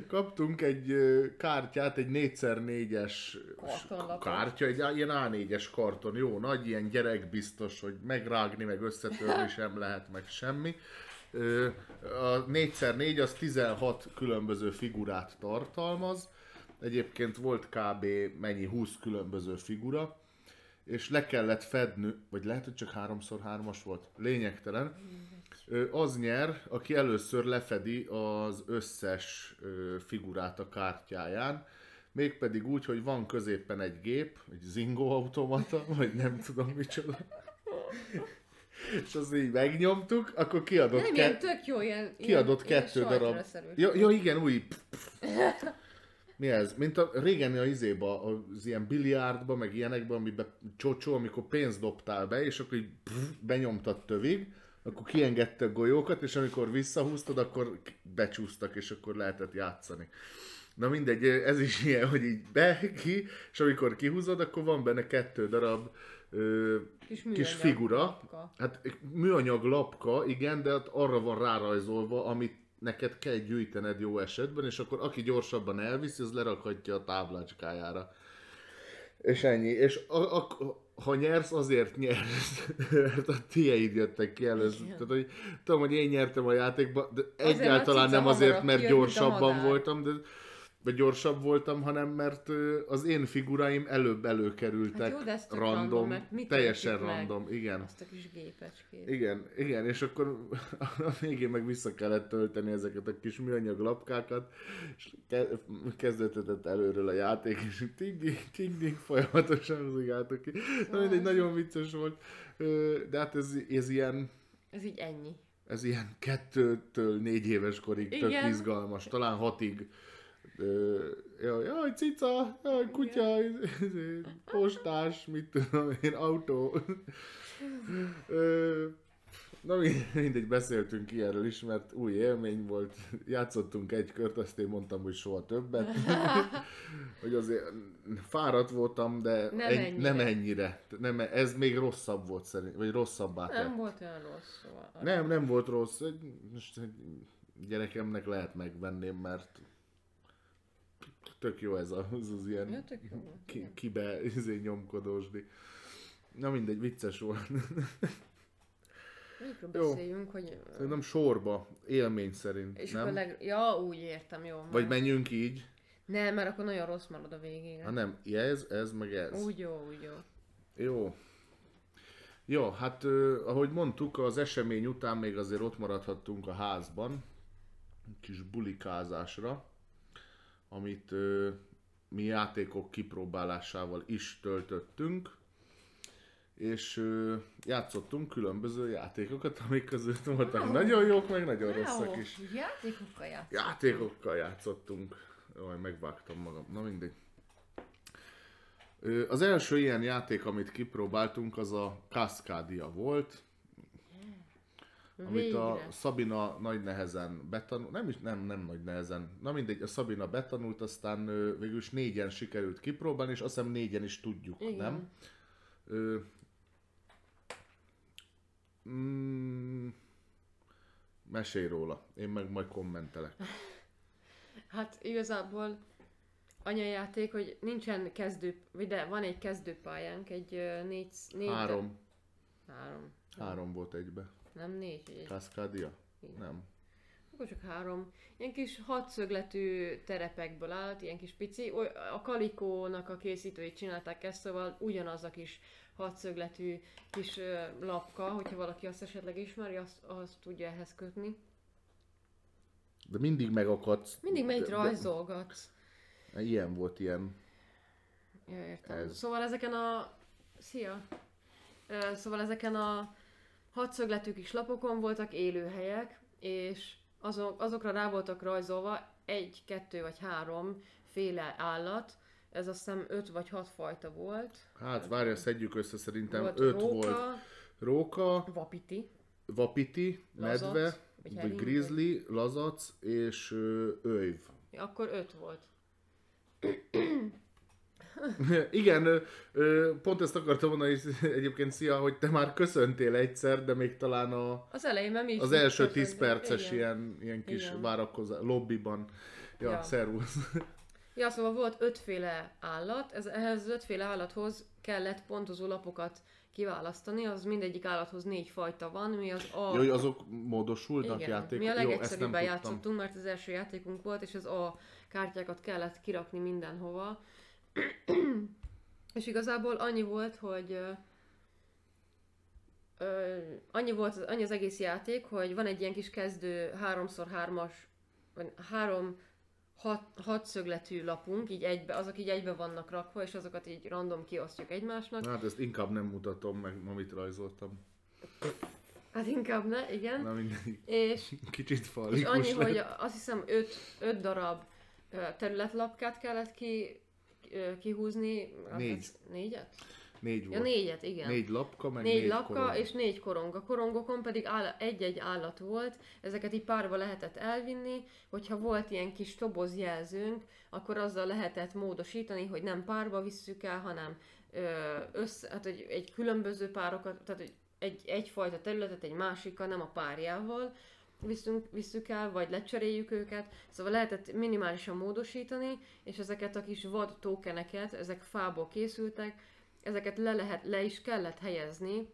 kaptunk egy kártyát, egy 4x4-es Kartonlapot. kártya, egy ilyen A4-es karton, jó nagy, ilyen gyerekbiztos, hogy megrágni, meg összetörni sem lehet, meg semmi. A 4x4 az 16 különböző figurát tartalmaz, egyébként volt kb. mennyi 20 különböző figura, és le kellett fedni, vagy lehet, hogy csak 3x3-as volt, lényegtelen. Az nyer, aki először lefedi az összes figurát a kártyáján, mégpedig úgy, hogy van középen egy gép, egy Zingo automata, vagy nem tudom micsoda. És azt így megnyomtuk, akkor kiadott, Nem, ke- ilyen tök jó, ilyen... kiadott ilyen, kettő ilyen darab. Ja, ja, igen, új. Mi ez? Mint a régen a izéba, az ilyen biliárdba, meg ilyenekben, amiben csocsó, amikor pénzt dobtál be, és akkor így benyomtad tövig, akkor kiengedte a golyókat, és amikor visszahúztad, akkor becsúsztak, és akkor lehetett játszani. Na mindegy, ez is ilyen, hogy így be, ki, és amikor kihúzod, akkor van benne kettő darab ö, Kis, kis figura. lapka. Hát műanyag lapka, igen, de hát arra van rárajzolva, amit neked kell gyűjtened jó esetben, és akkor aki gyorsabban elviszi, az lerakhatja a táblácskájára. És ennyi. És a, a, ha nyersz, azért nyersz, mert a tieid jöttek ki először. Igen. Tehát, hogy tudom, hogy én nyertem a játékba, de Azért, egyáltalán nem azért, mert gyorsabban voltam, de vagy gyorsabb voltam, hanem mert az én figuráim előbb előkerültek Hát jó, de ez tök random, random, mert mit teljesen töltjük meg? random, igen. Azt a kis gépecskét. Igen, igen, és akkor a végén meg vissza kellett tölteni ezeket a kis műanyag lapkákat, és ke- kezdetett előről a játék, és ting ting folyamatosan mozigáltak ki. Na mindegy, nagyon vicces volt, de hát ez, ez ilyen, Ez így ennyi. ez ilyen kettőtől négy éves korig tök Igen. izgalmas, talán hatig. Jaj, jaj, cica, jaj, kutya, postás, mit tudom én, autó. Na mi- mindegy, beszéltünk ilyenről is, mert új élmény volt. Játszottunk egy kört, azt én mondtam, hogy soha többet. hogy azért fáradt voltam, de Nem egy, ennyire. nem ennyire. Nem, ez még rosszabb volt szerint, vagy rosszabbá tett. Nem volt olyan rossz. Szóval. Nem, nem volt rossz. Most gyerekemnek lehet megvenném, mert tök jó ez az, az, ilyen Ja, tök jó ki, kibe izé, nyomkodósdi. Na mindegy, vicces volt. Mikről Jó. beszéljünk, hogy... Szerintem sorba, élmény szerint, És nem? akkor leg... Ja, úgy értem, jó. Vagy már. menjünk így. Nem, mert akkor nagyon rossz marad a végére. Ha nem, ez, ez, meg ez. Úgy jó, úgy jó. Jó. Jó, hát ö, ahogy mondtuk, az esemény után még azért ott maradhattunk a házban, kis bulikázásra, amit ö, mi játékok kipróbálásával is töltöttünk, és ö, játszottunk különböző játékokat, amik között voltak Wow. nagyon jók, meg nagyon Wow, rosszak is. Játékokkal játszottunk. Játékokkal játszottunk. Jaj, megvágtam magam. Na mindegy. Ö, Az első ilyen játék, amit kipróbáltunk, az a Cascadia volt, amit a. Szabina nagy nehezen betanult, nem is, nem, nem nagy nehezen, na mindegy, a Szabina betanult, aztán végül is négyen sikerült kipróbálni, és azt hiszem négyen is tudjuk, Igen. nem? Ö, mm, mesélj róla, én meg majd kommentelek. Hát igazából anyajáték, hogy nincsen kezdő, de van egy kezdőpályánk, egy négy, négy Három. három. Három volt egybe. Nem négy, egy, Cascadia? Igen. Nem. akkor csak három. Ilyen kis hatszögletű terepekből állt, ilyen kis pici. A Kalikónak a készítői csinálták ezt, szóval ugyanaz a kis hatszögletű kis lapka, hogyha valaki azt esetleg ismeri, azt, azt tudja ehhez kötni. De mindig megakadsz. Mindig De- megy de- rajzolgatsz. Ilyen volt ilyen. Ja, értem. Ez. Szóval ezeken a... Szia! Szóval ezeken a hatszögletű kis lapokon voltak élőhelyek, és azok, azokra rá voltak rajzolva egy, kettő vagy három féle állat. Ez azt hiszem öt vagy hat fajta volt. Hát várja, szedjük össze, szerintem volt öt róka, volt. Róka, vapiti, vapiti, Lazac, medve, vagy grizzly, lazac és öjv. akkor öt volt. Igen, pont ezt akartam mondani, és egyébként szia, hogy te már köszöntél egyszer, de még talán a, Az elején nem is. az első köszöntünk. 10 perces ilyen, ilyen kis Igen. várakozás, lobbyban. Ja, Ja. szervusz. Ja, szóval volt ötféle állat, ez, ehhez az ötféle állathoz kellett pontozó lapokat kiválasztani, az mindegyik állathoz négy fajta van, mi az A... Jó, azok módosulnak igen, játék. mi a legegyszerűbben játszottunk, mert az első játékunk volt, és az A kártyákat kellett kirakni mindenhova. és igazából annyi volt, hogy ö, ö, annyi volt, az- annyi az egész játék, hogy van egy ilyen kis kezdő 3x3-as, vagy három hat, hatszögletű lapunk, így egybe, azok így egybe vannak rakva, és azokat így random kiosztjuk egymásnak. Hát ezt inkább nem mutatom meg, amit rajzoltam. Hát inkább ne, igen. Na mindegy, És, kicsit és falikus annyi, lett. hogy azt hiszem öt, öt darab területlapkát kellett ki, kihúzni. Négy. ez- Négyet? Négy Ja, volt. négyet, igen. Négy lapka, meg négy, négy lapka korong. és négy korong. A korongokon pedig áll, egy-egy állat volt, ezeket így párba lehetett elvinni, hogyha volt ilyen kis tobozjelzőnk, akkor azzal lehetett módosítani, hogy nem párba visszük el, hanem össze, hát egy, egy különböző párokat, tehát egy, egyfajta területet egy másikkal, nem a párjával viszünk, visszük el, vagy lecseréljük őket. Szóval lehetett minimálisan módosítani, és ezeket a kis vad tokeneket, ezek fából készültek, ezeket le, lehet, le is kellett helyezni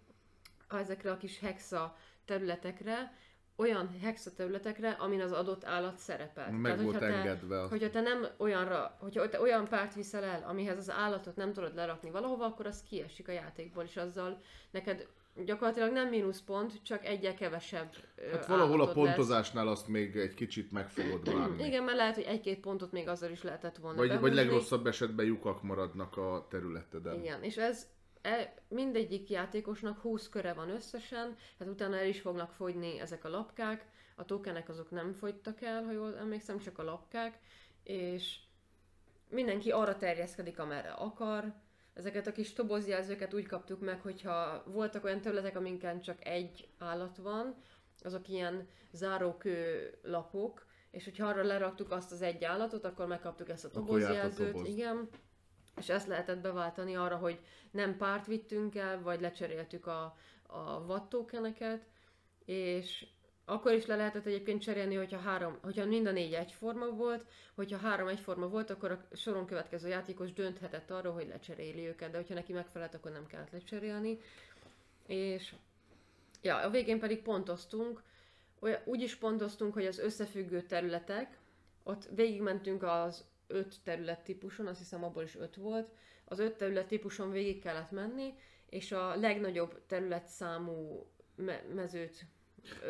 ezekre a kis hexa területekre, olyan hexa területekre, amin az adott állat szerepel. Meg volt hogyha engedve Te, hogyha te nem olyanra, hogyha te olyan párt viszel el, amihez az állatot nem tudod lerakni valahova, akkor az kiesik a játékból, és azzal neked gyakorlatilag nem mínuszpont, csak egyel kevesebb Hát valahol a állatod lesz. pontozásnál azt még egy kicsit meg fogod bánni. Igen, mert lehet, hogy egy-két pontot még azzal is lehetett volna Vagy, vagy behúzni. legrosszabb esetben lyukak maradnak a területeden. Igen, és ez e, mindegyik játékosnak 20 köre van összesen, hát utána el is fognak fogyni ezek a lapkák, a tokenek azok nem fogytak el, ha jól emlékszem, csak a lapkák, és mindenki arra terjeszkedik, amerre akar. Ezeket a kis tobozjelzőket úgy kaptuk meg, hogyha voltak olyan területek, aminken csak egy állat van, azok ilyen zárókő lapok, és hogyha arra leraktuk azt az egy állatot, akkor megkaptuk ezt a tobozjelzőt, toboz. igen. És ezt lehetett beváltani arra, hogy nem párt vittünk el, vagy lecseréltük a, a vattókeneket, és akkor is le lehetett egyébként cserélni, hogyha, három, hogyha mind a négy egyforma volt, hogyha három egyforma volt, akkor a soron következő játékos dönthetett arról, hogy lecseréli őket, de hogyha neki megfelelt, akkor nem kellett lecserélni. És ja, a végén pedig pontoztunk, úgy is pontoztunk, hogy az összefüggő területek, ott végigmentünk az öt terület típuson, azt hiszem abból is öt volt, az öt terület típuson végig kellett menni, és a legnagyobb területszámú me- mezőt,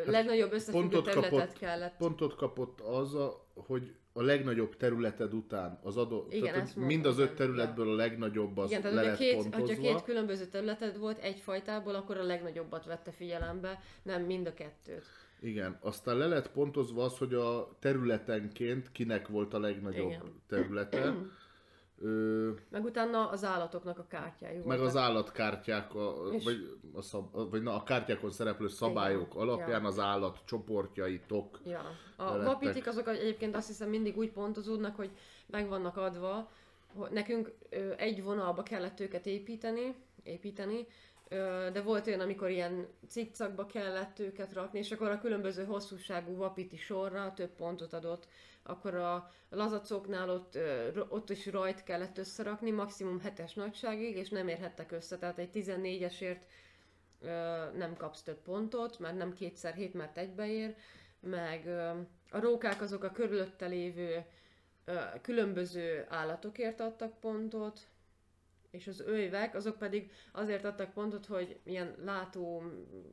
ö, legnagyobb összefüggő pontot területet kapott- kellett. Pontot kapott az, a, hogy a legnagyobb területed után az adó, Igen, tehát, hogy mind az öt területből a legnagyobb az Igen, tehát le lett két, pontozva. hogyha két különböző területed volt egy fajtából, akkor a legnagyobbat vette figyelembe, nem mind a kettőt. Igen, aztán le lett pontozva az, hogy a területenként kinek volt a legnagyobb Igen. területe. Ö, Meg utána az állatoknak a kártyái meg voltak. az állatkártyák, a, És- vagy, a szab, vagy na, a kártyákon szereplő szabályok Igen. alapján Ja. az állat csoportjaitok. Ja. A vapitik azok egyébként azt hiszem mindig úgy pontozódnak, hogy meg vannak adva, hogy nekünk egy vonalba kellett őket építeni, építeni, de volt olyan, amikor ilyen cikcakba kellett őket rakni, és akkor a különböző hosszúságú vapiti sorra több pontot adott. Akkor a lazacoknál ott, ott is rajt kellett összerakni, maximum hetes nagyságig, és nem érhettek össze, tehát egy 14-esért ö, nem kapsz több pontot, mert nem kétszer hét, mert egybeér, meg a rókák azok a körülötte lévő különböző állatokért adtak pontot, és az ölyvek, azok pedig azért adtak pontot, hogy ilyen látó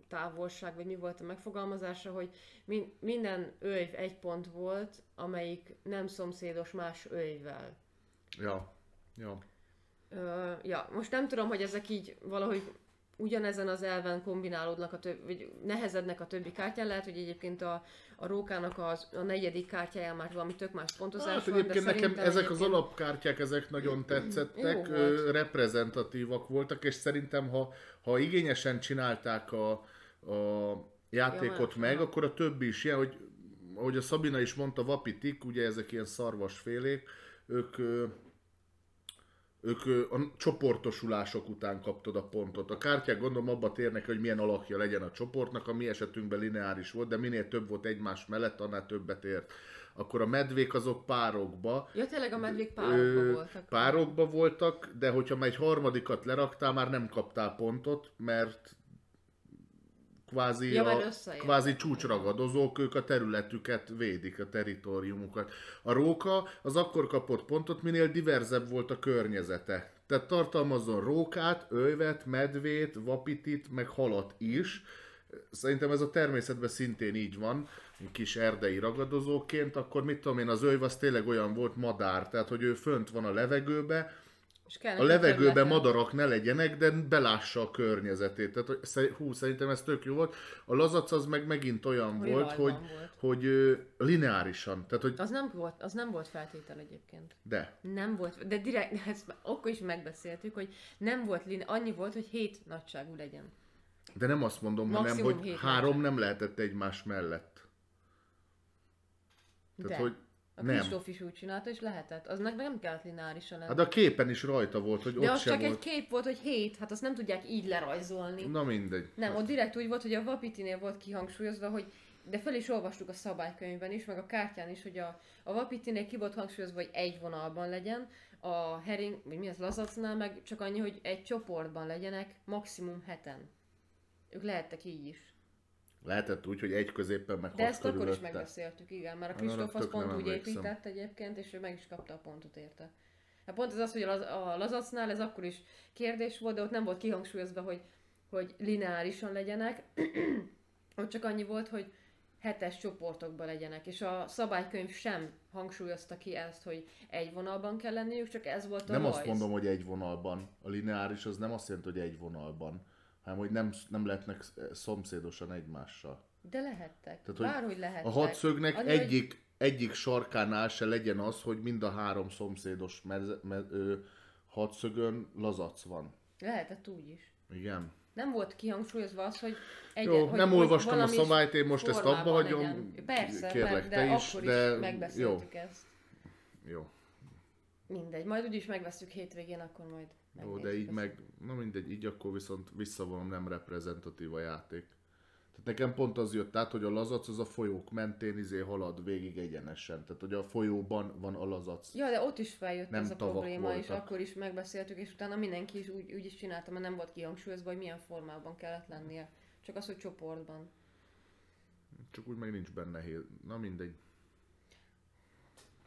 távolság, vagy mi volt a megfogalmazása, hogy min- minden ölyv egy pont volt, amelyik nem szomszédos más ölyvvel. Ja, ja. Ö, ja, most nem tudom, hogy ezek így valahogy ugyanezen az elven kombinálódnak, a több, vagy nehezednek a többi kártyán. Lehet, hogy egyébként a, a rókának az, a negyedik kártyáján már valami tök más pontozás Hát van, egyébként nekem ezek az egyébként- alapkártyák, ezek nagyon tetszettek, Jó ö, reprezentatívak voltak, és szerintem ha, ha igényesen csinálták a, a játékot Ja, meg, akkor a többi is ilyen, hogy ahogy a Szabina is mondta, vapitik, ugye ezek ilyen szarvasfélék, ők ők a csoportosulások után kaptad a pontot. A kártyák gondolom abba térnek, hogy milyen alakja legyen a csoportnak, a mi esetünkben lineáris volt, de minél több volt egymás mellett, annál többet ért. Akkor a medvék azok párokba, Ja, tényleg a medvék párokban Ö, voltak. Párokba voltak, de hogyha már egy harmadikat leraktál, már nem kaptál pontot, mert kvázi, Ja, a, kvázi csúcsragadozók, ők a területüket védik, a teritoriumukat. A róka az akkor kapott pontot, minél diverzebb volt a környezete. Tehát tartalmazzon rókát, övet, medvét, vapitit, meg halat is. Szerintem ez a természetben szintén így van, kis erdei ragadozóként, akkor mit tudom én, az öv az tényleg olyan volt madár, tehát hogy ő fönt van a levegőbe, És a levegőben madarak ne legyenek, de belássa a környezetét. Tehát hú, szerintem ez tök jó volt. A lazac az meg megint olyan volt, hogy, volt. hogy ö, lineárisan. Tehát, hogy Az nem volt, az nem volt feltétel egyébként. de. Nem volt, de direkt, ezt akkor is megbeszéltük, hogy nem volt, line, annyi volt, hogy hét nagyságú legyen. De nem azt mondom, Maximum hanem, hogy három meccsen. nem lehetett egymás mellett. Tehát, de. hogy A nem. Kristóf is úgy csinálta, és lehetett. Aznak nem kellett lineárisan lenni. Hát a képen is rajta volt, hogy de ott az sem csak volt. egy kép volt, hogy hét, hát azt nem tudják így lerajzolni. Na mindegy. Nem, ott direkt úgy volt, hogy a Vapitinél volt kihangsúlyozva, hogy de fel is olvastuk a szabálykönyvben is, meg a kártyán is, hogy a, a Vapitinél ki volt hangsúlyozva, hogy egy vonalban legyen, a hering, vagy mi az lazacnál meg csak annyi, hogy egy csoportban legyenek, maximum heten. Ők lehettek így is. Lehetett úgy, hogy egy középen meg De ezt akkor is megbeszéltük, igen, mert a Kristóf az pont úgy épített egyébként, és ő meg is kapta a pontot érte. Hát pont ez az, hogy a, a lazacnál ez akkor is kérdés volt, de ott nem volt kihangsúlyozva, hogy, hogy lineárisan legyenek. ott csak annyi volt, hogy hetes csoportokban legyenek, és a szabálykönyv sem hangsúlyozta ki ezt, hogy egy vonalban kell lenniük, csak ez volt a Nem rajz. azt mondom, hogy egy vonalban. A lineáris az nem azt jelenti, hogy egy vonalban, hanem hogy nem, nem lehetnek szomszédosan egymással. De lehettek. Tehát, hogy Bárhogy lehettek. A hatszögnek Annyi, hogy- egyik, egyik sarkánál se legyen az, hogy mind a három szomszédos mez, me, ö, hatszögön lazac van. Lehetett úgy is. Igen. Nem volt kihangsúlyozva az, hogy egy, Jó, hogy, nem olvastam a szabályt, én most ezt abba hagyom. legyen. Persze, Kérlek, de te is, akkor de is megbeszéltük ezt. Jó. Mindegy, majd úgyis megveszünk hétvégén, akkor majd Jó, megnézzük de így ezt. meg, na mindegy, így akkor viszont visszavonom, nem reprezentatív a játék. Tehát nekem pont az jött át, hogy a lazac az a folyók mentén izé halad végig egyenesen. Tehát, hogy a folyóban van a lazac. Ja, de ott is feljött Nem ez a probléma, és voltak. akkor is megbeszéltük, és utána mindenki is úgy, úgy is csinálta, mert nem volt kihangsúlyozva, hogy milyen formában kellett lennie. Csak az, hogy csoportban. Csak úgy meg nincs benne hél. Na mindegy.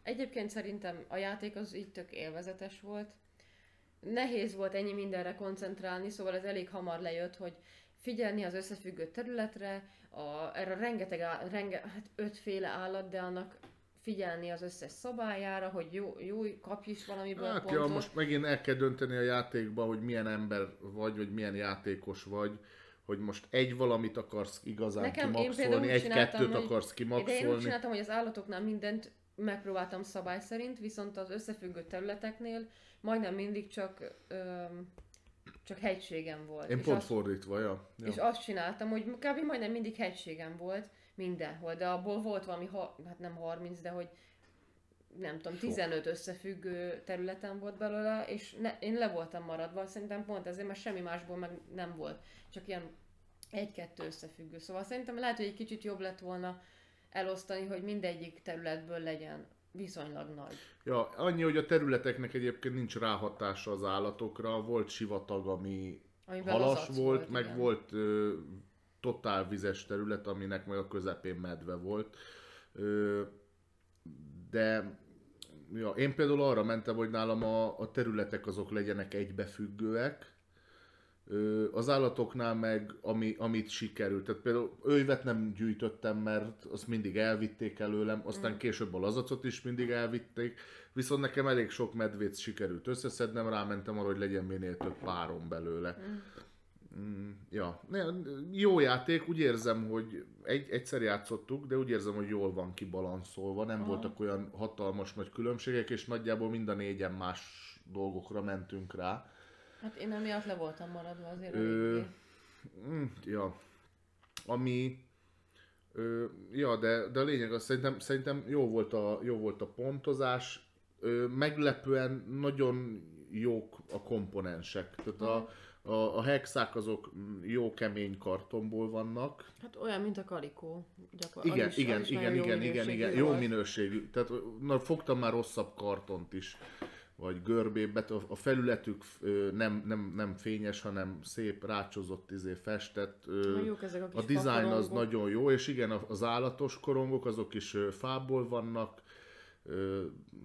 Egyébként szerintem a játék az így tök élvezetes volt. Nehéz volt ennyi mindenre koncentrálni, szóval ez elég hamar lejött, hogy figyelni az összefüggő területre, a, erre rengeteg, á- renge, hát ötféle állat, de annak figyelni az összes szabályára, hogy jó, jó kapj is valamiből Hát pontot. ja, most megint el kell dönteni a játékba, hogy milyen ember vagy, vagy milyen játékos vagy, hogy most egy valamit akarsz igazán Nekem- kimaxolni, egy-kettőt akarsz De én úgy kimaxolni. csináltam, hogy az állatoknál mindent megpróbáltam szabály szerint, viszont az összefüggő területeknél majdnem mindig csak, öm, csak hegységem volt. Én és pont azt, fordítva, ja. ja. És azt csináltam, hogy kb. majdnem mindig hegységem volt mindenhol, de abból volt valami, ha, hát nem 30, de hogy nem tudom, 15 összefüggő területen volt belőle, és ne, én le voltam maradva, szerintem pont ezért, mert semmi másból meg nem volt, csak ilyen egy-kettő összefüggő. Szóval szerintem lehet, hogy egy kicsit jobb lett volna elosztani, hogy mindegyik területből legyen viszonylag nagy. Ja, annyi, hogy a területeknek egyébként nincs ráhatása az állatokra. Volt sivatag, ami Amiben halas volt, volt, meg igen. volt ö, totál vizes terület, aminek meg a közepén medve volt. Ö, de ja, én például arra mentem, hogy nálam a, a területek azok legyenek egybefüggőek, az állatoknál meg, ami, amit sikerült. Tehát például ővet nem gyűjtöttem, mert azt mindig elvitték előlem, aztán mm. később a lazacot is mindig elvitték, viszont nekem elég sok medvét sikerült összeszednem, rámentem arra, hogy legyen minél több párom belőle. Mm, ja, ne, jó játék, úgy érzem, hogy egy, egyszer játszottuk, de úgy érzem, hogy jól van kibalanszolva, nem Aha. voltak olyan hatalmas nagy különbségek, és nagyjából mind a négyen más dolgokra mentünk rá. Hát én emiatt le voltam maradva azért Ö. Mm, ja. Ami... Ö, ja, de, de a lényeg az, szerintem, szerintem jó, volt a, jó volt a pontozás. Ö, meglepően nagyon jók a komponensek. Tehát a, a, a hexák azok jó kemény kartonból vannak. Hát olyan, mint a kalikó. Gyakor- Igen, is- igen, igen, igen, igen, minőségű igen, jó minőségű. Tehát na, fogtam már rosszabb kartont is, vagy görbébbet. A, felületük nem, nem, nem fényes, hanem szép, rácsozott, izé, festett. Jók ezek a a design az nagyon jó, és igen, az állatos korongok, azok is fából vannak,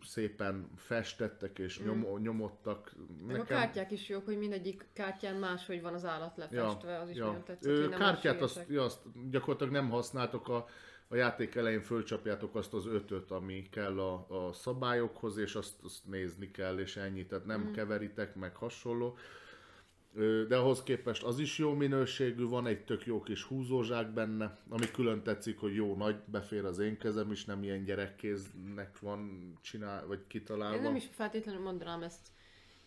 szépen festettek és nyom, nyomottak. Mm. Meg a kártyák is jók, hogy mindegyik kártyán máshogy van az állat lefestve, az is nagyon tetszett, Ö, kártyát azt, ja, azt gyakorlatilag nem használtok a, a játék elején fölcsapjátok azt az ötöt, ami kell a, a szabályokhoz, és azt, azt nézni kell, és ennyi, tehát nem mm. keveritek, meg hasonló. De ahhoz képest az is jó minőségű, van egy tök jó kis húzózsák benne, ami külön tetszik, hogy jó nagy, befér az én kezem is, nem ilyen gyerekkéznek van csinál, vagy kitalálva. Én nem is feltétlenül mondanám ezt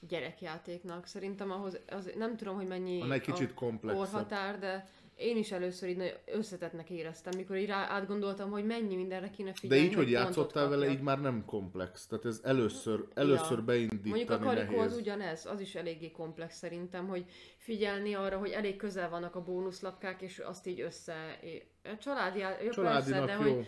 gyerekjátéknak. Szerintem ahhoz, az, nem tudom, hogy mennyi egy kicsit a korhatár, de én is először így összetettnek éreztem, mikor így rá, átgondoltam, hogy mennyi mindenre kéne De figyelni. így, hogy játszottál vele, így már nem komplex. Tehát ez először, először Ja. beindítani Mondjuk a karikó nehéz. az ugyanez, az is eléggé komplex szerintem, hogy figyelni arra, hogy elég közel vannak a bónuszlapkák, és azt így össze... Családi, ja, Családinak persze, de jó. hogy,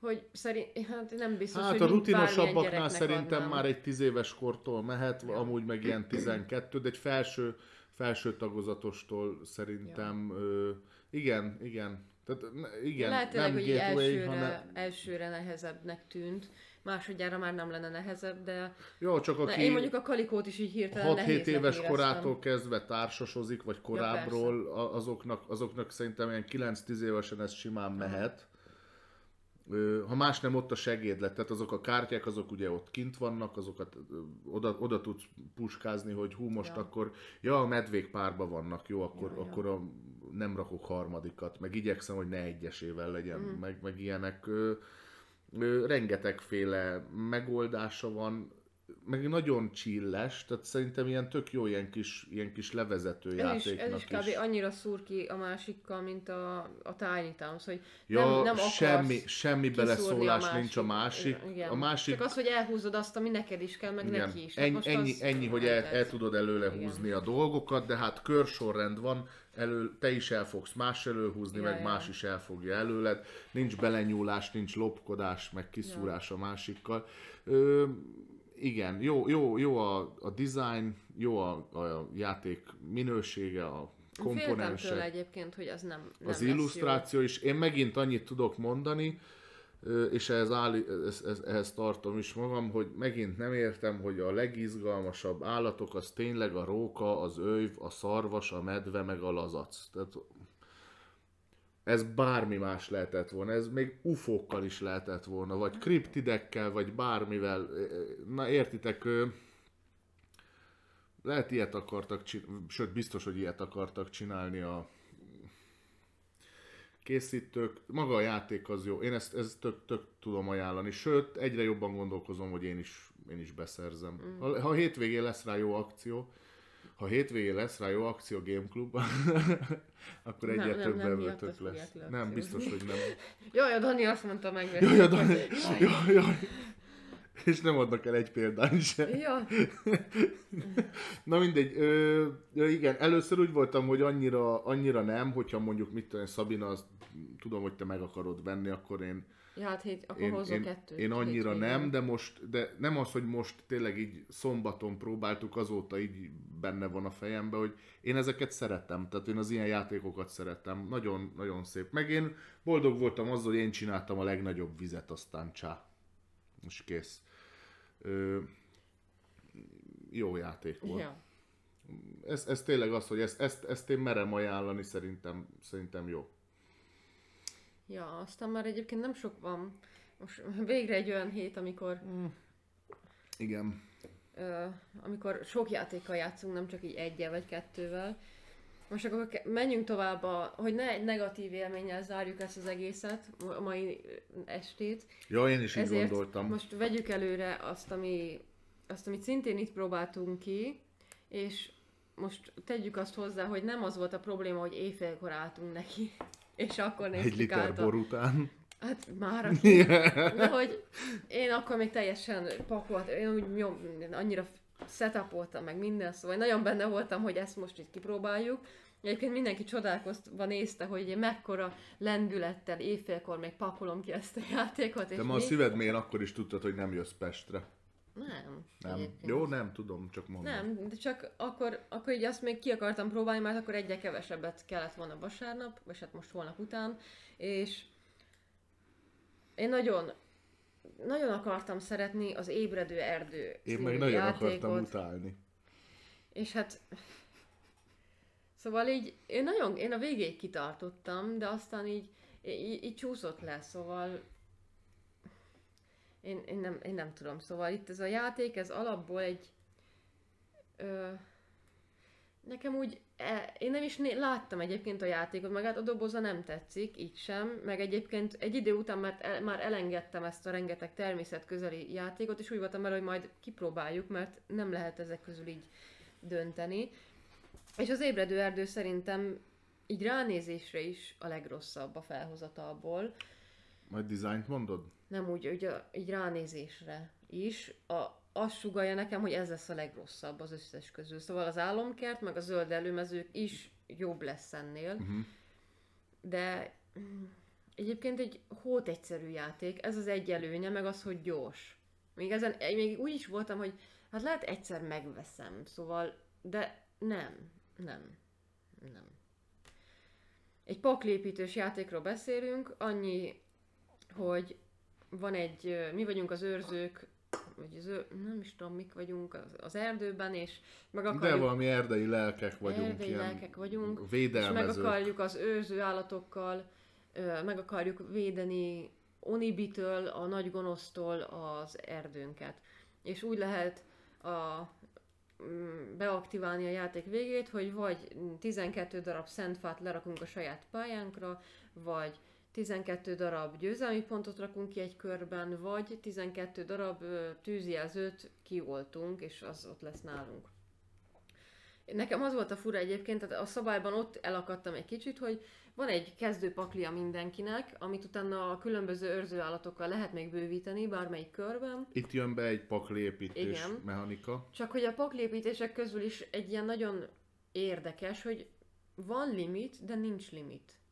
hogy szerint, hát nem biztos, Hát hogy a rutinosabbaknál szerintem adnám. már egy 10 éves kortól mehet, Ja. amúgy meg ilyen 12, de egy felső, felső tagozatostól szerintem, ö, igen, igen. Tehát igen, Lehet tényleg, nem hogy gateway, elsőre, hanem... elsőre nehezebbnek tűnt, másodjára már nem lenne nehezebb, de Jó, csak Na, aki én mondjuk a kalikót is így hirtelen 6-7 nehéznek éves éreztem. korától kezdve társasozik, vagy korábbról, a- azoknak, azoknak szerintem ilyen 9-10 évesen ez simán mehet. Ha más nem, ott a segéd lett, tehát azok a kártyák, azok ugye ott kint vannak, azokat oda, oda tudsz puskázni, hogy hú, most Ja. akkor, ja, a medvék párba vannak, jó, akkor, Ja, ja. akkor a, nem rakok harmadikat, meg igyekszem, hogy ne egyesével legyen, Mhm. meg, meg ilyenek. Ö, ö, rengetegféle megoldása van, meg nagyon chilles, tehát szerintem ilyen tök jó ilyen kis, ilyen kis levezető Ez is, játéknak ez is kb. annyira szúr ki a másikkal, mint a, a Tiny Towns, hogy Ja, nem, nem semmi, semmi beleszólás nincs a másik. Igen. A másik Csak az, hogy elhúzod azt, ami neked is kell, meg igen, neki is. Ennyi, most ennyi, az ennyi, hogy el, el tudod előle Igen. húzni a dolgokat, de hát körsorrend van, elő, te is el fogsz más előhúzni, Ja, meg ja. más is elfogja előled. Nincs belenyúlás, nincs lopkodás, meg kiszúrás a másikkal. Ö, igen, jó, jó, jó a, a design, jó a, a játék minősége, a Féltem tőle komponensek. egyébként, hogy az nem, nem az illusztráció is. Én megint annyit tudok mondani, és ehhez, állí, ez, ez, ehhez tartom is magam, hogy megint nem értem, hogy a legizgalmasabb állatok az tényleg a róka, az őv, a szarvas, a medve, meg a lazac. Tehát ez bármi más lehetett volna, ez még ufókkal is lehetett volna, vagy kriptidekkel, vagy bármivel. Na értitek, lehet ilyet akartak csinálni, sőt biztos, hogy ilyet akartak csinálni a készítők. Maga a játék az jó, én ezt, ezt tök, tök tudom ajánlani, sőt egyre jobban gondolkozom, hogy én is, én is beszerzem. Mm. Ha, ha hétvégén lesz rá jó akció, ha hétvégén lesz rá jó akció Game Club, akkor egyre több nem ebből miattat tök lesz. Nem, biztos, hogy nem. Jaj, a Dani azt mondta meg. Jaj, jaj, Dani, jaj, jaj. És nem adnak el egy példányt sem. Ja, Na mindegy, ö, ö, igen, először úgy voltam, hogy annyira, annyira nem, hogyha mondjuk mit tudom, Szabina, azt tudom, hogy te meg akarod venni, akkor én, ja hát hét, akkor én, hozzuk én, kettőt. én annyira hétvégén. nem, de most, de nem az, hogy most tényleg így szombaton próbáltuk, azóta így benne van a fejembe, hogy én ezeket szeretem, tehát én az ilyen játékokat szeretem, nagyon, nagyon szép. Meg én boldog voltam azzal, hogy én csináltam a legnagyobb vizet, aztán csá. Most kész. Ö, jó játék volt Ja. ez, ez tényleg az, hogy ezt, ezt, ezt én merem ajánlani, szerintem, szerintem jó. Ja, aztán már egyébként nem sok van. Most végre egy olyan hét, amikor Igen. ö, amikor sok játékkal játszunk, nem csak így egyel vagy kettővel. Most akkor menjünk tovább, a, hogy ne egy negatív élménnyel zárjuk ezt az egészet, a mai estét. Ja, én is így Ezért gondoltam. most vegyük előre azt, ami, azt, amit szintén itt próbáltunk ki, és most tegyük azt hozzá, hogy nem az volt a probléma, hogy éjfélkor álltunk neki, és akkor néztük Egy liter át a- bor után. Hát már de hogy én akkor még teljesen pakolt, én úgy nyom, annyira setupoltam meg minden, szóval nagyon benne voltam, hogy ezt most itt kipróbáljuk. Egyébként mindenki csodálkozva nézte, hogy én mekkora lendülettel éjfélkor még pakolom ki ezt a játékot. És De ma a szíved mélyén akkor is tudtad, hogy nem jössz Pestre. Nem. Nem. egyébként. Jó, nem tudom, csak mondom. Nem, de csak akkor, akkor így azt még ki akartam próbálni, mert akkor egyre kevesebbet kellett volna vasárnap, vagy hát most holnap után, és én nagyon, nagyon akartam szeretni az ébredő erdő Én meg nagyon játékot, akartam utálni. és hát szóval így, én nagyon, én a végéig kitartottam, de aztán így, így, így csúszott le, szóval én, én, nem, én nem tudom, szóval itt ez a játék, ez alapból egy ö, nekem úgy, e, én nem is né- láttam egyébként a játékot, meg hát a doboza nem tetszik, így sem, meg egyébként egy idő után már, el, már elengedtem ezt a rengeteg természetközeli játékot, és úgy voltam vele, hogy majd kipróbáljuk, mert nem lehet ezek közül így dönteni. És az ébredő erdő szerintem így ránézésre is a legrosszabb a felhozatalból. Majd dizájnt mondod? Nem úgy, hogy a, így ránézésre is. A, azt sugalja nekem, hogy ez lesz a legrosszabb az összes közül. Szóval az álomkert, meg a zöld előmezők is jobb lesz ennél. Uh-huh. De mm, egyébként egy hót egyszerű játék, ez az egy előnye, meg az, hogy gyors. Még, ezen, még úgy is voltam, hogy hát lehet egyszer megveszem, szóval, de nem, nem, nem. egy paklépítős játékról beszélünk, annyi, hogy van egy, mi vagyunk az őrzők, vagy az, ő- nem is tudom, mik vagyunk az, az erdőben, és meg De akarjuk, valami erdei lelkek vagyunk. Erdei lelkek vagyunk, és meg Védelmezők. akarjuk az őrző állatokkal, meg akarjuk védeni Onibitől, a nagy gonosztól az erdőnket. És úgy lehet a, mm, beaktiválni a játék végét, hogy vagy 12 darab szentfát lerakunk a saját pályánkra, vagy 12 darab győzelmi pontot rakunk ki egy körben, vagy 12 darab tűzjelzőt kioltunk, és az ott lesz nálunk. Nekem az volt a fura egyébként, tehát a szabályban ott elakadtam egy kicsit, hogy van egy kezdőpaklia mindenkinek, amit utána a különböző őrzőállatokkal lehet még bővíteni bármelyik körben, Itt jön be egy paklépítés Igen. mechanika. csak hogy a paklépítések közül is egy ilyen nagyon érdekes, hogy van limit, de nincs limit.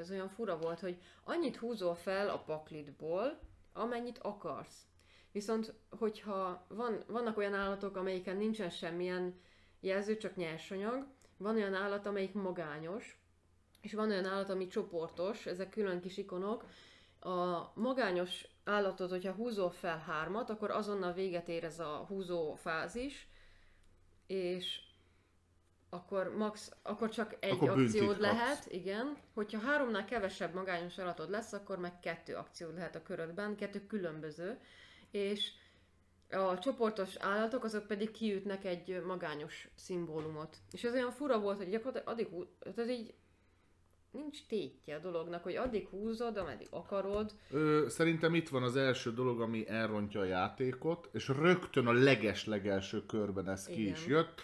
Ez olyan fura volt, hogy annyit húzol fel a paklitból, amennyit akarsz. Viszont, hogyha van, vannak olyan állatok, amelyiken nincsen semmilyen jelző, csak nyersanyag, van olyan állat, amelyik magányos, és van olyan állat, ami csoportos, ezek külön kis ikonok. A magányos állatot, hogyha húzol fel hármat, akkor azonnal véget ér ez a húzó fázis, és akkor max, akkor csak egy Akkor akciód kapsz. lehet, igen. Hogyha háromnál kevesebb magányos állatod lesz, akkor meg kettő akciód lehet a körödben, kettő különböző, és a csoportos állatok azok pedig kiütnek egy magányos szimbólumot. És ez olyan fura volt, hogy gyakorlatilag addig, ez így nincs tétje a dolognak, hogy addig húzod, ameddig akarod. Ö, szerintem itt van az első dolog, ami elrontja a játékot, és rögtön a leges-legelső körben ez ki Igen. is jött.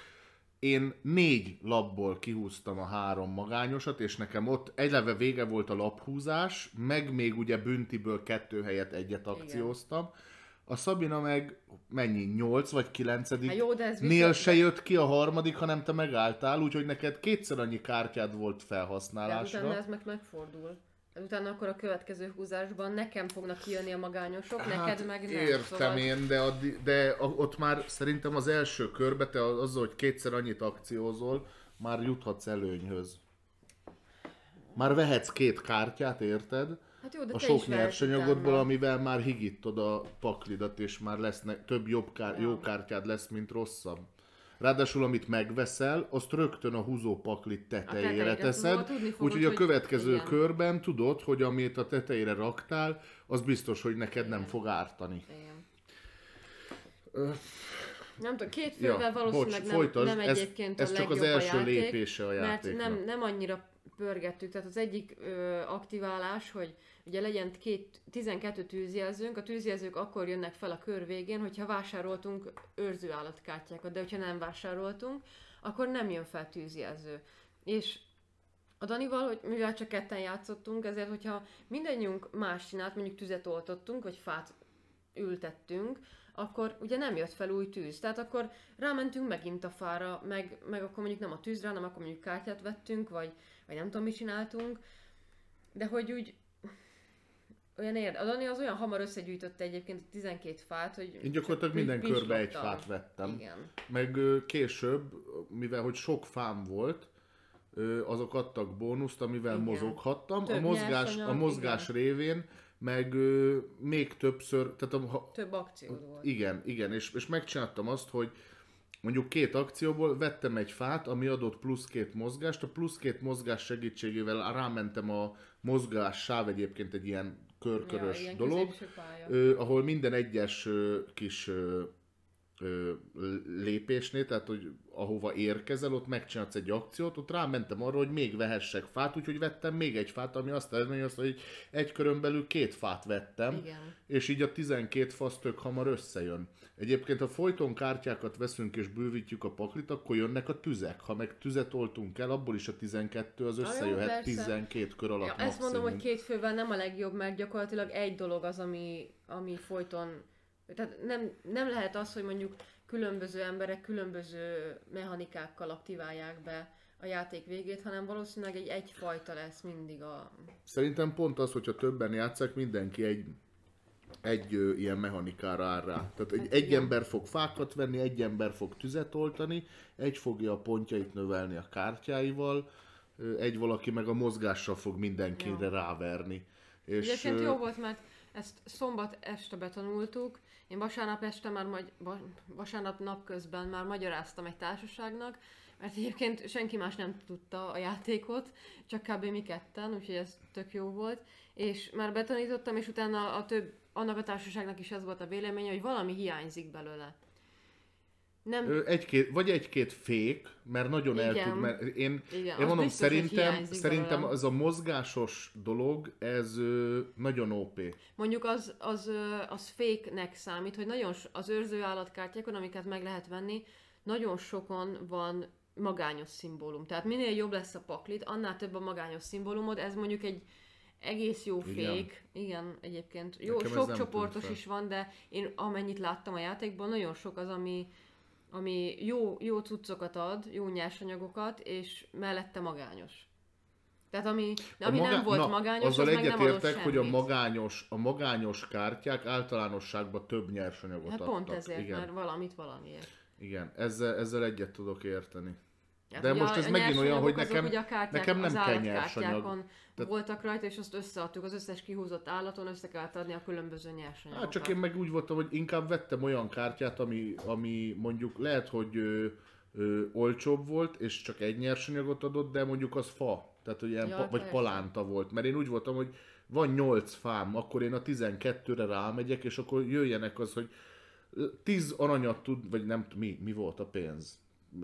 Én négy labból kihúztam a három magányosat, és nekem ott eleve vége volt a laphúzás, meg még ugye büntiből kettő helyett egyet akcióztam. A Szabina meg mennyi, 8 vagy 9 Hát jó, de ez Nél se jött ki a harmadik, hanem te megálltál, úgyhogy neked kétszer annyi kártyád volt De felhasználásra. utána ez meg megfordul. Utána akkor a következő húzásban nekem fognak kijönni a magányosok, neked meg nem. Hát, Értem szóval... én, de, addi, de a- ott már szerintem az első körbe te azzal, hogy kétszer annyit akciózol, már juthatsz előnyhöz. Már vehetsz két kártyát, érted? Hát jó, de a sok nyersanyagodból, amivel már higítod a paklidat, és már lesz ne, több jobb kár, jó kártyád lesz, mint rosszabb. Ráadásul, amit megveszel, azt rögtön a húzó paklit tetejére, tetejére, teszed, úgyhogy a következő igen. körben tudod, hogy amit a tetejére raktál, az biztos, hogy neked nem fog ártani. Igen. Nem tudom, két fővel valószínűleg bocs, nem, folytasd, nem ez- egyébként ez a csak az első a játék, lépése a mert játéknak. nem, nem annyira pörgettük. Tehát az egyik ö, aktiválás, hogy ugye legyen két, 12 tűzjelzőnk, a tűzjelzők akkor jönnek fel a kör végén, hogyha vásároltunk őrző állatkártyákat, de hogyha nem vásároltunk, akkor nem jön fel tűzjelző. És a Danival, hogy mivel csak ketten játszottunk, ezért, hogyha mindannyiunk más csinált, mondjuk tüzet oltottunk, vagy fát ültettünk, akkor ugye nem jött fel új tűz. Tehát akkor rámentünk megint a fára, meg, meg akkor mondjuk nem a tűzre, hanem akkor mondjuk kártyát vettünk, vagy, vagy nem tudom, mit csináltunk. De hogy úgy olyan érde. A Dani az olyan hamar összegyűjtötte egyébként a 12 fát, hogy... Én gyakorlatilag minden körbe egy fát vettem. Igen. Meg később, mivel hogy sok fám volt, azok adtak bónuszt, amivel Igen. mozoghattam. A Több mozgás, nyersanyag, a mozgás révén meg ö, még többször, tehát a, ha, Több akciód volt. igen, igen, és, és megcsináltam azt, hogy mondjuk két akcióból vettem egy fát, ami adott plusz két mozgást, a plusz két mozgás segítségével rámentem a mozgás sáv egyébként egy ilyen körkörös ilyen dolog, ahol minden egyes kis lépésnél, tehát hogy ahova érkezel, ott megcsinálsz egy akciót, ott rámentem arra, hogy még vehessek fát, úgyhogy vettem még egy fát, ami azt eredményezte, hogy egy körön belül két fát vettem, Igen. és így a 12 fasz tök hamar összejön. Egyébként, ha folyton kártyákat veszünk és bővítjük a paklit, akkor jönnek a tüzek. Ha meg tüzet oltunk el, abból is a 12 az összejöhet persze. 12 kör alatt Ja, ezt mondom, maximum. hogy két fővel nem a legjobb, mert gyakorlatilag egy dolog az, ami, ami folyton... Tehát nem, nem lehet az, hogy mondjuk különböző emberek különböző mechanikákkal aktiválják be a játék végét, hanem valószínűleg egy egyfajta lesz mindig a... Szerintem pont az, hogyha többen játszák, mindenki egy, egy ö, ilyen mechanikára áll rá. Tehát egy, Hát egy igen. ember fog fákat venni, egy ember fog tüzet oltani, egy fogja a pontjait növelni a kártyáival, ö, egy valaki meg a mozgással fog mindenkire Ja. ráverni. És Egyébként jó volt, mert ezt szombat este betanultuk, én vasárnap este már, magy- va- vasárnap napközben már magyaráztam egy társaságnak, mert egyébként senki más nem tudta a játékot, csak kb. mi ketten, úgyhogy ez tök jó volt. És már betanítottam, és utána a több, annak a társaságnak is ez volt a véleménye, hogy valami hiányzik belőle. Nem, Egy-két, vagy egy-két fék, mert nagyon el Igen. tud, mert én, Igen, én mondom, biztos, szerintem, szerintem belőlem. az a mozgásos dolog, ez ö, nagyon OP. Mondjuk az, az, ö, az fake-nek számít, hogy nagyon az őrző állatkártyákon, amiket meg lehet venni, nagyon sokon van magányos szimbólum. Tehát minél jobb lesz a paklit, annál több a magányos szimbólumod. Ez mondjuk egy egész jó Igen. Igen, egyébként. Jó, Nekem sok csoportos is van, de én amennyit láttam a játékban, nagyon sok az, ami, ami jó, jó cuccokat ad, jó nyersanyagokat, és mellette magányos. Tehát ami, A ami nem volt na, magányos, azzal az egyetértek, hogy a magányos, a magányos kártyák általánosságban több nyersanyagot Hát adtak. pont ezért, igen, mert valamit valamiért. igen, ezzel, ezzel egyet tudok érteni. De ugye most ez a megint olyan, hogy nyersanyagok azok nekem- ugye a kártyák, nekem nem kell nyersanyag. Tehát- voltak rajta, és azt összeadtuk az összes kihúzott állaton, össze kellett adni a különböző nyersanyagokat. Hát csak én meg úgy voltam, hogy inkább vettem olyan kártyát, ami, ami mondjuk lehet, hogy ö, ö, olcsóbb volt, és csak egy nyersanyagot adott, de mondjuk az fa. Tehát, hogy ilyen Ja, pa, vagy persze. palánta volt. Mert én úgy voltam, hogy van 8 fám, akkor én a 12-re rámegyek, és akkor jöjjenek az, hogy 10 aranyat tud, vagy nem, mi, mi volt a pénz?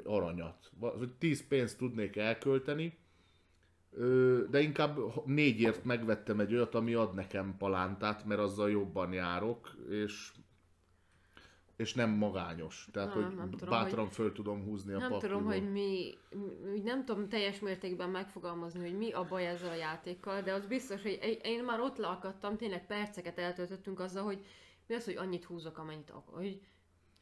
Aranyat. Vagy 10 pénzt tudnék elkölteni, de inkább négyért megvettem egy olyat, ami ad nekem palántát, mert azzal jobban járok, és és nem magányos. Tehát, Na, hogy nem tudom, bátran föl tudom húzni a nem pakliból. tudom, hogy mi, nem tudom teljes mértékben megfogalmazni, hogy mi a baj ezzel a játékkal, de az biztos, hogy én- már ott leakadtam, tényleg perceket eltöltöttünk azzal, hogy mi az, hogy annyit húzok, amennyit akar. Hogy,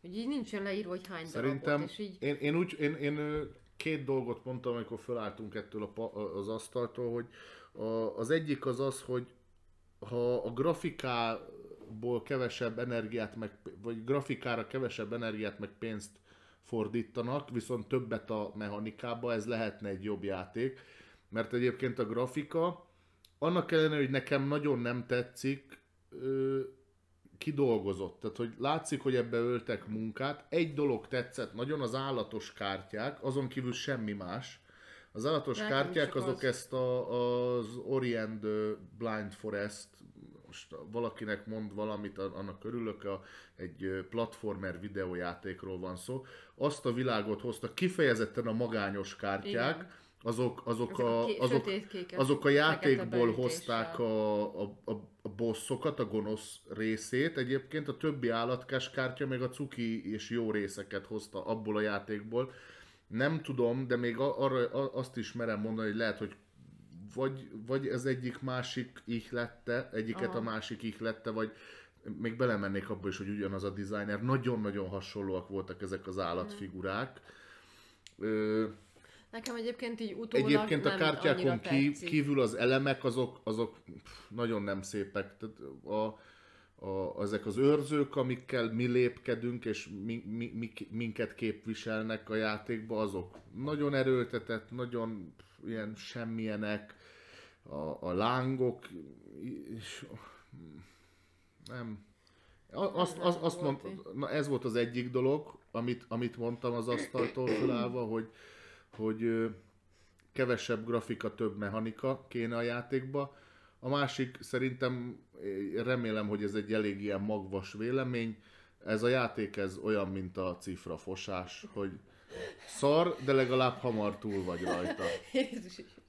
hogy így nincsen leírva, hogy hány Szerintem darabot, és így én, én, úgy, én, én két dolgot mondtam, amikor felálltunk ettől a, az asztaltól, hogy a, az egyik az az, hogy ha a grafikából kevesebb energiát, meg, vagy grafikára kevesebb energiát, meg pénzt fordítanak, viszont többet a mechanikába, ez lehetne egy jobb játék. Mert egyébként a grafika, annak ellenére, hogy nekem nagyon nem tetszik, kidolgozott. Tehát, hogy látszik, hogy ebbe öltek munkát. Egy dolog tetszett nagyon, az állatos kártyák, azon kívül semmi más. Az állatos Nekem kártyák azok az. ezt a, az Orient Blind Forest, most valakinek mond valamit, annak örülök, a, egy platformer videójátékról van szó. Azt a világot hozta, kifejezetten a magányos kártyák, Igen. Azok, azok, a, azok, azok a játékból hozták a, a, a, a bosszokat, a gonosz részét. Egyébként a többi állatkás kártya meg a cuki és jó részeket hozta abból a játékból. Nem tudom, de még arra azt is merem mondani, hogy lehet, hogy vagy, vagy ez egyik másik ihlette, egyiket Aha. a másik ihlette, vagy még belemennék abba is, hogy ugyanaz a designer. Nagyon-nagyon hasonlóak voltak ezek az állatfigurák. Ö, Nekem egyébként így utólag Egyébként a kártyákon ki, kívül az elemek azok, azok pff, nagyon nem szépek. Tehát a, a, ezek az őrzők, amikkel mi lépkedünk, és mi, mi, mi, minket képviselnek a játékba, azok nagyon erőltetett, nagyon ilyen semmilyenek. A, a lángok, és, nem. Azt, Nem azt, azt volt mond, így. na ez volt az egyik dolog, amit, amit mondtam az asztaltól felállva, hogy, hogy kevesebb grafika, több mechanika kéne a játékba. A másik szerintem, remélem, hogy ez egy elég ilyen magvas vélemény, ez a játék ez olyan, mint a cifra fosás, hogy szar, de legalább hamar túl vagy rajta.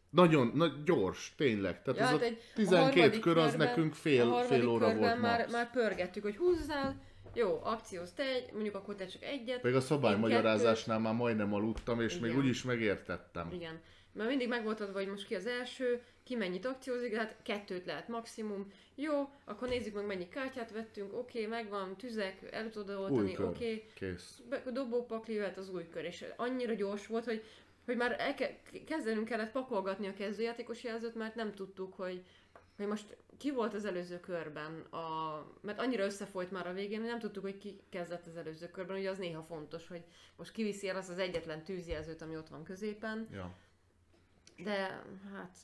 Nagyon, na, gyors, tényleg. Tehát Ja, ez hát a egy- a 12 harmadik kör az körben- nekünk fél, fél óra körben volt már, max. már pörgettük, hogy húzzál, jó, akcióz te egy, mondjuk akkor te csak egyet. Pedig a szabálymagyarázásnál már majdnem aludtam, és még Igen. úgy is megértettem. Igen. Mert mindig meg volt adva, hogy most ki az első, ki mennyit akciózik, hát kettőt lehet maximum. Jó, akkor nézzük meg mennyi kártyát vettünk, oké, megvan, tüzek, el tudod oltani, oké. Kész. Be- dobópakli jöhet az új kör, és annyira gyors volt, hogy, hogy már elke- kezdenünk kellett pakolgatni a kezdőjátékos jelzőt, mert nem tudtuk, hogy, hogy most ki volt az előző körben, a, mert annyira összefolyt már a végén, hogy nem tudtuk, hogy ki kezdett az előző körben, ugye az néha fontos, hogy most kiviszi el azt az egyetlen tűzjelzőt, ami ott van középen, Ja. De hát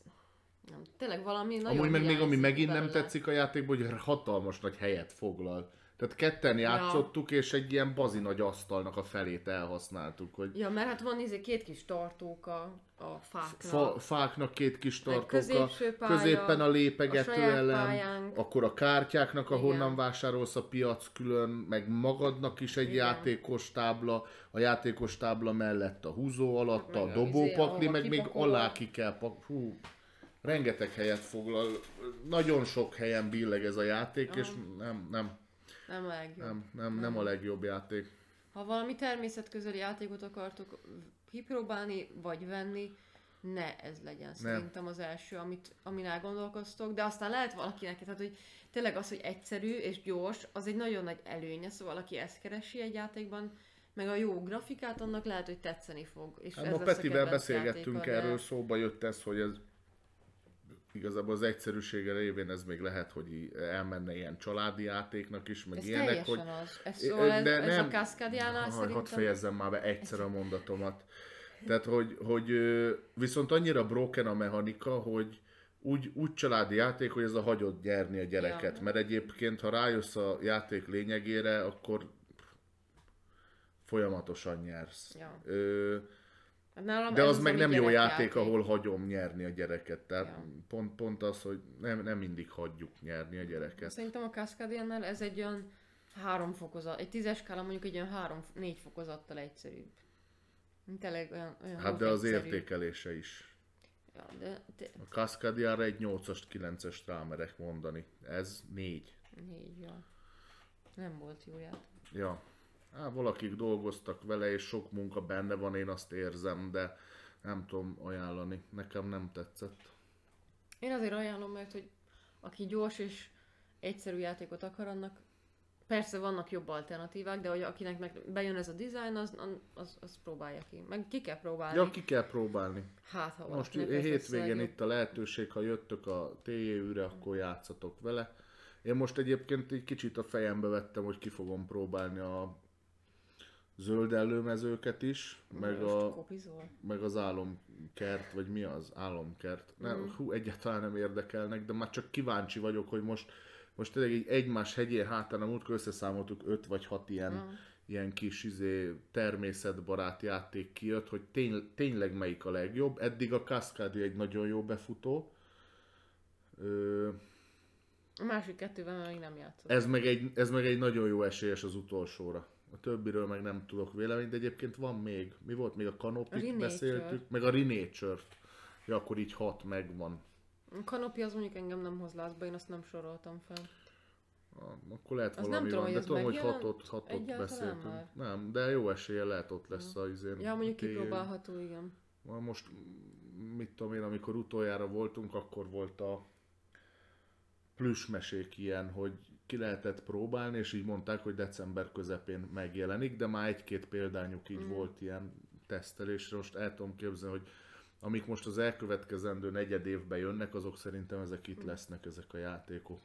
nem, tényleg valami nagyon Amúgy meg még ami megint nem belőle. tetszik a játékban, hogy hatalmas nagy helyet foglal. Tehát ketten játszottuk, és egy ilyen bazi nagy asztalnak a felét elhasználtuk, hogy Ja, mert hát van izé két kis tartóka a fáknak. fa, fáknak két kis tartóka, pálya, középen a a lépegető saját elem, pályánk. akkor a kártyáknak, ahonnan Igen. vásárolsz a piac külön, meg magadnak is egy Igen. játékos tábla, a játékos tábla mellett a húzó alatt, Meg a a dobópakli, izé, meg még alá ki kell pak... Hú, rengeteg helyet foglal, nagyon sok helyen billeg ez a játék, és nem, nem, Nem a legjobb. nem, nem, nem a legjobb játék. Ha valami természetközeli játékot akartok kipróbálni, vagy venni, ne ez legyen szerintem az első, amit, amin elgondolkoztok, de aztán lehet valakinek, tehát hogy tényleg az, hogy egyszerű és gyors, az egy nagyon nagy előnye, szóval aki ezt keresi egy játékban, meg a jó grafikát, annak lehet, hogy tetszeni fog. És Hát ez ma Petivel beszélgettünk játéka, de- erről, szóba jött ez, hogy ez igazából az egyszerűsége révén ez még lehet, hogy elmenne ilyen családi játéknak is, meg Ez ilyenek, hogy... az. Ez, szóval ez, de ez a nem- Cascadiánál Haj, szerintem... hadd fejezzem már be egyszer a mondatomat. Tehát, hogy, hogy viszont annyira broken a mechanika, hogy úgy, úgy családi játék, hogy ez a hagyod nyerni a gyereket. Ja. Mert egyébként, ha rájössz a játék lényegére, akkor folyamatosan nyersz. Ja. Ö, nálam de az meg nem jó gyerekjáték. játék, ahol hagyom nyerni a gyereket. Tehát Ja. pont, pont az, hogy nem, nem mindig hagyjuk nyerni a gyereket. Szerintem a Cascadiannál ez egy olyan három fokozat, egy tízes skála mondjuk egy olyan három-négy fokozattal egyszerűbb. Tényleg olyan, olyan Hát de az egyszerű. értékelése is. Ja, de te, A Cascadiára egy 8-ast, 9-est rámerek mondani. Ez 4. négy, ja. Nem volt jó játék. Ja. Á, valakik dolgoztak vele, és sok munka benne van, én azt érzem, de nem tudom ajánlani. Nekem nem tetszett. Én azért ajánlom, mert hogy aki gyors és egyszerű játékot akar, annak persze vannak jobb alternatívák, de hogy akinek meg bejön ez a design, az, az, az próbálja ki. Meg ki kell próbálni. Ja, ki kell próbálni. Hát, ha Most hétvégén itt a lehetőség, ha jöttök a TJÜ-re, akkor játszatok vele. Én most egyébként egy kicsit a fejembe vettem, hogy ki fogom próbálni a zöld előmezőket is, meg, Most a, kopizol. meg az álomkert, vagy mi az álomkert. Nem, hú, egyáltalán nem érdekelnek, de már csak kíváncsi vagyok, hogy most, most tényleg egy egymás hegyén hátán, a múltkor összeszámoltuk öt vagy hat ilyen, Ah. ilyen kis izé, természetbarát játék kijött, hogy tény, tényleg melyik a legjobb. Eddig a Cascadia egy nagyon jó befutó. Ö, A másik kettővel még nem játszott. ez, meg egy, ez meg egy nagyon jó esélyes az utolsóra. A többiről meg nem tudok véleményt, de egyébként van még. Mi volt még a Kanopit Renature. beszéltük, meg a Renature-t. Ja, akkor így hat megvan. A kanopi az mondjuk engem nem hoz lázba, én azt nem soroltam fel. Akkor lehet Az nem valami tudom, van, de tudom, hogy hatot, hatot beszéltünk. már? Nem, de jó esélye lehet ott lesz a izén. Ja, mondjuk TJ. kipróbálható, igen. Most, mit tudom én, amikor utoljára voltunk, akkor volt a plüsmesék ilyen, hogy ki lehetett próbálni, és így mondták, hogy december közepén megjelenik, de már egy-két példányuk így mm. volt ilyen tesztelésre. Most el tudom képzelni, hogy amik most az elkövetkezendő negyed évben jönnek, azok szerintem ezek itt lesznek, ezek a játékok.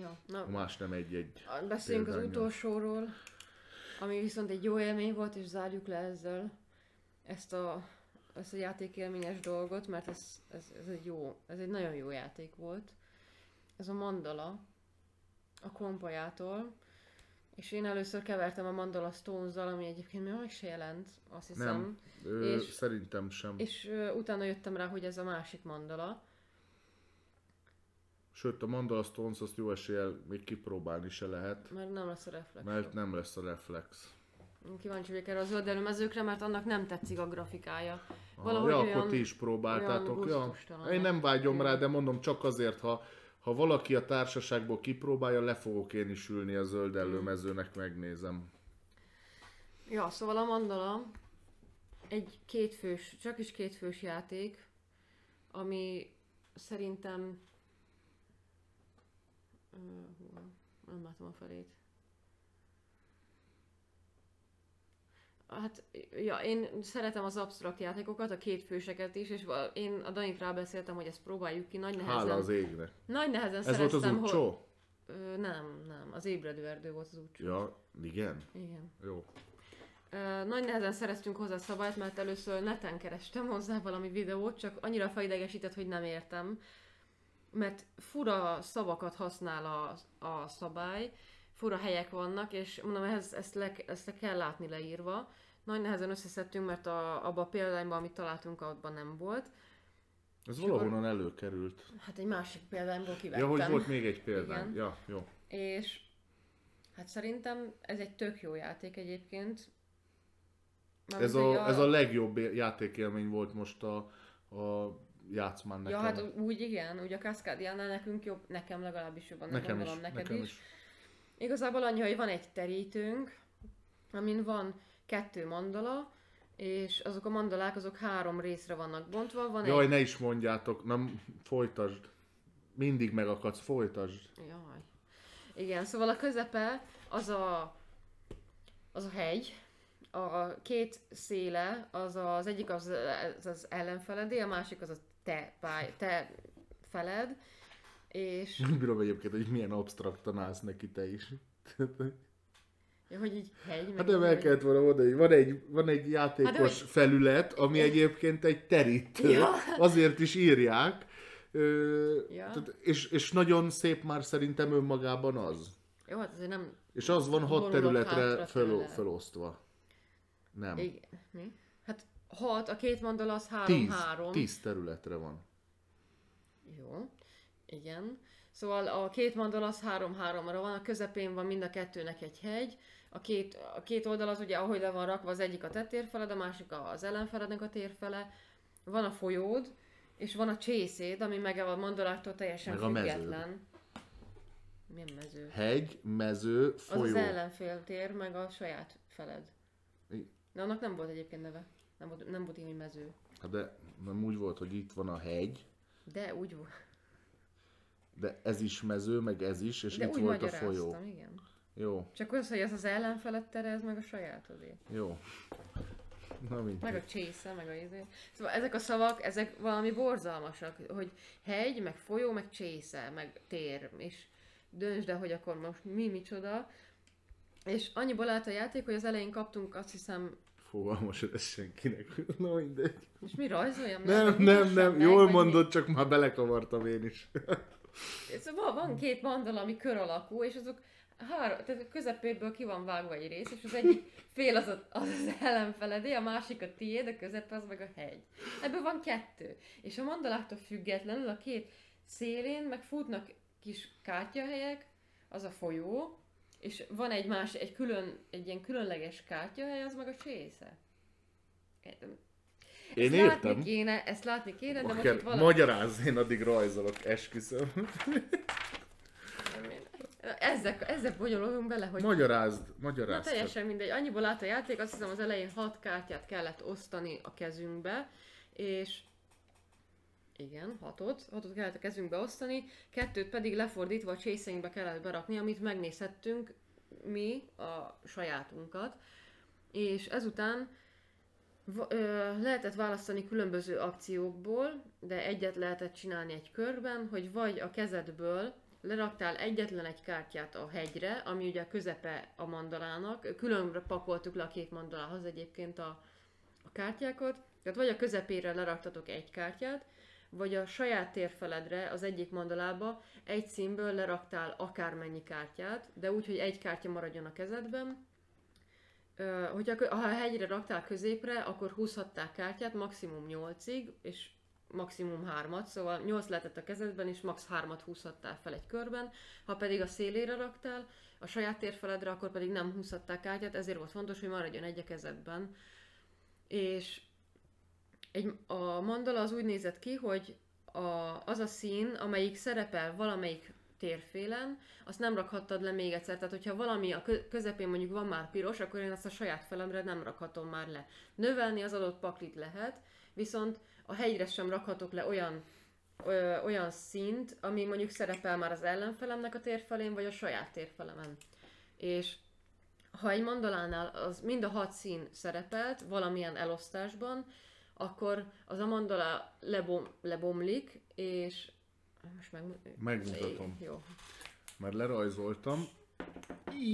Ja, na, Más nem egy-egy. beszéljünk az példánnyal. utolsóról, ami viszont egy jó élmény volt, és zárjuk le ezzel ezt a, ezt a játékélményes dolgot, mert ez, ez, ez, egy jó, ez egy nagyon jó játék volt. Ez a Mandala, a kompajától, és én először kevertem a Mandala Stones-zal, ami egyébként még meg se jelent, azt hiszem. Nem, ö, És- szerintem sem. És ö, utána jöttem rá, hogy ez a másik mandala. Sőt, a Mandala Stones azt jó eséllyel még kipróbálni se lehet, Mert nem lesz a reflex. mert nem lesz a reflex. Kíváncsi vagyok erre a zöld előmezőkre, mert annak nem tetszik a grafikája. Valahogy ja, olyan, akkor ti is próbáltátok. Ja. Én nem vágyom rá, de mondom csak azért, ha, ha valaki a társaságból kipróbálja, le fogok én is ülni a zöld előmezőnek, megnézem. Ja, szóval a mandala egy kétfős, csak is kétfős játék, ami szerintem... Hú, nem látom a felét. Hát, ja, én szeretem az absztrakt játékokat, a kétfőseket is, és én a Danit rábeszéltem, hogy ezt próbáljuk ki, nagy nehezen. Hála az égnek. Nagy nehezen Ez volt az utcsó? Hogy... Ö, nem, nem, az ébredő erdő volt az utcsó. Ja, igen. Igen. Jó. Ö, nagy nehezen szereztünk hozzá szabályt, mert először neten kerestem hozzá valami videót, csak annyira felidegesített, hogy nem értem. Mert fura szavakat használ a, a szabály, fura helyek vannak, és mondom, ehhez, ezt, le, ezt le kell látni leírva. Nagy nehezen összeszedtünk, mert a, abban a példányban, amit találtunk, abban nem volt. Ez És valahonnan előkerült. Hát egy másik példányból Ja, kivettem. hogy volt még egy példány. Igen. Ja, jó. És hát szerintem ez egy tök jó játék egyébként. Ez hogy a, ez a legjobb játékélmény volt most a, a játszmán nekem. Ja, hát úgy igen, úgy a Cascadiánál nekünk jobb, nekem legalábbis jobban, nekem is, gondolom neked nekem is. is. Igazából annyi, hogy van egy terítőnk, amin van kettő mandala, és azok a mandalák, azok három részre vannak bontva. Van Jaj, egy... ne is mondjátok, nem, folytasd. Mindig megakadsz, folytasd. Jaj. Igen, szóval a közepe az a, az a hegy, a két széle, az az egyik az, az, az ellenfeledé, a másik az a te, pály, te feled, és Bírom egyébként, hogy milyen abstraktan állsz neki te is. Hogy így hegy, Hát nem el kellett volna mondani, hogy van egy, van egy játékos Hát hogy- felület, ami egyébként egy terítő. Ja. Azért is írják. Ö, Ja. tehát, és, és nagyon szép már szerintem önmagában az. Jó, hát azért nem... És az van hat területre fel, felosztva. Nem. Igen. Mi? Hát hat, a két mandala az három, Tíz, három. tíz területre van. Jó, igen. Szóval a két mandala az három-háromra van, a közepén van mind a kettőnek egy hegy, a két, a két oldal az ugye, ahogy le van rakva, az egyik a te térfeled, a másik az ellenfelednek a térfele, van a folyód, és van a csészéd, ami meg a mandaláktól teljesen Meg a független. Milyen mező? Hegy, mező, Az folyó. az ellenfél tér, meg a saját feled. I- De annak nem volt egyébként neve. Nem volt, nem volt így, hogy mező. Hát de nem úgy volt, hogy itt van a hegy, De úgy volt. de ez is mező, meg ez is, és De itt volt a folyó. igen. Jó, Csak az, hogy ez az ellenfeled tere, ez meg a sajátodé. jó. Na Meg mindegy. a csésze, meg a izé. Szóval ezek a szavak, ezek valami borzalmasak, hogy hegy, meg folyó, meg csésze, meg tér, és döntsd el, hogy akkor most mi micsoda. És annyiból állt a játék, hogy az elején kaptunk azt hiszem, Fogalmas ez senkinek. Na mindegy. és mi rajzoljam? Nem, nem, nem. meg, Jól mi? mondod, csak már belekavartam én is. Szóval van két mandala, ami kör alakú, és azok három, tehát a közepéből ki van vágva egy rész, és az egyik fél az, a, az, az ellenfeledé, a másik a tiéd, a közepe az meg a hegy. Ebből van kettő. És a mandaláktól függetlenül a két szélén meg futnak kis kártyahelyek, az a folyó, és van egy más, egy külön, egy ilyen különleges kártyahely, az meg a csésze. Én ezt értem. látni kéne, ezt látni kéne, de most Akár itt valami... Magyarázz, én addig rajzolok, esküszöm. Ezzel, ezzel bonyolulunk bele, hogy Magyarázd, Na magyarázd. teljesen mindegy. Annyiból állt a játék, azt hiszem az elején hat kártyát kellett osztani a kezünkbe, és igen, hatot, hatot kellett a kezünkbe osztani, kettőt pedig lefordítva a chasingbe kellett berakni, amit megnézhettünk mi, a sajátunkat, és ezután lehetett választani különböző akciókból, de egyet lehetett csinálni egy körben, hogy vagy a kezedből leraktál egyetlen egy kártyát a hegyre, ami ugye a közepe a mandalának, különre pakoltuk le a két mandalához egyébként a, a kártyákat, tehát vagy a közepére leraktatok egy kártyát, vagy a saját térfeledre, az egyik mandalába egy színből leraktál akármennyi kártyát, de úgy, hogy egy kártya maradjon a kezedben. Hogyha ha a hegyre raktál középre, akkor húzhattál kártyát maximum 8-ig, és maximum 3-at, szóval 8 lehetett a kezedben, és max 3-at húzhattál fel egy körben. Ha pedig a szélére raktál, a saját térfeledre, akkor pedig nem húzhattál kártyát, ezért volt fontos, hogy maradjon egy a kezedben. És egy, a mandala az úgy nézett ki, hogy a, az a szín, amelyik szerepel valamelyik térfélen, azt nem rakhattad le még egyszer. Tehát, hogyha valami a kö- közepén mondjuk van már piros, akkor én azt a saját felemre nem rakhatom már le. Növelni az adott paklit lehet, viszont a hegyre sem rakhatok le olyan ö, olyan szint, ami mondjuk szerepel már az ellenfelemnek a térfelén, vagy a saját térfelemen. És ha egy mandalánál az mind a hat szín szerepelt valamilyen elosztásban, akkor az a mandala lebom, lebomlik, és most meg... Megmutatom. Jó. Már lerajzoltam.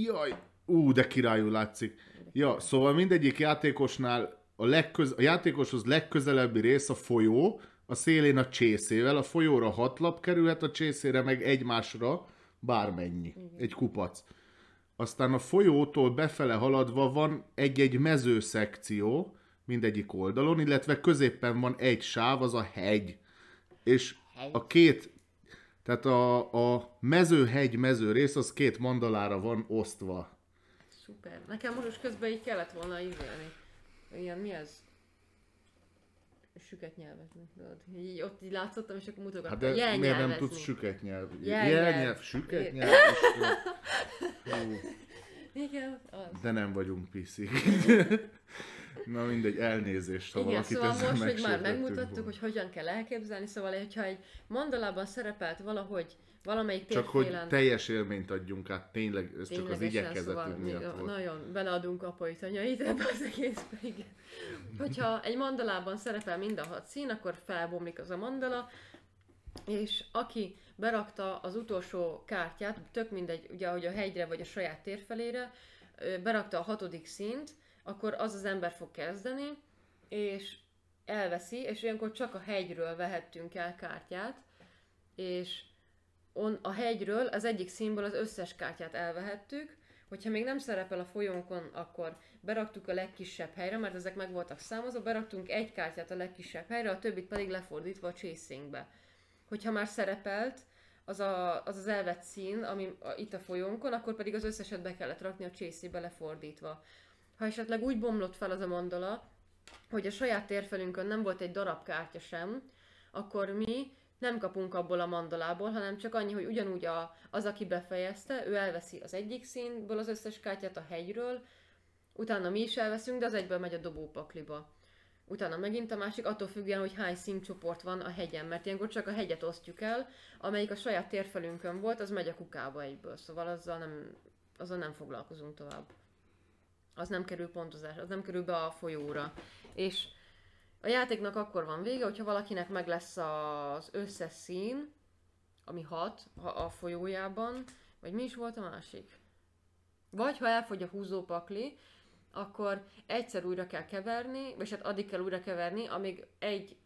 Jaj! Ú, de királyul látszik. Ja, szóval mindegyik játékosnál a, legköz, a játékoshoz legközelebbi rész a folyó, a szélén a csészével, a folyóra hat lap kerülhet, a csészére meg egymásra bármennyi. Egy kupac. Aztán a folyótól befele haladva van egy-egy mezőszekció mindegyik oldalon, illetve középen van egy sáv, az a hegy. És a két, tehát a, a mező-hegy mező rész, az két mandalára van osztva. Szuper. Nekem most közben így kellett volna izélni. Ilyen, mi ez? Süket nyelvezni. Így ott így látszottam, és akkor mutogattam. Hát de miért nem Jelnyelvezni. tudsz süket nyelv? Jelnyelv. Jelnyelv, süket nyelv? Igen, az. De nem vagyunk piszik. Na mindegy, elnézést, ha Igen, valakit szóval ezzel most, hogy már megmutattuk, volna. hogy hogyan kell elképzelni, szóval, hogyha egy mandalában szerepelt valahogy valamelyik Csak hogy teljes élményt adjunk át, tényleg, ez csak az igyekezetünk szóval miatt volt. Nagyon beleadunk apai tanyait ebbe az egészbe, igen. Hogyha egy mandalában szerepel mind a hat szín, akkor felbomlik az a mandala, és aki berakta az utolsó kártyát, tök mindegy, ugye, hogy a hegyre vagy a saját térfelére, berakta a hatodik színt, akkor az az ember fog kezdeni, és elveszi, és olyankor csak a hegyről vehettünk el kártyát, és on, a hegyről az egyik színből az összes kártyát elvehettük, hogyha még nem szerepel a folyónkon, akkor beraktuk a legkisebb helyre, mert ezek meg voltak számozva, beraktunk egy kártyát a legkisebb helyre, a többit pedig lefordítva a chasingbe. Hogyha már szerepelt az a, az, az elvett szín, ami a, itt a folyónkon, akkor pedig az összeset be kellett rakni a chasingbe lefordítva. Ha esetleg úgy bomlott fel az a mandala, hogy a saját térfelünkön nem volt egy darab kártya sem, akkor mi nem kapunk abból a mandalából, hanem csak annyi, hogy ugyanúgy a, az, aki befejezte, ő elveszi az egyik színből az összes kártyát a hegyről, utána mi is elveszünk, de az egyből megy a dobópakliba. Utána megint a másik, attól függően, hogy hány színcsoport van a hegyen, mert ilyenkor csak a hegyet osztjuk el, amelyik a saját térfelünkön volt, az megy a kukába egyből, szóval azzal nem, azzal nem foglalkozunk tovább. Az nem kerül pontozás, az nem kerül be a folyóra. És a játéknak akkor van vége, hogyha valakinek meg lesz az összes szín, ami hat ha a folyójában, vagy mi is volt a másik? Vagy ha elfogy a húzópakli, akkor egyszer újra kell keverni, vagy hát addig kell újra keverni, amíg egy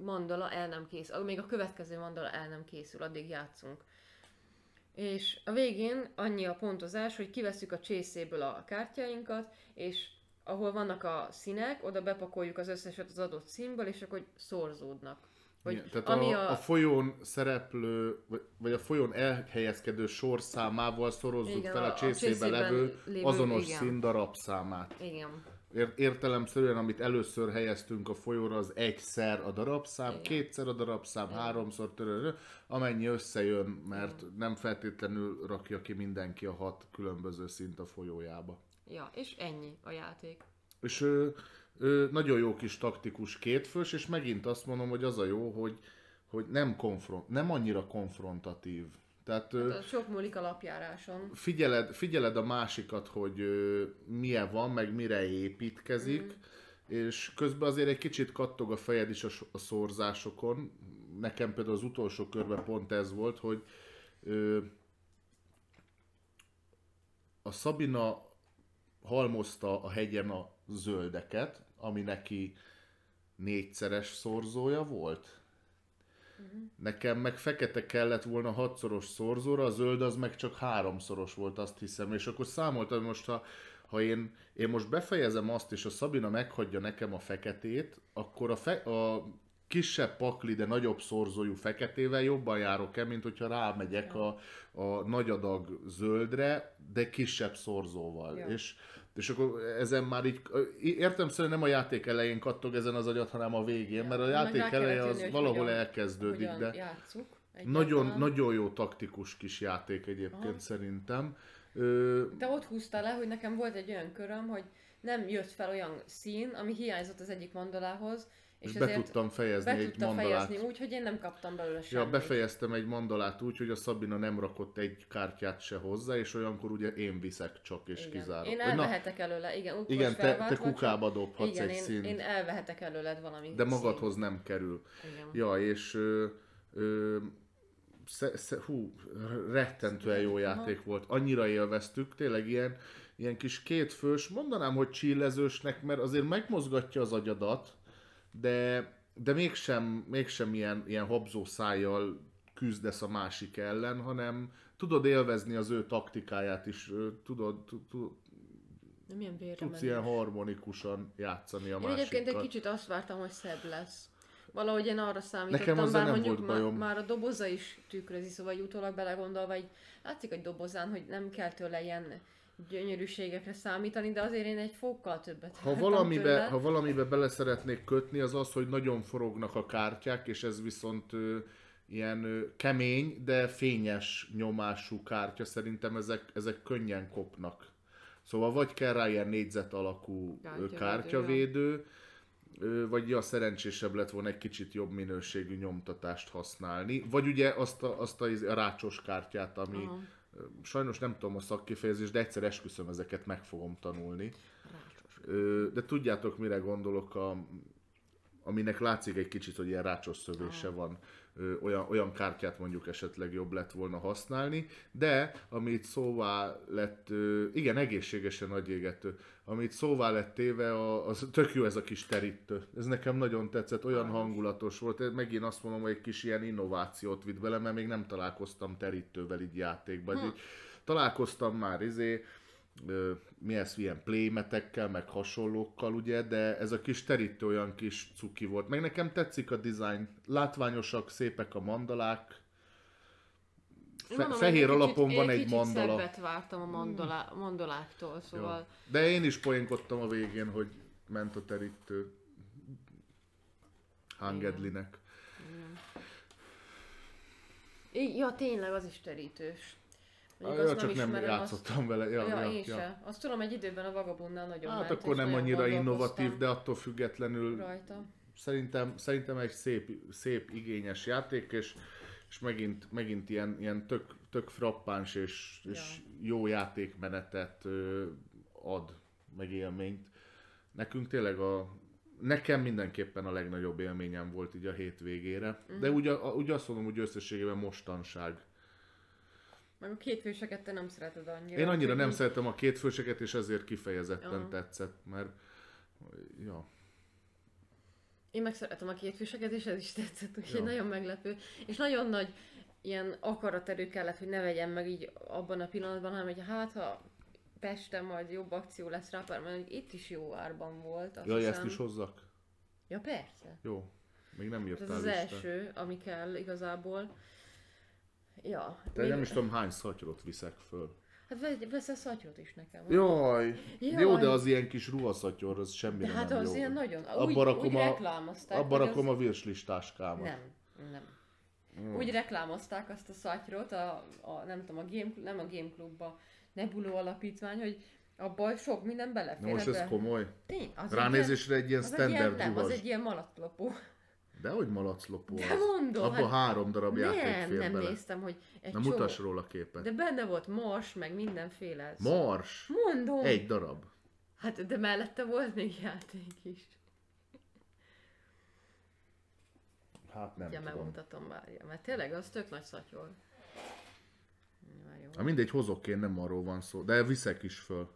mandala el nem készül, amíg a következő mandala el nem készül, addig játszunk. És a végén annyi a pontozás, hogy kiveszük a csészéből a kártyáinkat, és ahol vannak a színek, oda bepakoljuk az összeset az adott színből, és akkor szorzódnak. Hogy Igen, tehát ami a, a folyón szereplő, vagy, vagy a folyón elhelyezkedő sorszámával szorozzuk Igen, fel a- a a csészébe csészében levő lévő, azonos igen. szín darabszámát. Igen. Ér- értelemszerűen, amit először helyeztünk a folyóra, az egyszer a darabszám, Igen. kétszer a darabszám, Igen. háromszor törő, amennyi összejön, mert nem feltétlenül rakja ki mindenki a hat különböző szint a folyójába. Ja, és ennyi a játék. És ö, ö, nagyon jó kis taktikus kétfős, és megint azt mondom, hogy az a jó, hogy, hogy nem, konfront, nem annyira konfrontatív. Tehát Hát, sok múlik a lapjáráson. figyeled, figyeled a másikat, hogy ö, milyen van, meg mire építkezik, mm. és közben azért egy kicsit kattog a fejed is a, a szorzásokon. Nekem például az utolsó körben pont ez volt, hogy ö, a Szabina halmozta a hegyen a zöldeket, ami neki négyszeres szorzója volt. Nekem meg fekete kellett volna hatszoros szorzóra, a zöld az meg csak háromszoros volt, azt hiszem. És akkor számoltam, hogy most ha, ha én, én most befejezem azt, és a Szabina meghagyja nekem a feketét, akkor a, fe, a kisebb pakli, de nagyobb szorzójú feketével jobban járok el, mint hogyha rámegyek a, a nagy adag zöldre, de kisebb szorzóval. Ja. És, és akkor ezen már így, értem szerint nem a játék elején kattog ezen az agyat, hanem a végén, mert a játék kellett eleje az valahol hogyan- elkezdődik, Hogyan de játszuk. nagyon, nagyon jó taktikus kis játék egyébként Aha. szerintem. Ö, Te ott húztál le, hogy nekem volt egy olyan köröm, hogy nem jött fel olyan szín, ami hiányzott az egyik mandalához, és, és be tudtam fejezni be egy tudtam mandalát. fejezni úgy, hogy én nem kaptam belőle Ja, semmit. befejeztem egy mandalát úgy, hogy a Szabina nem rakott egy kártyát se hozzá, és olyankor ugye én viszek csak, és Igen. Én Hogy na, elvehetek előle, igen. igen, te, te kukába dobhatsz igen, egy én, színt, én elvehetek előled valami de magadhoz nem kerül. Igen. Ja, és ö, ö, sze, sze, hú, rettentően jó Aha. játék volt. Annyira élveztük, tényleg ilyen, ilyen kis kétfős, mondanám, hogy csillezősnek, mert azért megmozgatja az agyadat, de, de mégsem, mégsem ilyen, ilyen habzó szájjal küzdesz a másik ellen, hanem tudod élvezni az ő taktikáját is, tudod, tud, tud, Nem ilyen vérre tudsz ilyen harmonikusan játszani a Én egyébként egy kicsit azt vártam, hogy szebb lesz. Valahogy én arra számítottam, Nekem bár nem mondjuk volt má- bajom. már a doboza is tükrözi, szóval utólag belegondolva, így látszik egy dobozán, hogy nem kell tőle ilyen gyönyörűségekre számítani, de azért én egy fokkal többet Ha valamibe, tőle. ha valamibe bele szeretnék kötni, az az, hogy nagyon forognak a kártyák, és ez viszont ö, ilyen ö, kemény, de fényes nyomású kártya. Szerintem ezek, ezek könnyen kopnak. Szóval vagy kell rá ilyen négyzet alakú Kártyavédő, kártyavédő, vagy ja, szerencsésebb lett volna egy kicsit jobb minőségű nyomtatást használni. Vagy ugye azt a, azt a, a rácsos kártyát, ami Aha. Sajnos nem tudom a szakkifejezést, de egyszer esküszöm, ezeket meg fogom tanulni. Rácsos. De tudjátok, mire gondolok, a, aminek látszik egy kicsit, hogy ilyen rácsos szövése van. Ö, olyan, olyan kártyát mondjuk esetleg jobb lett volna használni, de amit szóvá lett, ö, igen, egészségesen nagyégető, amit szóvá lett téve, a, az tök jó ez a kis terítő. Ez nekem nagyon tetszett, olyan hangulatos volt. Megint azt mondom, hogy egy kis ilyen innovációt vitt bele, mert még nem találkoztam terítővel így játékban. Hm. Így, találkoztam már izé, mi ez, ilyen playmetekkel, meg hasonlókkal, ugye, de ez a kis terítő olyan kis cuki volt. Meg nekem tetszik a design, látványosak, szépek a mandalák, Fe- mondom, fehér egy alapon kicsit, van egy kicsit mandala. szebbet vártam a mandala, mandaláktól, szóval... Jó. De én is poénkodtam a végén, hogy ment a terítő Hangedlinek. I- Ja, tényleg, az is terítős. Mondjuk Ja, azt csak nem ismerem, játszottam vele. Ja, Azt... Ja, ja, én ja. se. Azt tudom, egy időben a Vagabundnál nagyon Hát ment, akkor nem annyira innovatív, de attól függetlenül Rajta. szerintem, szerintem egy szép, szép igényes játék, és, és megint, megint ilyen, ilyen tök, tök frappáns és, és jó játékmenetet ad, meg élményt. Nekünk tényleg a, nekem mindenképpen a legnagyobb élményem volt így a hétvégére, de úgy, a, úgy azt mondom, hogy összességében mostanság. Meg a két főseket te nem szereted annyira. Én annyira nem így- szeretem a kétfőseket, és ezért kifejezetten Aha. tetszett, mert ja, Én meg szeretem a két főseket, és ez is tetszett, úgyhogy Ja. nagyon meglepő. És nagyon nagy ilyen akaraterő kellett, hogy ne vegyem meg így abban a pillanatban, hanem hogy hát ha Pesten majd jobb akció lesz rá, mert itt is jó árban volt. Azt Jaj, hiszem. ezt is hozzak? Ja, persze. Jó. Még nem Ez írtál az listát. első, ami kell igazából. Ja. De még- nem is tudom hány szatyrot viszek föl. Hát vegy- veszel szatyrot is nekem. Jaj. Jaj. Jó, de az ilyen kis ruhaszatyor, az semmire De hát nem az jó. ilyen nagyon... Abba úgy, rakom úgy a- reklámozták. Abba rakom az... a virslistáskámat. Nem, nem. Úgy reklámozták azt a szatyrot, a, a, nem tudom, a game, nem a Game Clubba, Nebuló alapítvány, hogy abban sok minden belefér. Na most ez komoly. Tény, az Ránézésre egy ilyen egy ilyen, standard nem, az egy ilyen malatlopó. De hogy malaclopó De mondom, Abba hát- három darab játék Nem, fér nem bele. néztem, hogy egy Na csomó. mutass róla képet. De benne volt mars, meg mindenféle. Mars. Mondom. Egy darab. Hát, de mellette volt még játék is. Hát nem Ja, tudom. megmutatom várja, mert tényleg az tök nagy szatyor. Na mindegy, hozok én, nem arról van szó. De viszek is föl.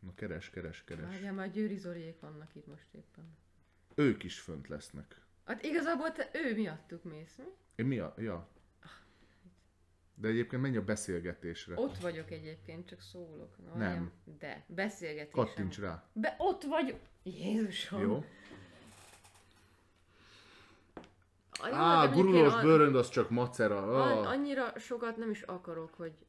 Na keres, keres, keres. Várjál, már Győri Zoriék vannak itt most éppen. Ők is fönt lesznek. Hát igazából te, ő miattuk mész, mi? Én mi a... Ja. De egyébként menj a beszélgetésre. Ott vagyok egyébként, csak szólok. Na, Nem. várjál. De, beszélgetésem. Kattints rá. Be, ott vagyok. Jézusom. Jó? Ah, Á, de gurulós bőrönd az csak macera. Ah. Annyira sokat nem is akarok, hogy...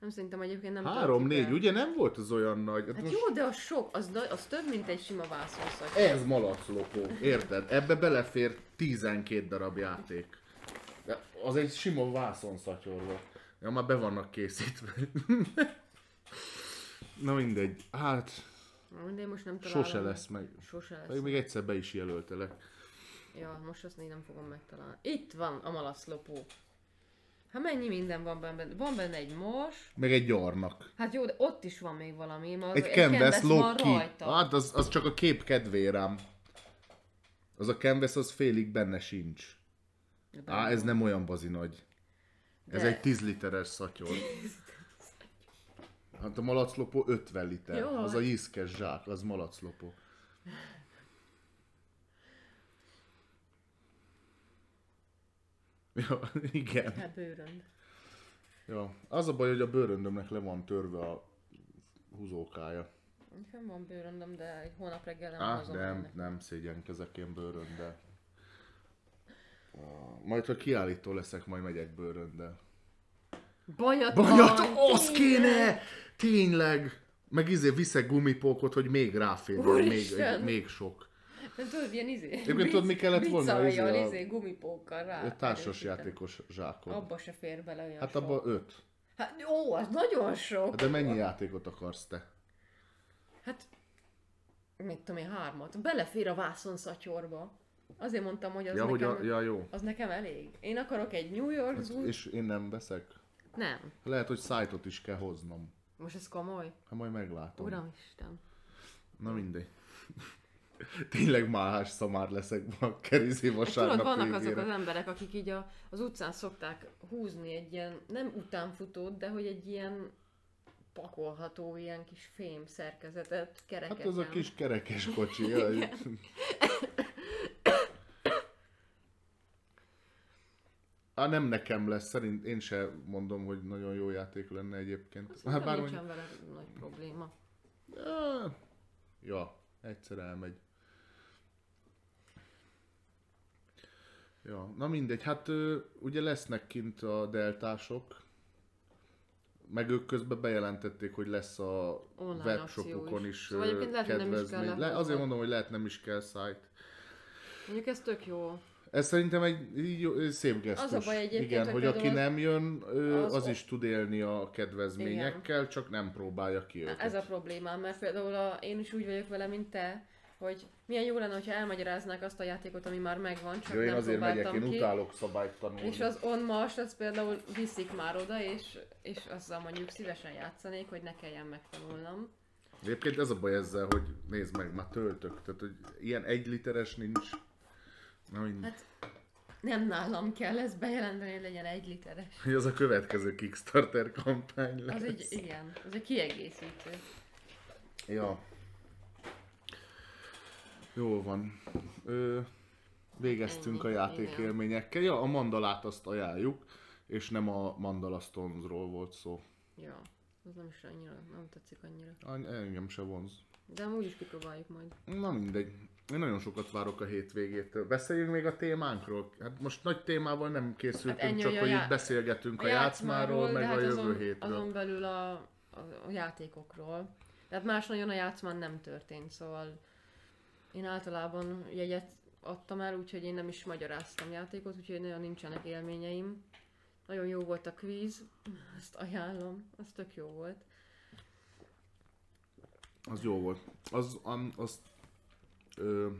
Nem szerintem egyébként nem Három, négy, el. ugye nem volt az olyan nagy? Hát Hát most jó, de az sok, az, az több, mint egy sima vászonszak. Ez malaclopó, érted? Ebbe belefér 12 darab játék. De az egy sima vászonszatyor volt. Ja, már be vannak készítve. Na mindegy. Hát, De én most nem találom. sose lesz meg. Sose lesz. Még, még egyszer be is jelöltelek. Ja, most azt még nem fogom megtalálni. Itt van a malaszlopó. Hát mennyi minden van benne? Van benne egy mos. Meg egy gyarnak. Hát jó, de ott is van még valami. Ma az Egy canvas log ki. Hát az, az csak a kép kedvére ám. Az a canvas az félig benne sincs. De Á, ez nem olyan bazi nagy. Ez De- egy 10 literes szatyor. Hát a malaclopó 50 liter. Jó. Az a ízkes zsák, az malaclopó. Ja, igen. Hát bőrönd. Ja. Az a baj, hogy a bőröndömnek le van törve a húzókája. Nekem van bőröndöm, de egy hónap reggel nem Á, hozom nem, ennek. nem szégyenkezek én bőröndel. Majd, ha kiállító leszek, majd megyek bőröndel. Bajat, Bajat, van, az kéne! Tényleg! Meg izé viszek gumipókot, hogy még ráférjen, még, még sok. Nem tudod, ilyen izé... Egyébként tudod, mi kellett volna? Izé a- izé, gumipókkal rá. Egy társas erősíteni. játékos zsákon. Abba se fér bele olyan Hát sok. abban öt. Hát ó, az nagyon sok. De mennyi játékot akarsz te? Hát, mit tudom én, hármat. Belefér a vászon szatyorba. Azért mondtam, hogy az Ja, hogy nekem, a, ja, jó. az nekem elég. Én akarok egy New York Zoo. És én nem veszek. Nem. Lehet, hogy szájtot is kell hoznom. Most ez komoly? Hát majd meglátom. Uramisten. Na mindegy. Tényleg máhás szamár leszek a kerizé vasárnap tudod, vannak végére. azok az emberek, akik így a, az utcán szokták húzni egy ilyen, nem utánfutót, de hogy egy ilyen pakolható ilyen kis fém szerkezetet kerekeken. Hát az a kis kerekes kocsi. Á, nem nekem lesz, szerint én se mondom, hogy nagyon jó játék lenne egyébként. Szerintem Hát bár nincsen mondjuk, vele nagy probléma. Ja, egyszer elmegy. Ja, na mindegy, hát ugye lesznek kint a deltások, meg ők közben bejelentették, hogy lesz a Online webshopukon is, is. Szóval lehet, nem is kedvezmény. Le, azért mondom, hogy lehet nem is kell site. Mondjuk ez tök jó. Ez szerintem egy jó, szép gesztus. Az a baj egyébként, Igen, hogy aki nem jön, az, az is tud élni a kedvezményekkel, csak nem próbálja ki őket. Ez a problémám, mert például a, én is úgy vagyok vele, mint te, hogy milyen jó lenne, hogyha elmagyaráznák azt a játékot, ami már megvan, csak Jó, én nem azért megyek, én ki. utálok szabályt tanulni. És az on mars, az például viszik már oda, és, és azzal mondjuk szívesen játszanék, hogy ne kelljen megtanulnom. Egyébként ez a baj ezzel, hogy nézd meg, már töltök. Tehát, hogy ilyen egy literes nincs. Na mind. Hát nem nálam kell ezt bejelenteni, hogy legyen egy literes. Hogy az a következő Kickstarter kampány lesz. Az egy, igen, az egy kiegészítő. Ja. Jó van. Ö, végeztünk Ennyi, a játékélményekkel. Ja, a mandalát azt ajánljuk, és nem a Mandala Stones-ról volt szó. Ja, az nem is annyira, nem tetszik annyira. Any- Engem se vonz. De amúgy is kipróbáljuk majd. Na mindegy. Én nagyon sokat várok a hétvégétől. Beszéljünk még a témánkról. Hát most nagy témával nem készültünk, Hát ennyi, csak hogy a já- itt beszélgetünk a, játszmáról, meg de a hát jövő azon, hétről. azon belül a, a, a játékokról. Tehát más nagyon a játszmán nem történt, szóval én általában jegyet adtam el, úgyhogy én nem is magyaráztam játékot, úgyhogy nagyon nincsenek élményeim. Nagyon jó volt a quiz, ezt ajánlom, az tök jó volt. Az jó volt. Az, am- az ö,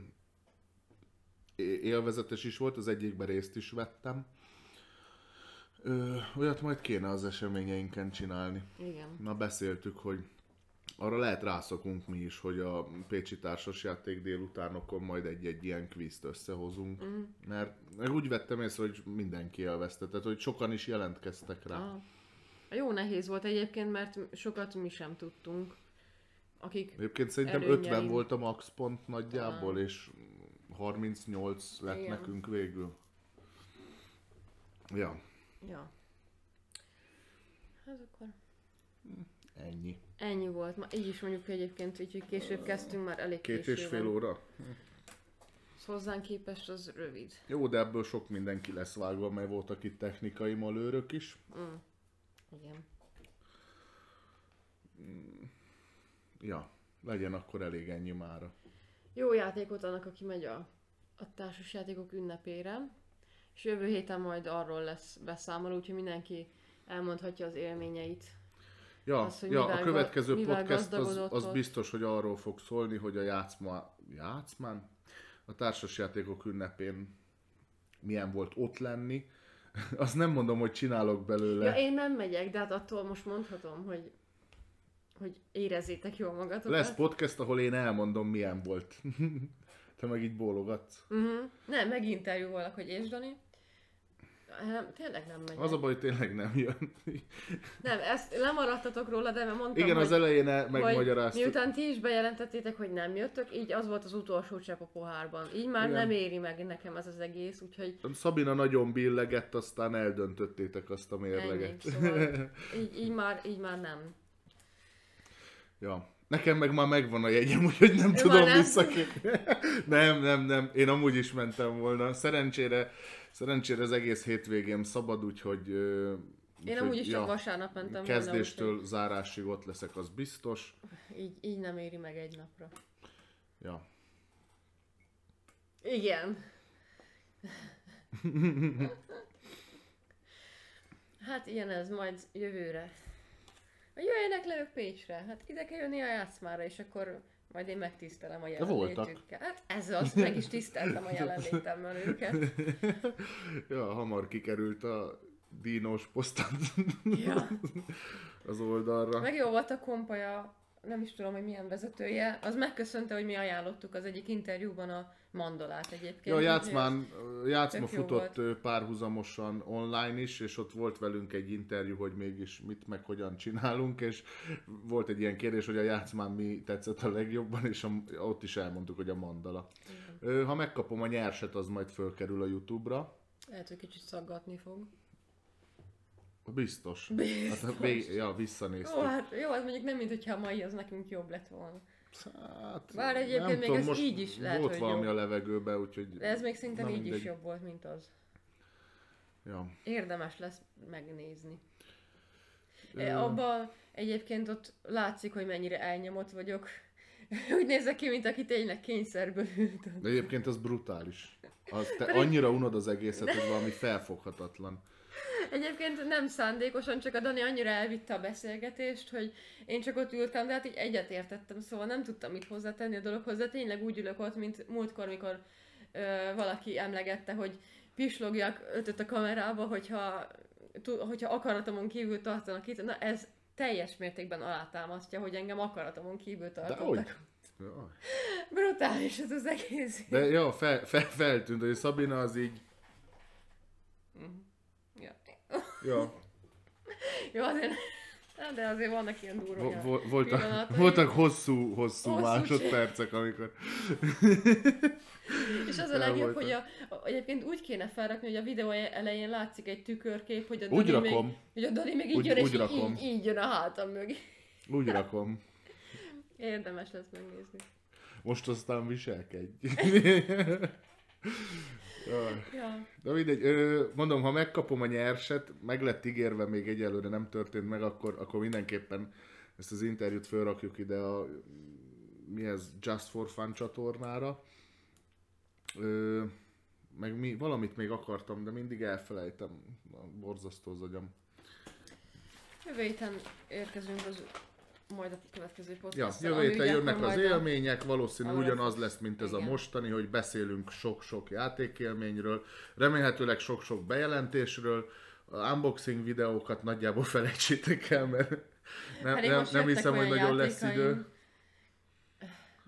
élvezetes is volt, az egyikben részt is vettem. Ö, olyat majd kéne az eseményeinken csinálni. Igen. Na beszéltük, hogy arra lehet rászokunk mi is, hogy a Pécsi társasjáték délutánokon majd egy-egy ilyen kvízt összehozunk. Mm. Mert úgy vettem észre, hogy mindenki élvezte, tehát hogy sokan is jelentkeztek rá. Aha. Jó nehéz volt egyébként, mert sokat mi sem tudtunk. Akik Egyébként szerintem Előnyeim. 50 volt a max pont nagyjából, és 38 lett Igen. nekünk végül. Ja, Ja. Hát akkor ennyi. ennyi volt. Ma így is mondjuk egyébként, így, hogy később kezdtünk, már elég Két késő és fél óra? Az hozzánk képest az rövid. Jó, de ebből sok mindenki lesz vágva, mert voltak itt technikai malőrök is. Igen. Ja, legyen akkor elég ennyi mára. Jó játékot annak, aki megy a, a társasjátékok ünnepére. És jövő héten majd arról lesz beszámoló, úgyhogy mindenki elmondhatja az élményeit. Ja, Az, hogy ja mivel a következő mivel podcast az, az ott. biztos, hogy arról fog szólni, hogy a játszma, játszmán? A társasjátékok ünnepén milyen volt ott lenni. Azt nem mondom, hogy csinálok belőle. Ja, én nem megyek, de hát attól most mondhatom, hogy hogy érezzétek jól magatokat. Lesz podcast, ahol én elmondom, milyen volt. Te meg így bólogatsz. Uh-huh. Nem, meginterjúvolok, hogy és Dani. Nem, tényleg nem megy. Az a baj, tényleg nem jön. Nem, ezt lemaradtatok róla, de mert mondtam, Igen, hogy, az elején hogy megmagyaráztuk. miután ti is bejelentettétek, hogy nem jöttök, így az volt az utolsó csepp a pohárban. Így már Igen. nem éri meg nekem ez az egész, úgyhogy Szabina nagyon billegett, aztán eldöntöttétek azt a ennyi. mérleget. Szóval így, így, már, így már nem. Ja. Nekem meg már megvan a jegyem, úgyhogy nem Ő tudom nem. visszakérni. nem, nem, nem. Én amúgy is mentem volna. Szerencsére, szerencsére az egész hétvégém szabad, úgyhogy... Én úgyhogy, amúgy is csak vasárnap mentem volna, Kezdéstől zárásig ott leszek, az biztos. így, így nem éri meg egy napra. Ja. Igen. Hát ilyen ez, majd jövőre. Jöjjenek le ők Pécsre, hát ide kell jönni a játszmára, és akkor majd én megtisztelem a jelenlétükkel. Hát ez az, meg is tiszteltem a jelenlétemmel őket. ja, hamar kikerült a dínos posztát Ja. az oldalra. Meg jó volt a kompaja, nem is tudom, hogy milyen vezetője, az megköszönte, hogy mi ajánlottuk az egyik interjúban a mandolát egyébként. Úgyhogy játszmán, játszma jó futott ö, párhuzamosan online is, és ott volt velünk egy interjú, hogy mégis mit meg hogyan csinálunk, és volt egy ilyen kérdés, hogy a játszmán mi tetszett a legjobban, és a, ott is elmondtuk, hogy a mandala. Ö, Ha megkapom a nyerset, az majd fölkerül a Youtube-ra. Lehet, hogy kicsit szaggatni fog. Biztos. Biztos. Hát, ja, Jó, visszanéztük. hát jó, az mondjuk nem, mint hogyha a mai az nekünk jobb lett volna. Hát, Bár egyébként még ez így is lehet, Volt hogy valami jó. a levegőbe, úgyhogy... De ez még szerintem így mindegy. is jobb volt, mint az. Ja. Érdemes lesz megnézni. Ö, E, abban egyébként ott látszik, hogy mennyire elnyomott vagyok. Úgy nézek ki, mint aki tényleg kényszerből ült. De egyébként az brutális. Az, te annyira unod az egészet, hogy valami felfoghatatlan. Egyébként nem szándékosan, csak a Dani annyira elvitte a beszélgetést, hogy én csak ott ültem, de hát így egyetértettem, szóval nem tudtam mit hozzátenni a dologhoz, de tényleg úgy ülök ott, mint múltkor, mikor ö, valaki emlegette, hogy pislogjak ötöt a kamerába, hogyha, hogyha akaratomon kívül tartanak itt. Na ez teljes mértékben alátámasztja, hogy engem akaratomon kívül tartottak. Jaj. Brutális ez az egész. De ja, fel, fel, feltűnt, hogy Szabina az így... Ja. Ja, Jó, azért, de azért vannak ilyen durva vo- vo- voltak, pillanatai. voltak hosszú, hosszú Hosszú másodpercek, amikor... És az a legjobb, hogy a, egyébként úgy kéne felrakni, hogy a videó elején látszik egy tükörkép, hogy a Úgy Dani rakom. még, hogy a Dani még így Úgy- jön, és úgy így, rakom. így, így, jön a hátam mögé. Úgy rakom. Érdemes lesz megnézni. Most aztán viselkedj. Ja. De mindegy, mondom, ha megkapom a nyerset, meg lett ígérve, még egyelőre nem történt meg, akkor, akkor mindenképpen ezt az interjút felrakjuk ide a mi ez, Just for Fun csatornára. Ö, meg mi, valamit még akartam, de mindig elfelejtem. Borzasztó az agyam. Jövő héten érkezünk az majd a következő Ja, podcast jövő héten jönnek az élmények, valószínű ugyanaz lesz, mint ez a igen. mostani, hogy beszélünk sok-sok játékélményről, remélhetőleg sok-sok bejelentésről, a unboxing videókat nagyjából felejtsétek el, mert nem, Pedig nem, nem hiszem, hogy nagyon lesz idő.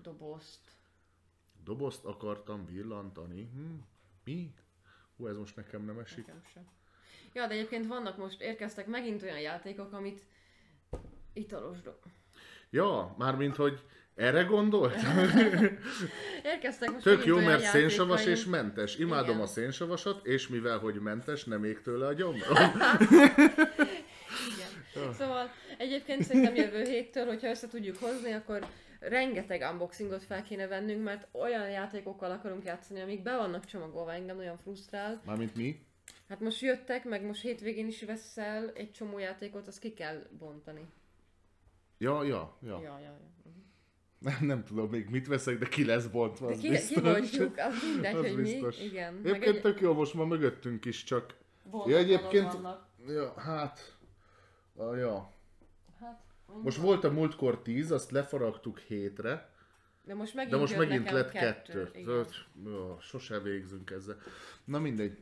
Dobozt. Dobozt akartam villantani. Hm? Mi? Hú, ez most nekem nem esik. Nekem sem. Ja, de egyébként vannak most, érkeztek megint olyan játékok, amit italos do... Ja, mármint, hogy erre gondolt? Érkeztek most Tök jó, mert szénsavas és mentes. Imádom Igen. a szénsavasat, és mivel, hogy mentes, nem ég tőle a gyomrom. Igen. Szóval egyébként szerintem jövő héttől, hogyha össze tudjuk hozni, akkor rengeteg unboxingot fel kéne vennünk, mert olyan játékokkal akarunk játszani, amik be vannak csomagolva, engem nagyon frusztrál. Mármint mi? Hát most jöttek, meg most hétvégén is veszel egy csomó játékot, azt ki kell bontani. Ja, ja, ja. Ja, ja, ja. Mhm. Nem, nem tudom még mit veszek, de ki lesz bontva, De az ki, biztos. kibontjuk, az mindegy, Az hogy biztos. mi. Igen. Egyébként egy... tök jó, most már mögöttünk is csak... bontatlanok Ja, egyébként-. Ja, hát... Ah, ja. Hát, Most volt a múltkor 10, azt lefaragtuk hétre, de most megint, de most megint lett kettő. kettő. Öt, ja, sose végzünk ezzel. Na mindegy.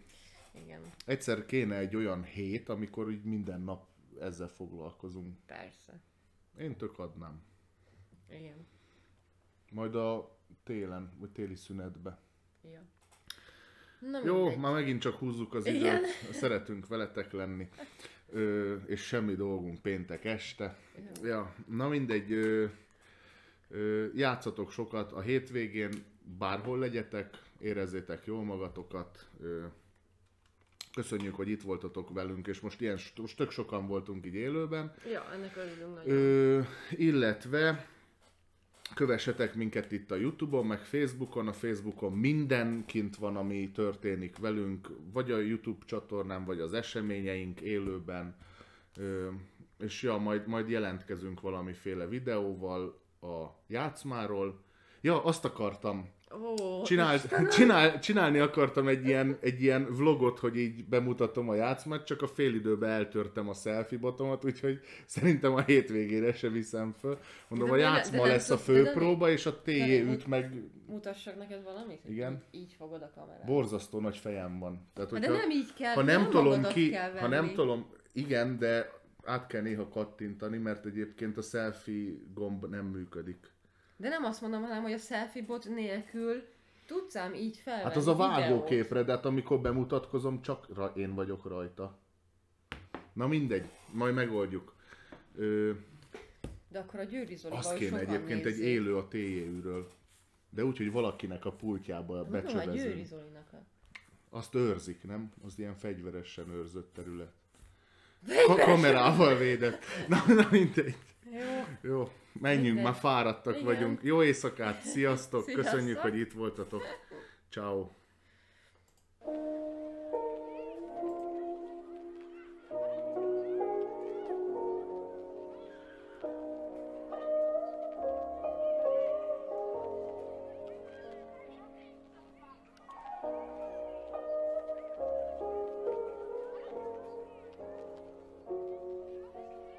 Igen, Egyszer kéne egy olyan hét, amikor így minden nap ezzel foglalkozunk. persze. Én tök adnám. Igen. Majd a télen, vagy téli szünetbe. Ja. Na Jó, mindegy. már megint csak húzzuk az Igen. időt. Szeretünk veletek lenni. Ö, és semmi dolgunk péntek este. Ja, na mindegy. Ö, ö, játszatok sokat a hétvégén, bárhol legyetek, érezzétek jól magatokat. Ö, köszönjük, hogy itt voltatok velünk, és most ilyen st- most tök sokan voltunk így élőben. Ja, ennek örülünk nagyon. Ö, illetve kövessetek minket itt a Youtube-on, meg Facebookon. A Facebookon mindenkint van, ami történik velünk, vagy a Youtube csatornán, vagy az eseményeink élőben. Ö, és ja, majd, majd jelentkezünk valamiféle videóval a játszmáról. Ja, azt akartam, Ó, Csinál, csinál, csinálni akartam egy ilyen, egy ilyen vlogot, hogy így bemutatom a játszmát, csak a félidőben eltörtem a selfie botomat, úgyhogy szerintem a hétvégére se viszem föl. Mondom, De a de játszma nem lesz a de nem- főpróba, és a de TJ nem- üt meg mutassak neked valamit? Igen. Így, fogod a kamerát. borzasztó nagy fejem van. Tehát, de hogyha, nem így kell, ha nem, tolom magadat ki, ha nem tolom, igen, de át kell néha kattintani, mert egyébként a selfie gomb nem működik. De nem azt mondom, hanem, hogy a selfie bot nélkül tudsz ám így felvenni Hát az a vágóképre, de hát amikor bemutatkozom, csak ra- én vagyok rajta. Na mindegy, majd megoldjuk. Ö, De akkor a Győri Zolival azt kéne egyébként egy nézzék. élő a TJ-ről. De úgy, hogy valakinek a pultjába Mondom, a Győri becsövezünk. Zolinak a... Azt őrzik, nem? Az ilyen fegyveresen őrzött terület. Ka- kamerával védett. Na, na mindegy. Jó. Jó, menjünk, Minden. már fáradtak Igen. vagyunk. Jó éjszakát, sziasztok, sziasztok. köszönjük, hogy itt voltatok. Ciao.